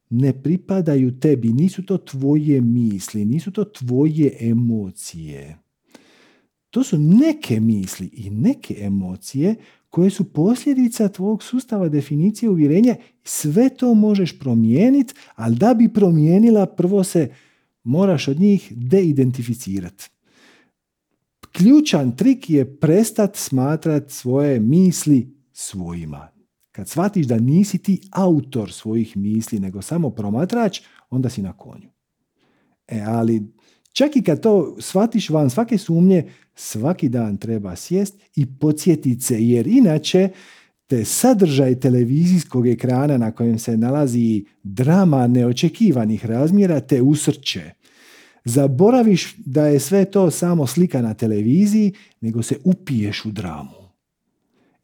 ne pripadaju tebi, nisu to tvoje misli, nisu to tvoje emocije. To su neke misli i neke emocije koje su posljedica tvog sustava definicije uvjerenja. Sve to možeš promijeniti, ali da bi promijenila, prvo se moraš od njih deidentificirati. Ključan trik je prestat smatrat svoje misli svojima. Kad shvatiš da nisi ti autor svojih misli, nego samo promatrač, onda si na konju. E, ali čak i kad to shvatiš van svake sumnje, svaki dan treba sjest i podsjetiti se, jer inače te sadržaj televizijskog ekrana na kojem se nalazi drama neočekivanih razmjera te usrće. Zaboraviš da je sve to samo slika na televiziji, nego se upiješ u dramu.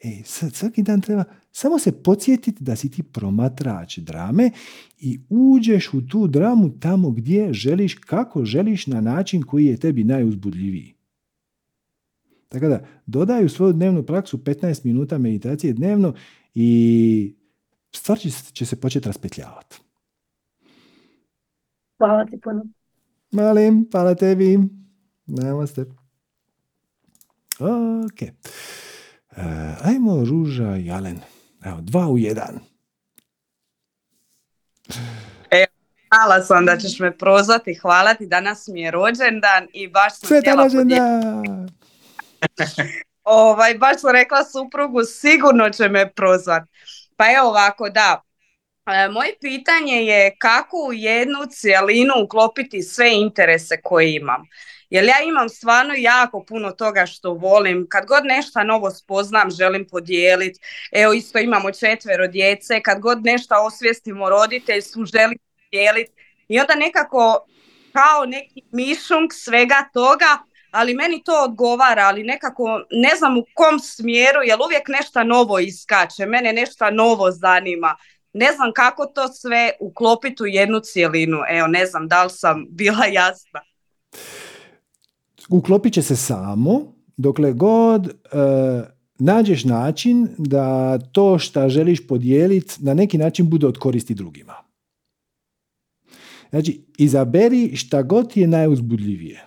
E, svaki dan treba samo se podsjetiti da si ti promatrač drame i uđeš u tu dramu tamo gdje želiš, kako želiš, na način koji je tebi najuzbudljiviji. Tako da, dodaju svoju dnevnu praksu 15 minuta meditacije dnevno i stvar će se početi raspetljavati. Hvala ti puno. Malim, hvala tebi. Namaste. Ok. E, ajmo Ruža i Alen. Evo, dva u jedan. E, hvala sam da ćeš me prozvati, hvala ti, danas mi je rođendan i baš sam htjela rođendan! <laughs> ovaj, baš sam rekla suprugu, sigurno će me prozvat. Pa evo ovako, da, moje pitanje je kako u jednu cijelinu uklopiti sve interese koje imam. Jer ja imam stvarno jako puno toga što volim. Kad god nešto novo spoznam, želim podijeliti. Evo isto imamo četvero djece. Kad god nešto osvijestimo roditeljstvu, želim podijeliti. I onda nekako kao neki mišung svega toga, ali meni to odgovara, ali nekako ne znam u kom smjeru, jer uvijek nešto novo iskače. Mene nešto novo zanima ne znam kako to sve uklopiti u jednu cijelinu. Evo, ne znam da li sam bila jasna. Uklopit će se samo dokle god e, nađeš način da to što želiš podijeliti na neki način bude od koristi drugima. Znači, izaberi šta god je najuzbudljivije.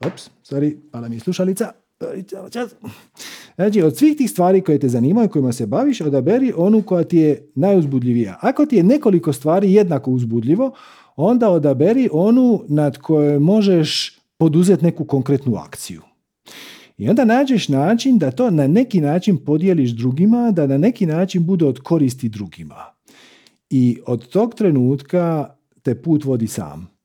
Ops, sorry, pala mi je slušalica. Znači, od svih tih stvari koje te zanimaju, kojima se baviš, odaberi onu koja ti je najuzbudljivija. Ako ti je nekoliko stvari jednako uzbudljivo, onda odaberi onu nad kojoj možeš poduzeti neku konkretnu akciju. I onda nađeš način da to na neki način podijeliš drugima, da na neki način bude od koristi drugima. I od tog trenutka te put vodi sam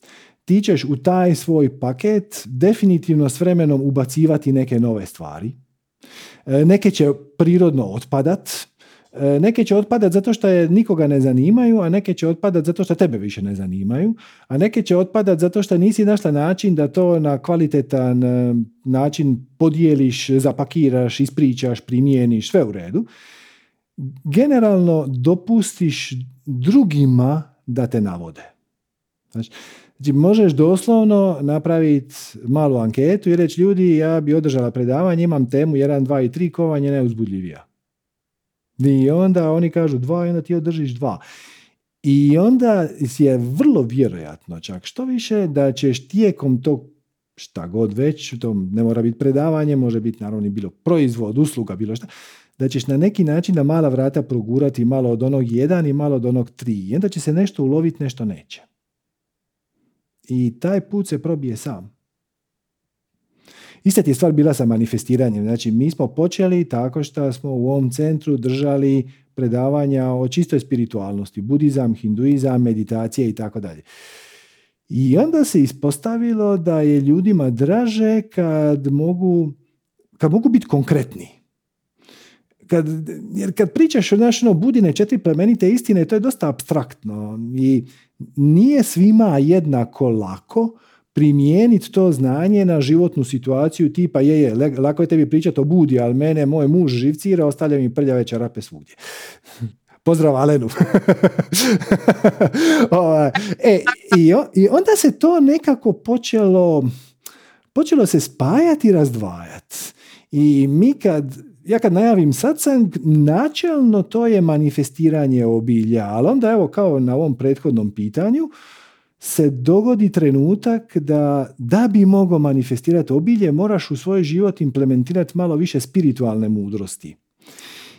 ti ćeš u taj svoj paket definitivno s vremenom ubacivati neke nove stvari. E, neke će prirodno otpadat, e, neke će otpadat zato što je nikoga ne zanimaju, a neke će otpadat zato što tebe više ne zanimaju, a neke će otpadat zato što nisi našla način da to na kvalitetan e, način podijeliš, zapakiraš, ispričaš, primijeniš, sve u redu. Generalno dopustiš drugima da te navode. Znači, Znači, možeš doslovno napraviti malu anketu i reći ljudi, ja bi održala predavanje, imam temu 1, 2 i 3, kovanje neuzbudljivija. I onda oni kažu dva i onda ti održiš dva. I onda je vrlo vjerojatno čak što više da ćeš tijekom tog šta god već, to ne mora biti predavanje, može biti naravno bilo proizvod, usluga, bilo šta, da ćeš na neki način na mala vrata progurati malo od onog jedan i malo od onog tri. I onda će se nešto uloviti, nešto neće. I taj put se probije sam. Ista ti je stvar bila sa manifestiranjem. Znači, mi smo počeli tako što smo u ovom centru držali predavanja o čistoj spiritualnosti, budizam, hinduizam, meditacije i tako dalje. I onda se ispostavilo da je ljudima draže kad mogu, kad mogu biti konkretni. Kad, jer kad pričaš o našo budine četiri plemenite istine, to je dosta abstraktno i nije svima jednako lako primijeniti to znanje na životnu situaciju tipa je, je, lako je tebi pričati o budi, ali mene moj muž živcira, ostavlja mi prljave čarape svugdje. <laughs> Pozdrav Alenu. <laughs> Ovaj, e, i, I onda se to nekako počelo, počelo se spajati i razdvajati. I mi kad ja kad najavim satsang, načelno to je manifestiranje obilja, ali onda evo kao na ovom prethodnom pitanju se dogodi trenutak da da bi mogao manifestirati obilje, moraš u svoj život implementirati malo više spiritualne mudrosti.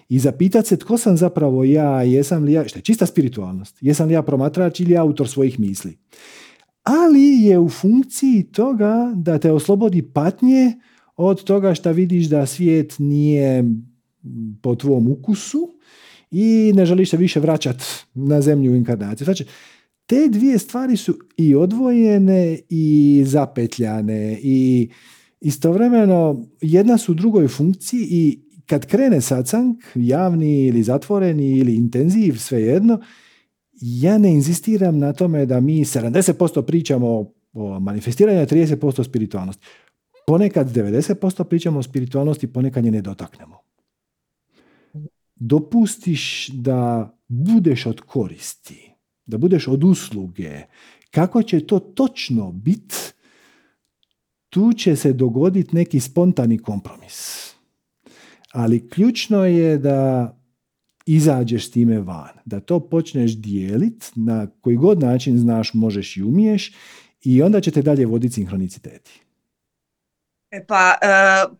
I zapitati se tko sam zapravo ja, jesam li ja, što je čista spiritualnost, jesam li ja promatrač ili autor svojih misli. Ali je u funkciji toga da te oslobodi patnje od toga što vidiš da svijet nije po tvom ukusu i ne želiš se više vraćati na zemlju u inkarnaciju. Znači, te dvije stvari su i odvojene i zapetljane i istovremeno jedna su u drugoj funkciji i kad krene satsang, javni ili zatvoreni ili intenziv, svejedno, ja ne inzistiram na tome da mi 70% pričamo o manifestiranju, a 30% o spiritualnosti. Ponekad 90% pričamo o spiritualnosti, ponekad je ne dotaknemo. Dopustiš da budeš od koristi, da budeš od usluge. Kako će to točno biti, tu će se dogoditi neki spontani kompromis. Ali ključno je da izađeš s time van, da to počneš dijelit na koji god način znaš, možeš i umiješ i onda će te dalje voditi sinhroniciteti. E pa, e,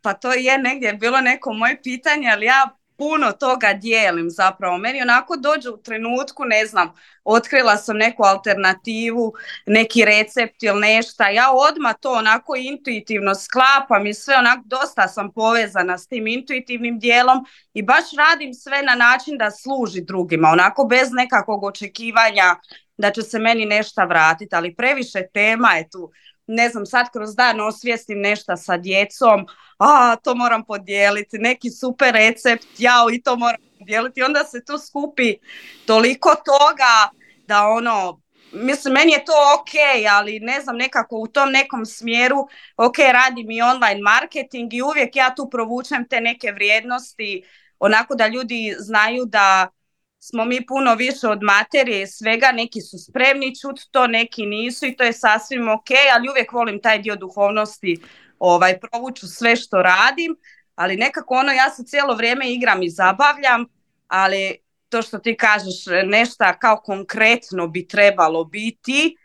pa to je negdje bilo neko moje pitanje, ali ja puno toga dijelim zapravo. Meni onako dođe u trenutku, ne znam, otkrila sam neku alternativu, neki recept ili nešto. Ja odmah to onako intuitivno sklapam i sve onako dosta sam povezana s tim intuitivnim dijelom i baš radim sve na način da služi drugima, onako bez nekakvog očekivanja da će se meni nešto vratiti, ali previše tema je tu ne znam, sad kroz dan osvijestim nešto sa djecom, a to moram podijeliti, neki super recept, jao i to moram podijeliti. Onda se tu skupi toliko toga da ono, mislim, meni je to ok, ali ne znam, nekako u tom nekom smjeru, ok, radim i online marketing i uvijek ja tu provučem te neke vrijednosti, onako da ljudi znaju da smo mi puno više od materije i svega, neki su spremni čut to, neki nisu i to je sasvim ok, ali uvijek volim taj dio duhovnosti ovaj, provuću sve što radim, ali nekako ono ja se cijelo vrijeme igram i zabavljam, ali to što ti kažeš nešto kao konkretno bi trebalo biti,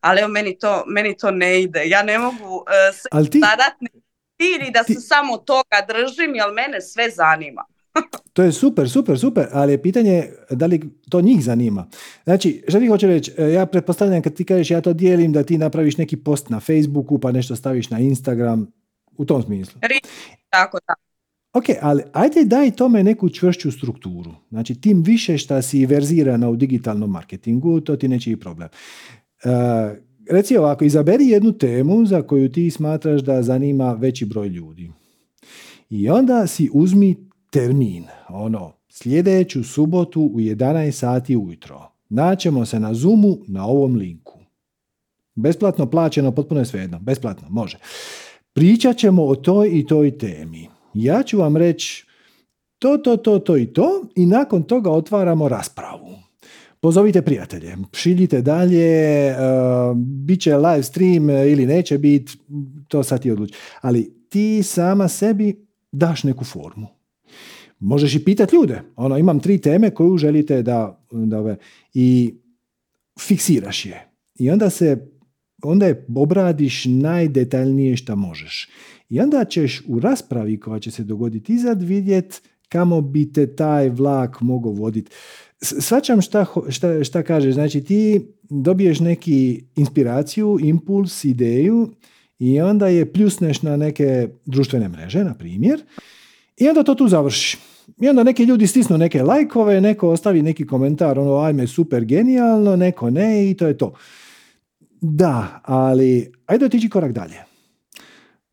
ali evo meni to, meni to ne ide. Ja ne mogu uh, se ti- ni da se samo toga držim, jer mene sve zanima. <laughs> To je super, super, super, ali je pitanje da li to njih zanima. Znači, što ti hoću reći, e, ja pretpostavljam kad ti kažeš ja to dijelim da ti napraviš neki post na Facebooku pa nešto staviš na Instagram, u tom smislu. Tako da. Ok, ali ajde daj tome neku čvršću strukturu. Znači, tim više što si verzirana u digitalnom marketingu, to ti neće i problem. E, reci ovako, izaberi jednu temu za koju ti smatraš da zanima veći broj ljudi. I onda si uzmi termin, ono, sljedeću subotu u 11 sati ujutro. Naćemo se na Zoomu na ovom linku. Besplatno plaćeno, potpuno je svejedno. Besplatno, može. Pričat ćemo o toj i toj temi. Ja ću vam reći to, to, to, to i to i nakon toga otvaramo raspravu. Pozovite prijatelje, šiljite dalje, uh, bit će live stream ili neće biti, to sad ti odluči. Ali ti sama sebi daš neku formu. Možeš i pitati ljude. Ono, imam tri teme koju želite da, da ove, i fiksiraš je. I onda se onda je obradiš najdetaljnije što možeš. I onda ćeš u raspravi koja će se dogoditi izad vidjet kamo bi te taj vlak mogao voditi. Svačam šta, šta, šta kažeš. Znači ti dobiješ neki inspiraciju, impuls, ideju i onda je pljusneš na neke društvene mreže, na primjer, i onda to tu završi. I onda neki ljudi stisnu neke lajkove, neko ostavi neki komentar, ono, ajme, super genijalno, neko ne i to je to. Da, ali ajde otići korak dalje.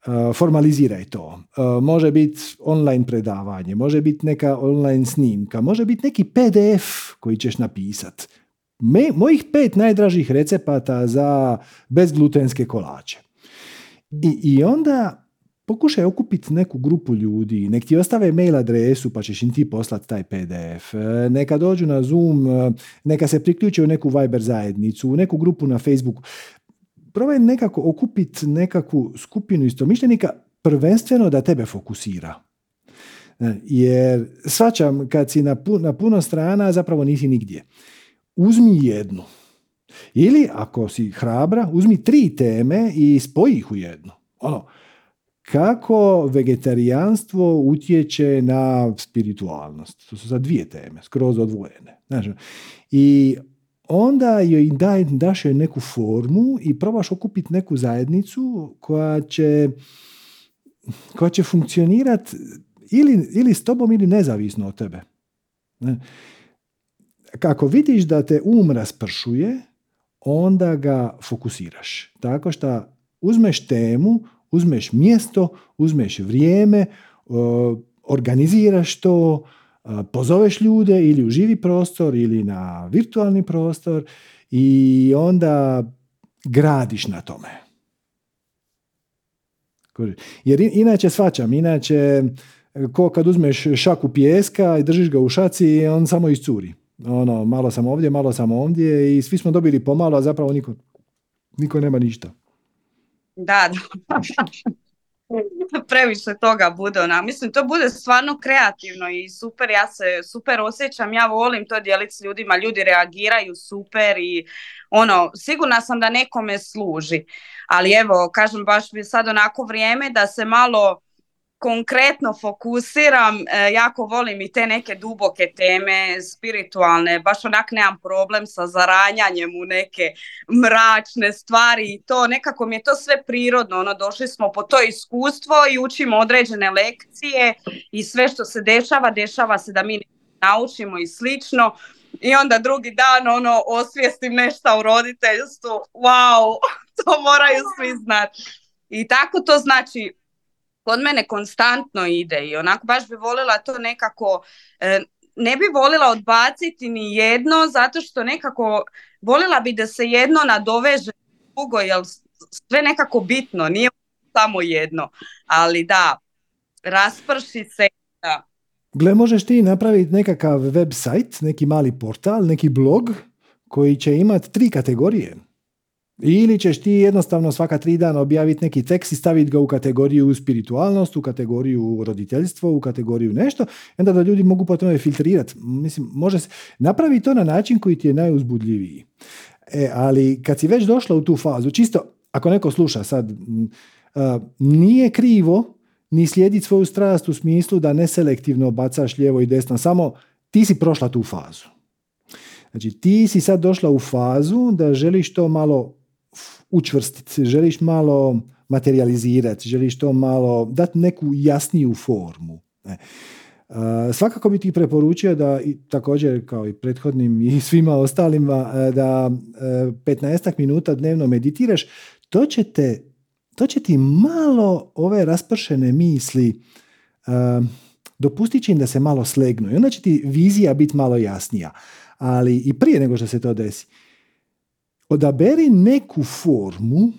Uh, formaliziraj to. Uh, može biti online predavanje, može biti neka online snimka, može biti neki PDF koji ćeš napisat. Me, mojih pet najdražih recepata za bezglutenske kolače. I, I onda pokušaj okupiti neku grupu ljudi, nek ti ostave mail adresu pa ćeš im ti poslati taj PDF, e, neka dođu na Zoom, e, neka se priključe u neku Viber zajednicu, u neku grupu na Facebooku. Probaj nekako okupiti nekakvu skupinu istomišljenika, prvenstveno da tebe fokusira. E, Jer svačam kad si na, pu- na puno strana zapravo nisi nigdje. Uzmi jednu. Ili ako si hrabra, uzmi tri teme i spoji ih u jednu. Ono, kako vegetarijanstvo utječe na spiritualnost. To su sad dvije teme, skroz odvojene. Znaš, I onda joj daj, daš joj neku formu i probaš okupiti neku zajednicu koja će, koja će funkcionirati ili, ili s tobom ili nezavisno od tebe. Kako vidiš da te um raspršuje, onda ga fokusiraš. Tako što uzmeš temu, uzmeš mjesto, uzmeš vrijeme, uh, organiziraš to, pozoveš ljude ili u živi prostor ili na virtualni prostor i onda gradiš na tome. Jer inače svačam, inače ko kad uzmeš šaku pijeska i držiš ga u šaci, on samo iscuri. Ono, malo sam ovdje, malo sam ovdje i svi smo dobili pomalo, a zapravo niko, niko nema ništa. Da, da. <laughs> Previše toga bude ona. Mislim, to bude stvarno kreativno i super. Ja se super osjećam. Ja volim to dijeliti s ljudima. Ljudi reagiraju super i ono, sigurna sam da nekome služi. Ali evo, kažem, baš bi sad onako vrijeme da se malo konkretno fokusiram, e, jako volim i te neke duboke teme, spiritualne, baš onak nemam problem sa zaranjanjem u neke mračne stvari i to nekako mi je to sve prirodno, ono došli smo po to iskustvo i učimo određene lekcije i sve što se dešava, dešava se da mi naučimo i slično i onda drugi dan ono osvijestim nešto u roditeljstvu, wow, <laughs> to moraju svi znati. I tako to znači kod mene konstantno ide i onako baš bi volila to nekako, e, ne bi volila odbaciti ni jedno zato što nekako volila bi da se jedno nadoveže drugo jer sve nekako bitno, nije samo jedno, ali da, rasprši se. Da. Gle, možeš ti napraviti nekakav website, neki mali portal, neki blog koji će imati tri kategorije. Ili ćeš ti jednostavno svaka tri dana objaviti neki tekst i staviti ga u kategoriju spiritualnost, u kategoriju roditeljstvo, u kategoriju nešto, onda da ljudi mogu po tome filtrirati. Mislim, može se napravi to na način koji ti je najuzbudljiviji. E, ali kad si već došla u tu fazu, čisto ako neko sluša sad, nije krivo ni slijediti svoju strast u smislu da neselektivno bacaš lijevo i desno, samo ti si prošla tu fazu. Znači ti si sad došla u fazu da želiš to malo učvrstiti, želiš malo materializirati, želiš to malo dati neku jasniju formu. E. svakako bi ti preporučio da i također kao i prethodnim i svima ostalima e, da 15 e, minuta dnevno meditiraš, to će, te, to će ti malo ove raspršene misli dopustit će im da se malo slegnu i onda će ti vizija biti malo jasnija. Ali i prije nego što se to desi, odaberi neku formu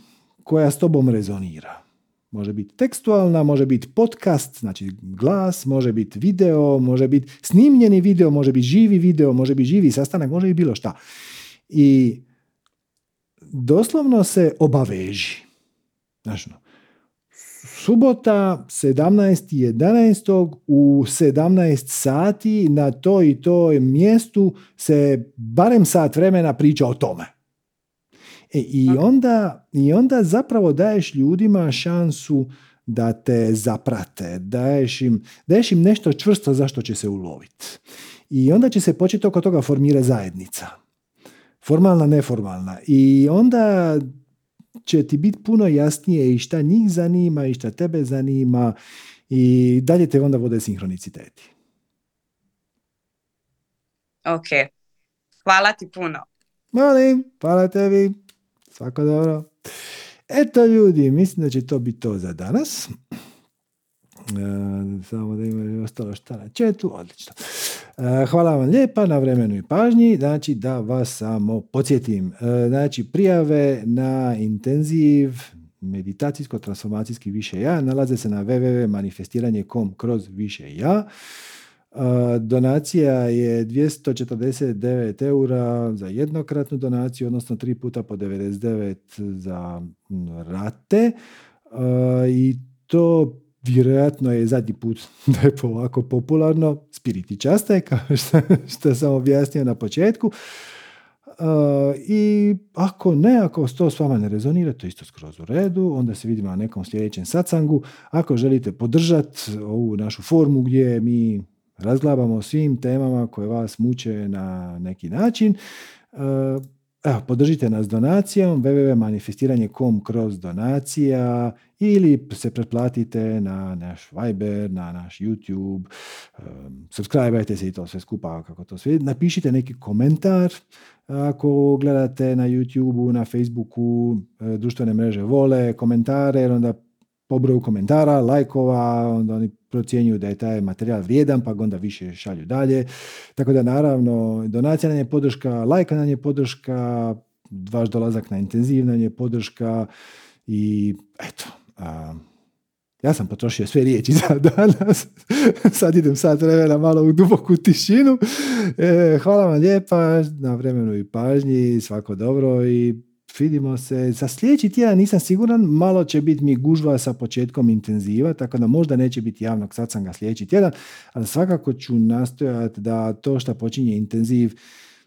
koja s tobom rezonira. Može biti tekstualna, može biti podcast, znači glas, može biti video, može biti snimljeni video, može biti živi video, može biti živi sastanak, može biti bilo šta. I doslovno se obaveži. Znači, subota 17.11. u 17 sati na to i toj mjestu se barem sat vremena priča o tome. E, i, onda, I onda zapravo daješ ljudima šansu da te zaprate, daješ im, daješ im nešto čvrsto zašto će se uloviti. I onda će se početi oko toga formirati zajednica. Formalna, neformalna. I onda će ti biti puno jasnije i šta njih zanima i šta tebe zanima i dalje te onda vode sinhroniciteti. Ok. Hvala ti puno. Molim, hvala tebi. Svako dobro. Eto ljudi, mislim da će to biti to za danas. E, samo da ima ostalo šta na četu, odlično. E, hvala vam lijepa na vremenu i pažnji. Znači da vas samo podsjetim. E, znači prijave na intenziv meditacijsko-transformacijski više ja nalaze se na www.manifestiranje.com kroz više ja. Donacija je 249 eura za jednokratnu donaciju, odnosno tri puta po 99 za rate. I to vjerojatno je zadnji put <laughs> da je ovako popularno. Spiriti časte, kao <laughs> što, što sam objasnio na početku. I ako ne, ako to s vama ne rezonira, to je isto skroz u redu, onda se vidimo na nekom sljedećem sacangu. Ako želite podržati ovu našu formu gdje mi razglabamo o svim temama koje vas muče na neki način. E, evo, podržite nas donacijom www.manifestiranje.com kroz donacija ili se pretplatite na naš Viber, na naš YouTube, um, subscribeajte se i to sve skupa kako to sve. Napišite neki komentar ako gledate na YouTube, na Facebooku, društvene mreže vole komentare, jer onda po broju komentara, lajkova, onda oni procjenjuju da je taj materijal vrijedan, pa ga onda više šalju dalje. Tako da naravno, donacija nam je podrška, lajka nam je podrška, vaš dolazak na intenziv nam je podrška i eto, a, ja sam potrošio sve riječi za danas. <laughs> Sad idem sad vremena malo u duboku tišinu. E, hvala vam lijepa na vremenu i pažnji. Svako dobro i vidimo se. Za sljedeći tjedan nisam siguran, malo će biti mi gužva sa početkom intenziva, tako da možda neće biti javnog satsanga sljedeći tjedan, ali svakako ću nastojati da to što počinje intenziv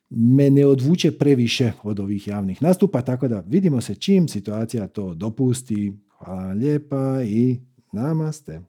me ne odvuče previše od ovih javnih nastupa, tako da vidimo se čim situacija to dopusti. Hvala lijepa i namaste.